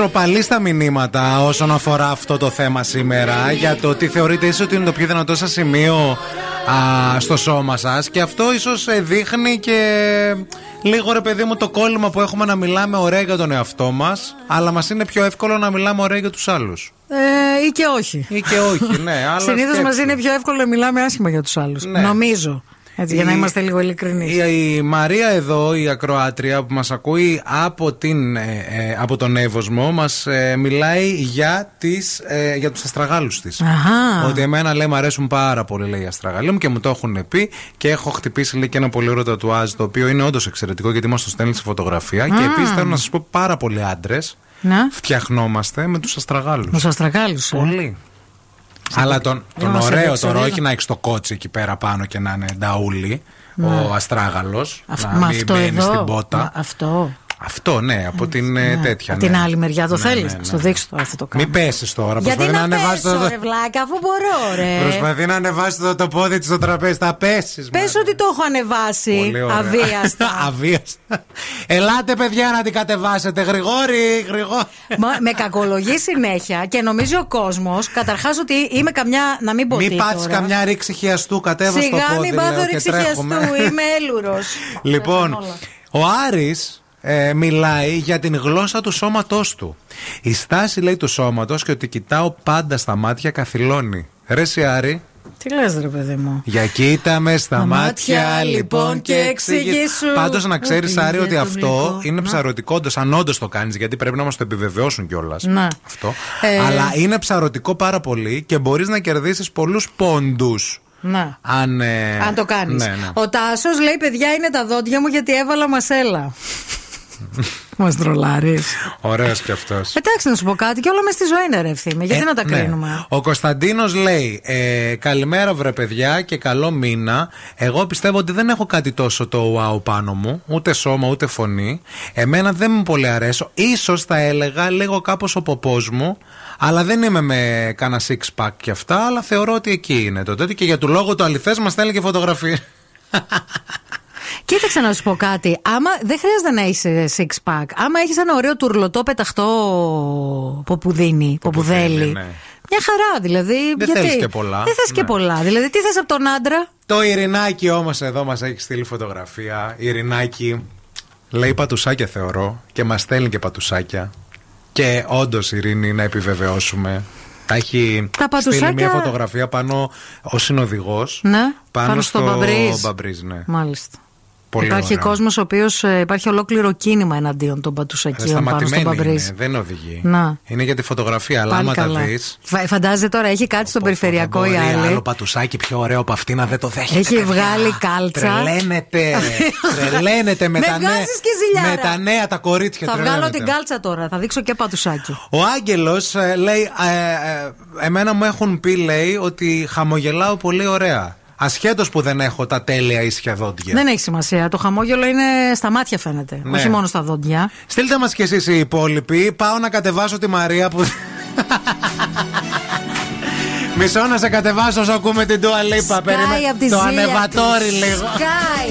είστε λίγο ντροπαλοί στα μηνύματα όσον αφορά αυτό το θέμα σήμερα για το τι θεωρείτε ίσως ότι είναι το πιο δυνατό σας σημείο α, στο σώμα σας. Και αυτό ίσως δείχνει και λίγο ρε παιδί μου το κόλλημα που έχουμε να μιλάμε ωραία για τον εαυτό μας, αλλά μας είναι πιο εύκολο να μιλάμε ωραία για τους άλλους. Ε, ή και όχι. Ή και όχι, ναι. αλλά Συνήθως μας σκέψου. είναι πιο εύκολο να μιλάμε άσχημα για τους άλλους. Ναι. Νομίζω. Έτσι, για να Η- είμαστε λίγο ειλικρινείς. Η, η Μαρία εδώ, η ακροάτρια που μας ακούει από, την, ε, ε, από τον Εύωσμο μας ε, μιλάει για, τις, ε, για τους αστραγάλους της. Αχα. Ότι εμένα λέει μου αρέσουν πάρα πολύ λέει οι αστραγάλοι μου και μου το έχουν πει και έχω χτυπήσει λέει και ένα πολύ ωραίο τατουάζ το οποίο είναι όντως εξαιρετικό γιατί μας το στέλνει σε φωτογραφία και Α. επίσης θέλω να σας πω πάρα πολλοί άντρες Να, φτιαχνόμαστε με τους αστραγάλους. τους Αστραγάλους. Πολύ. Αλλά τον, τον μας ωραίο έδειξε τώρα, λίγο. όχι να έχεις το κότσι εκεί πέρα πάνω και να είναι νταούλι, Ναι. ο αστράγαλος. Αυ- Να μα μην αυτό μπαίνεις εδώ. στην πότα. Μα αυτό. Αυτό, ναι, από την ε, τέτοια. Από ναι. την άλλη μεριά το Ναι, θέλεις; ναι, ναι. Στο δείξω τώρα αυτό το κάνω. Μην πέσεις τώρα. Γιατί Προσπαθεί να να ανεβάσει πέσω, το. ρε βλάκα, αφού μπορώ, ρε. Προσπαθεί να ανεβάσει το, το πόδι της στο τραπέζι. Θα πέσεις. Πες ότι το έχω ανεβάσει Πολύ ωραία. αβίαστα. Αβίαστα. Ελάτε, παιδιά, να την κατεβάσετε. Γρηγόρη, γρηγόρη. Μα, με κακολογεί συνέχεια και νομίζει ο κόσμος καταρχάς ότι είμαι καμιά. Να μην πω Μην τι πάθεις τώρα. καμιά ρήξη χιαστού. Κατέβα στο Σιγά πόδι. μην λέω, πάθω και ρήξη χιαστού. τρέχουμε. Είμαι έλουρος. Λοιπόν, ο Άρης ε, μιλάει για την γλώσσα του σώματός του. Η στάση λέει του σώματος και ότι κοιτάω πάντα στα μάτια καθυλώνει. Ρε εσύ, Άρη, Τι λες, ρε παιδί μου; για κοίτα με στα Τα μάτια, μάτια, λοιπόν λοιπόν, και και εξηγήσου. εξηγήσου. Πάντως να ξέρεις, Ότι Άρη, είναι ότι το αυτό γλυκό. είναι Να. ψαρωτικό, όντως, αν όντως το κάνεις, γιατί πρέπει να μας το επιβεβαιώσουν κιόλας. Ναι. Αυτό. Ε, Αλλά είναι ψαρωτικό πάρα πολύ και μπορείς να κερδίσεις πολλούς πόντους. Να. Αν, ε, Αν το κάνεις. Ναι, ναι. Ο Τάσος λέει: Παιδιά, είναι τα δόντια μου γιατί έβαλα μασέλα. Μας τρολάρεις. Ωραίος κι αυτός. Εντάξει, να σου πω κάτι, και όλα μες στη ζωή είναι ρε ευθύμη. Γιατί Ε, να τα ναι. κρίνουμε; Ο Κωνσταντίνος λέει: ε, Καλημέρα, βρε παιδιά, και καλό μήνα. Εγώ πιστεύω ότι δεν έχω κάτι τόσο το wow πάνω μου, ούτε σώμα ούτε φωνή. Εμένα δεν μου πολύ αρέσω. Ίσως θα έλεγα λίγο κάπως ο ποπός μου, αλλά δεν είμαι με κάνα six pack και αυτά. Αλλά θεωρώ ότι εκεί είναι το τέτοιο. Και για του λόγου το αληθές μας στέλνει και φωτογραφία. Κοίταξε να σου πω κάτι. Άμα δεν χρειάζεται να είσαι six pack. Άμα έχεις ένα ωραίο τουρλωτό πεταχτό ποπουδίνι, ποπουδέλι. ναι. Μια χαρά δηλαδή. Δεν γιατί; θέλεις και πολλά. Δεν θες και Ναι. πολλά. Δηλαδή, τι θες από τον άντρα; Το Ειρηνάκι όμως εδώ μας έχει στείλει φωτογραφία. Ειρηνάκι λέει πατουσάκια θεωρώ και μας στέλνει και πατουσάκια. Και όντως Ειρήνη να επιβεβαιώσουμε. Τα έχει Τα στείλει πατουσάκια- μια φωτογραφία πάνω ω συνοδηγός. Ναι, Πάνω, πάνω στο στο Μπαμπρίζ. Μπαμπρίζ, ναι. Μάλιστα. Πολύ υπάρχει ωραία. κόσμος ο οποίος υπάρχει ολόκληρο κίνημα εναντίον των πατουσακίων πάνω στον Σταματημένη Μπαμπρίζ. είναι, δεν οδηγεί. Να. Είναι για τη φωτογραφία, αλλά Πάλι άμα καλά. τα δει. Φα- Φαντάζεσαι τώρα, έχει κάτι στον περιφερειακό η άλλη. άλλο πατουσάκι πιο ωραίο από αυτή να δεν το δέχεται. Έχει παιδιά. βγάλει κάλτσα. Τρελαίνεται. Τρελαίνεται με, Με τα νέα, βγάζεις και ζηλιάρα. με τα νέα τα κορίτσια. Θα βγάλω τρελαίνεται. την κάλτσα τώρα, θα δείξω και πατουσάκι. Ο Άγγελος λέει: ε, ε, Εμένα μου έχουν πει, λέει, ότι χαμογελάω πολύ ωραία. Ασχέτως που δεν έχω τα τέλεια ίσια δόντια. Δεν έχει σημασία. Το χαμόγελο είναι στα μάτια φαίνεται. Ναι. Όχι μόνο στα δόντια. Στείλτε μας κι εσείς οι υπόλοιποι. Πάω να κατεβάσω τη Μαρία που. Μισό να σε κατεβάσω όσο ακούμε την Dua Lipa. Περίμενε. απ' τη Το ζήλια ανεβατόρι της. λίγο. Sky.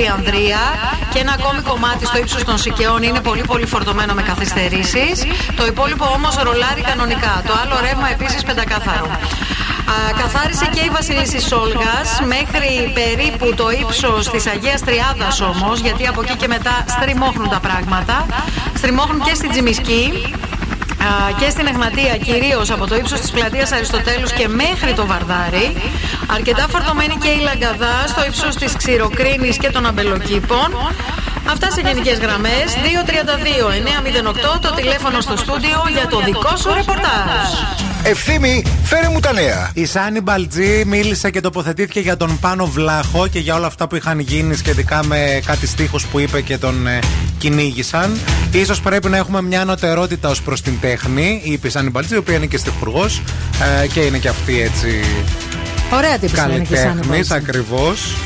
λίγο μετά την Τριανδρία. Και ένα ακόμη κομμάτι στο ύψος των Σικαιών είναι πολύ πολύ φορτωμένο με καθυστερήσεις. Το υπόλοιπο όμως ρολάρει κανονικά. Το άλλο ρεύμα επίσης πεντακάθαρο. Α, καθάρισε και η Βασιλίση Σόλγας μέχρι περίπου το ύψος της Αγίας Τριάδας όμως, γιατί από εκεί και μετά στριμώχνουν τα πράγματα. Στριμώχνουν και στην Τζιμισκή. α, Και στην Εγνατία, κυρίως από το ύψος της πλατείας Αριστοτέλους και μέχρι το Βαρδάρι. Αρκετά φορτωμένη και η Λαγκαδά στο ύψος της Ξηροκρίνης και των Αμπελοκήπων. Αυτά σε γενικές γραμμές. 232-908 το τηλέφωνο στο στούντιο για το δικό σου ρεπορτάζ. Ευθύμη, φέρε μου τα νέα. Η Σάνι Μπαλτζή μίλησε και τοποθετήθηκε για τον Πάνο Βλάχο και για όλα αυτά που είχαν γίνει σχετικά με κάτι στίχους που είπε και τον ε, κυνήγησαν. Ίσως πρέπει να έχουμε μια ανωτερότητα ως προς την τέχνη, είπε η Σάνι Μπαλτζή, η οποία είναι και στιχουργός ε, και είναι και αυτή έτσι Ωραία τύπη είναι και η Σάνι καλλιτέχνης Μπαλτζή. ακριβώς.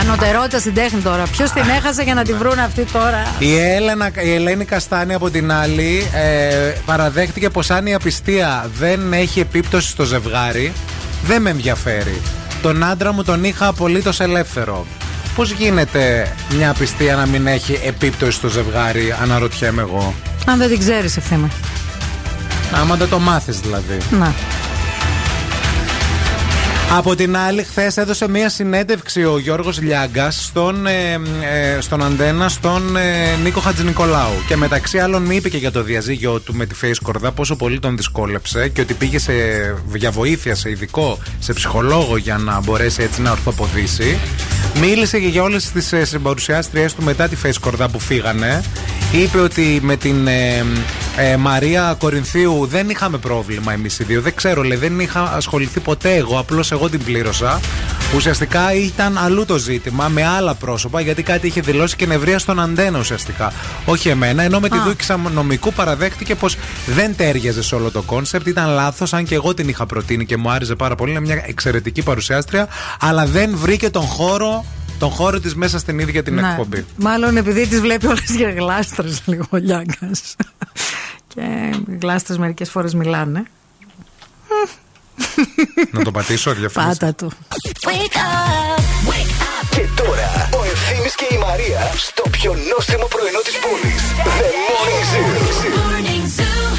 Ανωτερότητα στην τέχνη τώρα. Ποιος την έχασε για να την βρουν αυτή τώρα; Η, Έλενα, η Ελένη Καστάνη από την άλλη ε, παραδέχτηκε πως αν η απιστία δεν έχει επίπτωση στο ζευγάρι δεν με ενδιαφέρει. Τον άντρα μου τον είχα απολύτως ελεύθερο. Πώς γίνεται μια απιστία να μην έχει επίπτωση στο ζευγάρι, αναρωτιέμαι εγώ. Αν δεν την ξέρεις, ευθύμη. Άμα δεν το μάθεις δηλαδή. Να. Από την άλλη, χθες έδωσε μία συνέντευξη ο Γιώργος Λιάγκας στον, ε, ε, στον Αντένα, στον ε, Νίκο Χατζηνικολάου. Και μεταξύ άλλων, μου είπε και για το διαζύγιο του με τη Face Κορδά πόσο πολύ τον δυσκόλεψε και ότι πήγε σε, για βοήθεια σε ειδικό, σε ψυχολόγο για να μπορέσει έτσι να ορθοποδήσει. Μίλησε και για όλες τις ε, συμπαρουσιάστριές του μετά τη Face Κορδά που φύγανε. Είπε ότι με την ε, ε, Μαρία Κορινθίου δεν είχαμε πρόβλημα εμείς οι δύο. Δεν ξέρω, λέει, δεν είχα ασχοληθεί ποτέ εγώ. Απλώς εγώ την πλήρωσα. Ουσιαστικά ήταν αλλού το ζήτημα με άλλα πρόσωπα γιατί κάτι είχε δηλώσει και νευρία στον ΑΝΤ1 ουσιαστικά. Όχι εμένα. Ενώ με τη Α. Δούκισσα Νομικού παραδέχτηκε πως δεν ταίριαζε σε όλο το κόνσεπτ. Ήταν λάθος, αν και εγώ την είχα προτείνει και μου άρεσε πάρα πολύ. Είναι μια εξαιρετική παρουσιάστρια. Αλλά δεν βρήκε τον χώρο τον χώρο της μέσα στην ίδια την Ναι. εκπομπή. Μάλλον επειδή τις βλέπει όλες για γλάστρες λίγο ο Λιάγκα. και οι γλάστρες μερικές φορές μιλάνε. Να το πατήσω, διαφημίσεις. Πάτα του. Και τώρα ο Ευθύμης και η Μαρία στο πιο νόστιμο πρωινό της πόλης. The Morning Zoo.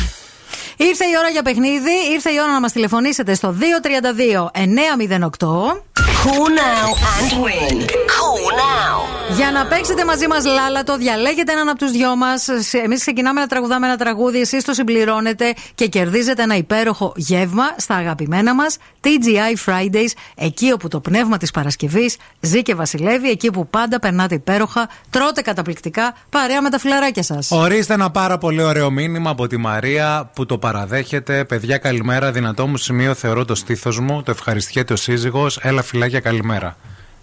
Ήρθε η ώρα για παιχνίδι. Ήρθε η ώρα να μας τηλεφωνήσετε στο 232-908. Call now and win. Call now. Για να παίξετε μαζί μας, Λάλατο, διαλέγετε έναν από τους δυο μας. Εμείς ξεκινάμε να τραγουδάμε ένα τραγούδι, εσείς το συμπληρώνετε και κερδίζετε ένα υπέροχο γεύμα στα αγαπημένα μας TGI Fridays, εκεί όπου το πνεύμα της Παρασκευής ζει και βασιλεύει, εκεί που πάντα περνάτε υπέροχα, τρώτε καταπληκτικά, παρέα με τα φιλαράκια σας. Ορίστε ένα πάρα πολύ ωραίο μήνυμα από τη Μαρία που το παραδέχεται. Παιδιά, καλημέρα. Δυνατό μου σημείο θεωρώ το στήθος μου. Το ευχαριστιέται ο σύζυγος. Έλα, φυλάκια, καλημέρα.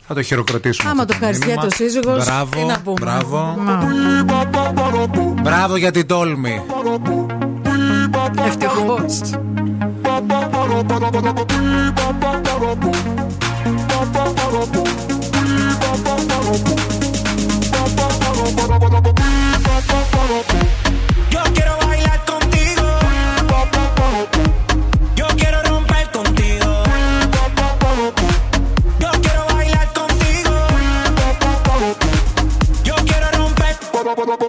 Θα το χειροκροτήσουμε. Άμα αυτό το ευχαριστιέται μήνυμα. ο σύζυγος, Μπράβο, τι να πούμε. μπράβο. Μα. Μπράβο για την τόλμη. Ευτυχώς. Yo bom, bom.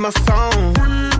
My song.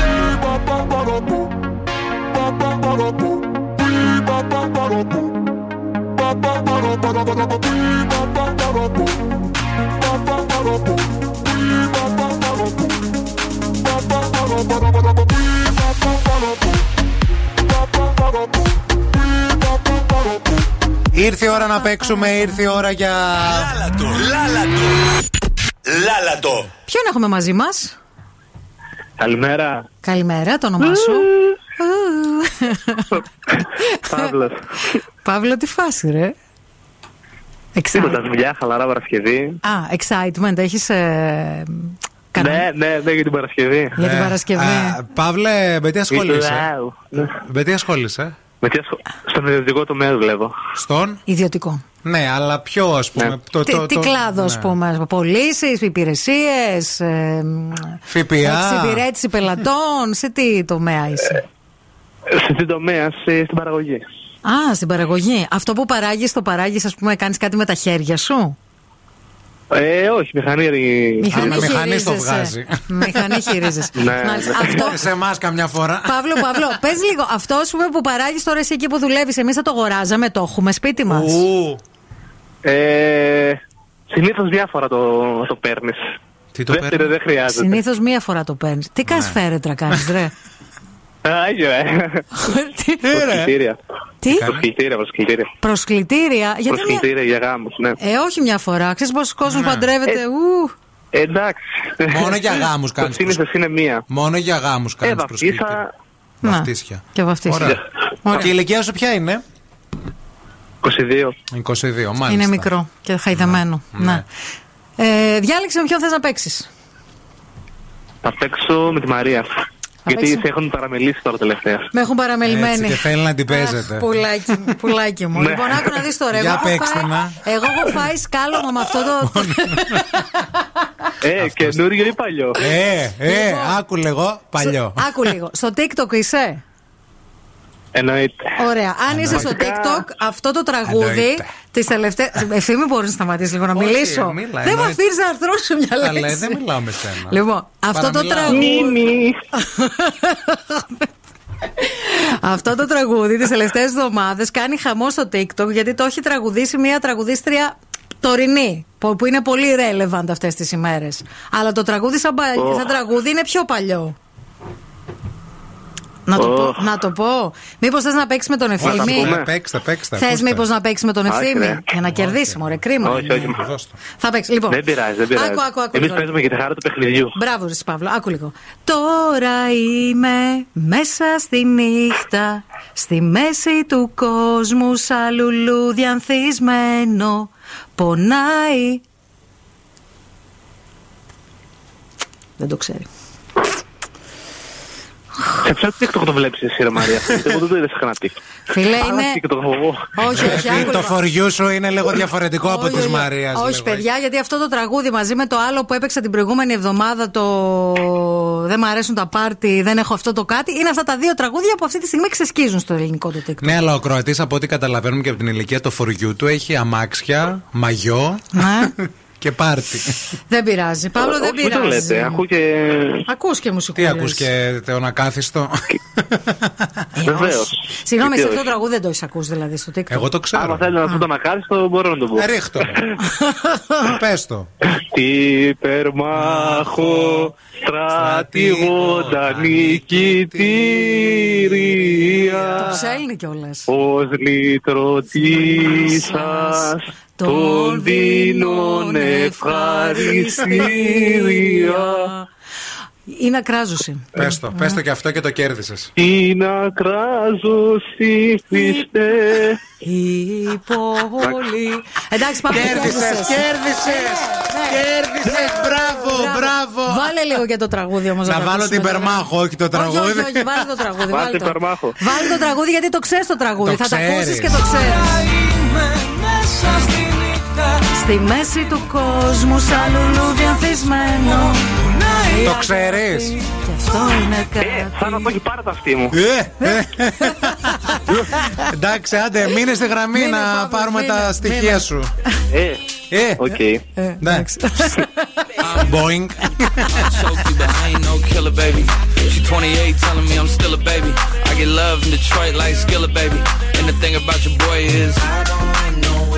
Ήρθε η ώρα να παίξουμε, ήρθε η ώρα για. Λάλατο, λάλατο. Λάλατο. Ποιον έχουμε μαζί μας; Καλημέρα. Καλημέρα, το όνομά σου. Παύλος. Παύλο, τι φάση, ρε. Τίποτα δουλειά, χαλαρά Παρασκευή. Α, excitement, έχεις. Ε, Ναι, ναι, ναι, για την Παρασκευή. Για την Ε, Παρασκευή. α, Παύλε, με τι ασχολείσαι; Wow. Με τι ασχολείσαι; Με τι ασχο... Στον ιδιωτικό τομέα δουλεύω. Στον; Ιδιωτικό. Ναι, αλλά ποιο ας πούμε. Το, Τι, το, τι το- κλάδο, ας ναι. πούμε, πωλήσεις, υπηρεσίες, ε, ΦΠΑ. εξυπηρέτηση πελατών, σε τι τομέα είσαι; Σε τι τομέα, σε- στην παραγωγή. Α, στην παραγωγή. Αυτό που παράγεις, το παράγεις, ας πούμε, κάνεις κάτι με τα χέρια σου; Ε, όχι, μηχανή. Μηχανή Μηχανής στο χειρίζεσαι. βγάζει. Μηχανή χειρίζεσαι. Ναι, Μάλιστα. ναι. Αυτό, Σε εμάς καμιά φορά. Παύλο, Παύλο, πες λίγο. Αυτό ας πούμε, που παράγεις τώρα εσύ εκεί που δουλεύεις, εμείς θα το αγοράζαμε, το έχουμε σπίτι μας; Ου, Ε, Συνήθως μια φορά το, το παίρνεις. Τι το Δεύτερο δεν χρειάζεται. Συνήθως μία φορά το παίρνεις. Τι κάνει φέρετρα κάνεις, ρε; Άγιο, ε. Προσκλητήρια. Τι; Προσκλητήρια, προσκλητήρια. Προσκλητήρια; Γιατί μία... Προσκλητήρια για γάμους, ναι. Ε, όχι μια φορά. Ξέρεις πόσο κόσμο παντρεύεται; Ου. Ε, εντάξει. Μόνο για γάμους κάνεις Συνήθω είναι μία. Μόνο για γάμους Ε, κάνεις βαφτίσα. προσκλητήρια. Να. Βαφτίσια. Και βαφτίσια. Ωραία. Ωραία. Και η ηλικία σου ποια είναι; 22. 22, μάλιστα. Είναι μικρό και χαϊδεμένο. Ναι. Ε, διάλεξε με ποιον θες να παίξεις. Θα παίξω με τη Μαρία. Γιατί παίξω. σε έχουν παραμελήσει τώρα τελευταία. Με έχουν παραμελημένη. Έτσι και θέλει να την παίζετε. Πουλάκι, μου, πουλάκι μου. Ναι. λοιπόν, άκου να δεις τώρα. Για εγώ, έχω παίξτε φάει, να. εγώ έχω φάει σκάλωμα με αυτό το. Ε, καινούριο ή παλιό; Ε, ε, Λοιπόν. άκου λίγο, παλιό. Άκου λίγο. Στο TikTok είσαι; Εννοείται. Ωραία. Αν είσαι στο TikTok, αυτό το τραγούδι Εννοείται. τη τελευταία. Ευθύμη, μπορείς να σταματήσεις λίγο να Όχι, μιλήσω. μίλα, δεν με εννοείται. αφήνεις να αρθρώσω μια Καλά, λέξη. δεν μιλάω με σένα. Λοιπόν, αυτό το Παραμιλάω. τραγούδι. Αυτό το τραγούδι τις τελευταίες εβδομάδες κάνει χαμό στο TikTok γιατί το έχει τραγουδήσει μια τραγουδίστρια τωρινή. Που που είναι πολύ relevant αυτές τις ημέρες. Αλλά το τραγούδι σαν, πα- Ω. σαν τραγούδι είναι πιο παλιό. Να το, πω, να το πω. Μήπως θες να παίξεις με τον Θα τα ευθύμη; πούμε. Παίξτε, παίξτε. Θες ακούστε. μήπως να παίξεις με τον Άκρε. ευθύμη; Για να κερδίσει, μωρέ, κρίμα. Όχι, όχι. Θα παίξεις. Λοιπόν, Δεν πειράζει, δεν πειράζει. Άκου, άκου, άκου Εμείς λίγο. παίζουμε για τη χαρά του παιχνιδιού. Μπράβο, ρε Παύλο, άκου λίγο. Τώρα είμαι μέσα στη νύχτα, στη μέση του κόσμου, σαν λουλούδι ανθισμένο. Πονάει. Δεν το ξέρει. Σε ποιο TikTok το βλέπεις εσύ, ρε Μαρία. Εγώ δεν το είδα σε κανένα TikTok. Φίλε, Άλλα είναι. TikTok εγώ. Όχι, όχι, άκου Το λίγο. φοριού σου είναι λίγο διαφορετικό από Όχι, τη όχι. Μαρίας. Όχι, παιδιά, γιατί αυτό το τραγούδι μαζί με το άλλο που έπαιξα την προηγούμενη εβδομάδα, το Δεν μ' αρέσουν τα πάρτι, δεν έχω αυτό το κάτι, είναι αυτά τα δύο τραγούδια που αυτή τη στιγμή ξεσκίζουν στο ελληνικό το TikTok. Ναι, αλλά ο Κροατής από ό,τι καταλαβαίνουμε και από την ηλικία το φοριού του έχει αμάξια, μαγιό Ναι. και πάρτι. δεν πειράζει. Παύλο, δεν Όχι, μην το πειράζει. λέτε. Ακούω και. Ακούς και Τι μουσικούλες. ακούς και το ανακάθιστο; Βεβαίως. Συγγνώμη, σε αυτό το τραγούδι δεν το έχεις ακούσει δηλαδή στο TikTok. Εγώ το ξέρω. Άμα θέλει να σου το ανακάρει, το μπορώ να το πω. Ρίχτω. Πες το. Τι υπερμάχο στρατηγόντα νικητήρια Το ψέλνει κιόλας. ως λυτρωτήσας των δίνων ευχαριστήρια Είναι ακράζωση. Πες το, πες το και αυτό και το κέρδισες. την ακράζωση Χριστέ Η πόλη. Εντάξει, πάμε. Κέρδισες, κέρδισες, κέρδισες, μπράβο, μπράβο. Βάλε λίγο και το τραγούδι όμως. Να βάλω την υπερμάχο, όχι το Όχι, όχι, τραγούδι. όχι, βάλε το τραγούδι. Βάλτε Βάλε το. υπερμάχο. Βάλε το τραγούδι γιατί το ξέρεις το τραγούδι. Το Θα τα ξέρεις. ακούσεις και το ξέρεις. Στη μέση του κόσμου, σαν λουλούδι ανθισμένο. Το ξέρεις. Και αυτό είναι Ε, κάτι. σαν να το έχει πάρει τα αυτή μου Ε, ε. Εντάξει, άντε, μείνε στη γραμμή Μείνε, να Παύλο, πάρουμε μείνε, τα στοιχεία μείνε. σου. Ε, Ε, οκ ναι. Boing. choke you, but I ain't no killer, baby. She 28, telling me I'm still a baby. I get love in Detroit like Skilla, baby. And the thing about your boy is, I don't like no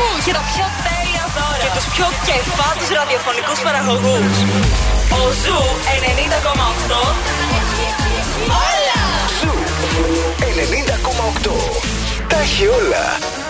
χαμού και τα πιο τέλεια δώρα και τους πιο κεφάτους ραδιοφωνικούς παραγωγούς. Ο Zoo 90,8 Όλα! Zoo 90,8 Τα έχει όλα!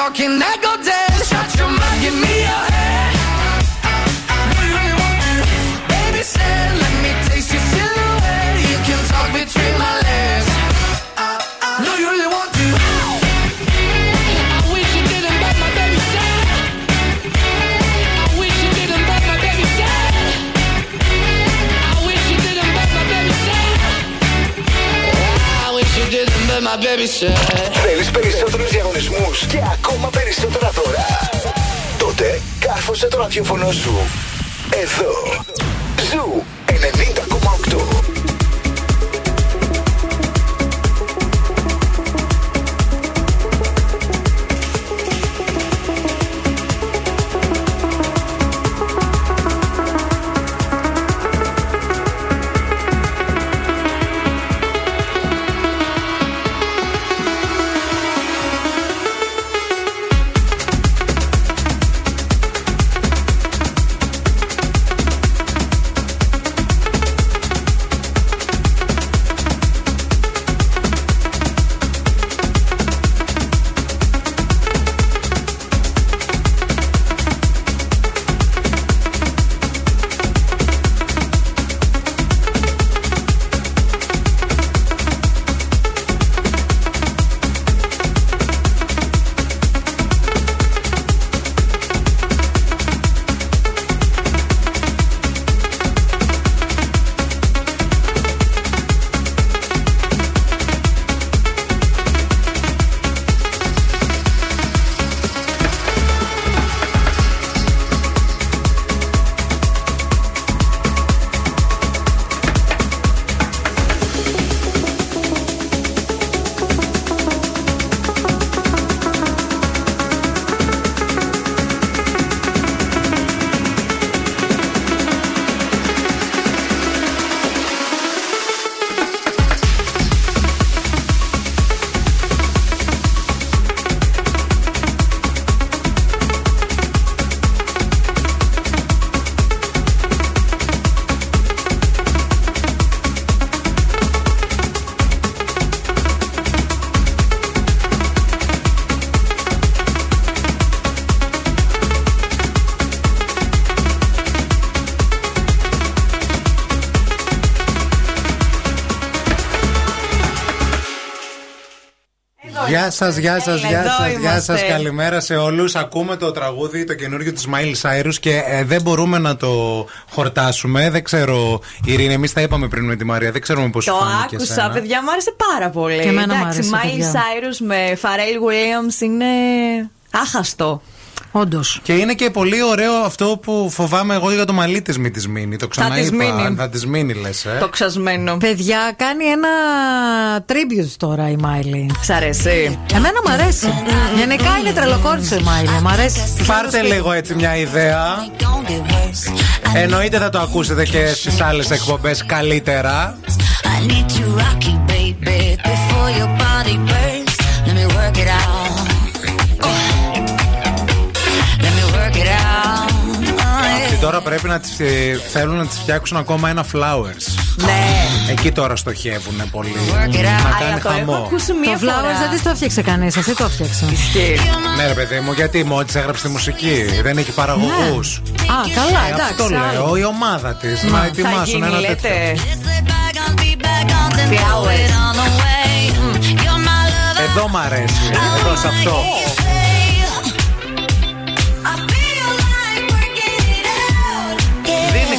talking, that go dance. Shut your mouth, give me your hand. Do you really want to? Baby said, let me taste your silhouette. You can talk between my legs. Do you really want to? I wish you didn't, but my baby said. I wish you didn't, but my baby said. I wish you didn't, but my baby said. I wish you didn't, but my baby said. Θέλεις περισσότερους διαγωνισμούς και ραδιόφωνο σου. Εδώ. Zoo Γεια σας, γεια σας, γεια Εδώ σας, γεια είμαστε. σα. Καλημέρα σε όλους. Ακούμε το τραγούδι, το καινούριο της Miley Cyrus και ε, δεν μπορούμε να το χορτάσουμε. Δεν ξέρω, Ειρήνη, εμείς τα είπαμε πριν με τη Μαρία. Δεν ξέρουμε πώς Το φάνηκε. άκουσα, εσένα. παιδιά, μου άρεσε πάρα πολύ. Και εμένα μου Εντάξει, άρεσε, Miley παιδιά. Cyrus με Pharrell Williams είναι άχαστο. Όντως. Και είναι και πολύ ωραίο αυτό που φοβάμαι εγώ για το μαλλί της μη της μείνει. Το της ξαναείπα. μείνει. Θα της μείνει, λες. Ε. Το ξασμένο. Παιδιά, κάνει ένα tribute τώρα η Μάιλι. Σ' αρέσει. Εμένα μου αρέσει. Γενικά είναι τρελοκόριτσο η Μάιλι. Μ' αρέσει. Πάρτε λίγο έτσι μια ιδέα. Εννοείται θα το ακούσετε και στις άλλες εκπομπές καλύτερα. I need you τώρα πρέπει να τις, ε, θέλουν να τις φτιάξουν ακόμα ένα flowers. Ναι. Εκεί τώρα στοχεύουν πολύ. Work it out. Να Αλλά κάνει το έχω χαμό. ακούσει μία Το φορά. Flowers δεν της το έφτιαξε κανείς. Αυτή το έφτιαξε. Ναι, ρε παιδί μου, γιατί μόνο της έγραψε τη μουσική; Δεν έχει παραγωγούς. Α, καλά, Ε, αυτό εντάξει. λέω, άλλο. η ομάδα της. Να Θα ετοιμάσουν γίνει, ένα λέτε. τέτοιο. Flowers. on the way. Mm, You're my lover. Εδώ μ' αρέσει. Εδώ σε αυτό.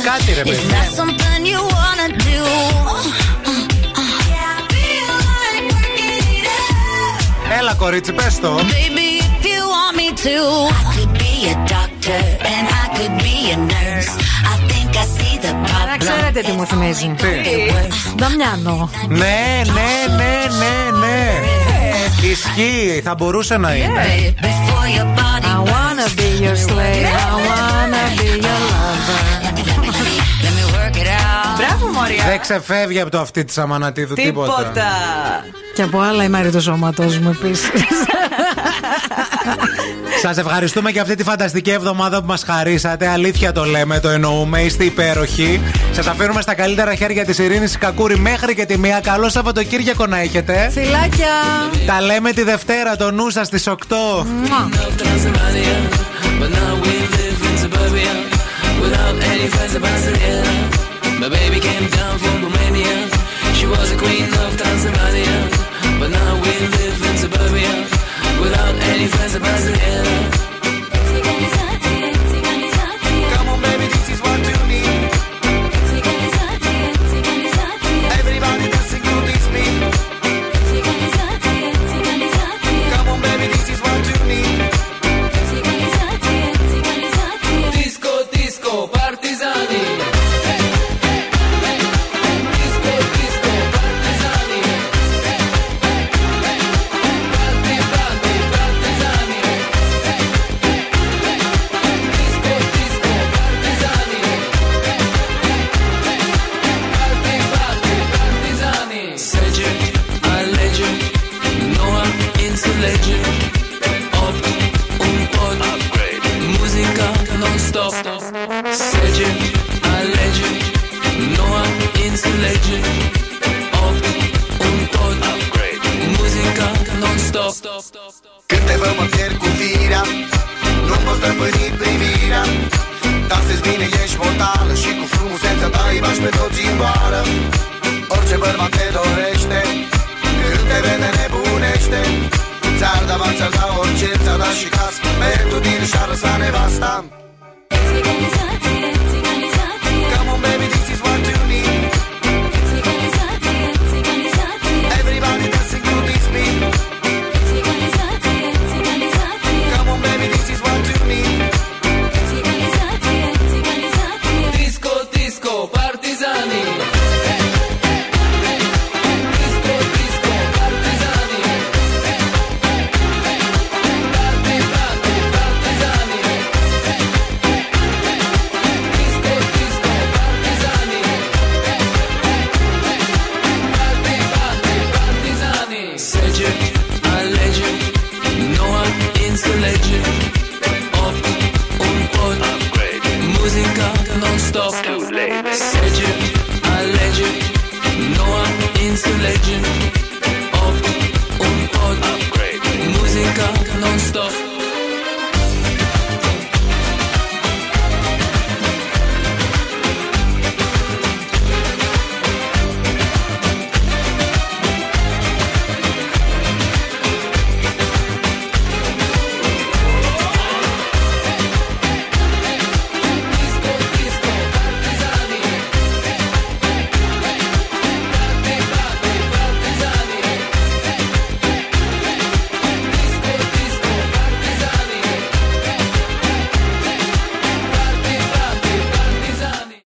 Κάτι, ρε Is παιδί. that something you wanna do? Έλα, κορίτσι, πε το. Baby, if you want me to, I could be a doctor and I could be a nurse. I think I see the Να problem. ξέρετε τι μου θυμίζει. Νταμιάνο. Ναι, ναι, ναι, ναι, ναι. Ισχύει, θα μπορούσε να είναι. Before your body I wanna be your slave. I wanna be your lover. Μπράβο, Μωρία. Δεν ξεφεύγει από το αυτή της Αμανατίδου τίποτα. Τίποτα. Και από άλλα η Μάρη του σώματός μου επίσης. Σας ευχαριστούμε και αυτή τη φανταστική εβδομάδα που μας χαρίσατε. Αλήθεια το λέμε, το εννοούμε. Είστε υπέροχοι. Σας αφήνουμε στα καλύτερα χέρια της Ειρήνης Κακούρη μέχρι και τη μία. Καλό Σαββατοκύριακο να έχετε. Φιλάκια. Τα λέμε τη Δευτέρα, το νου σας στις 8. But now we live in suburbia without any friends of Tanzania. My baby came down from Romania. She was a queen of Tanzania. But now we live in suburbia without any friends of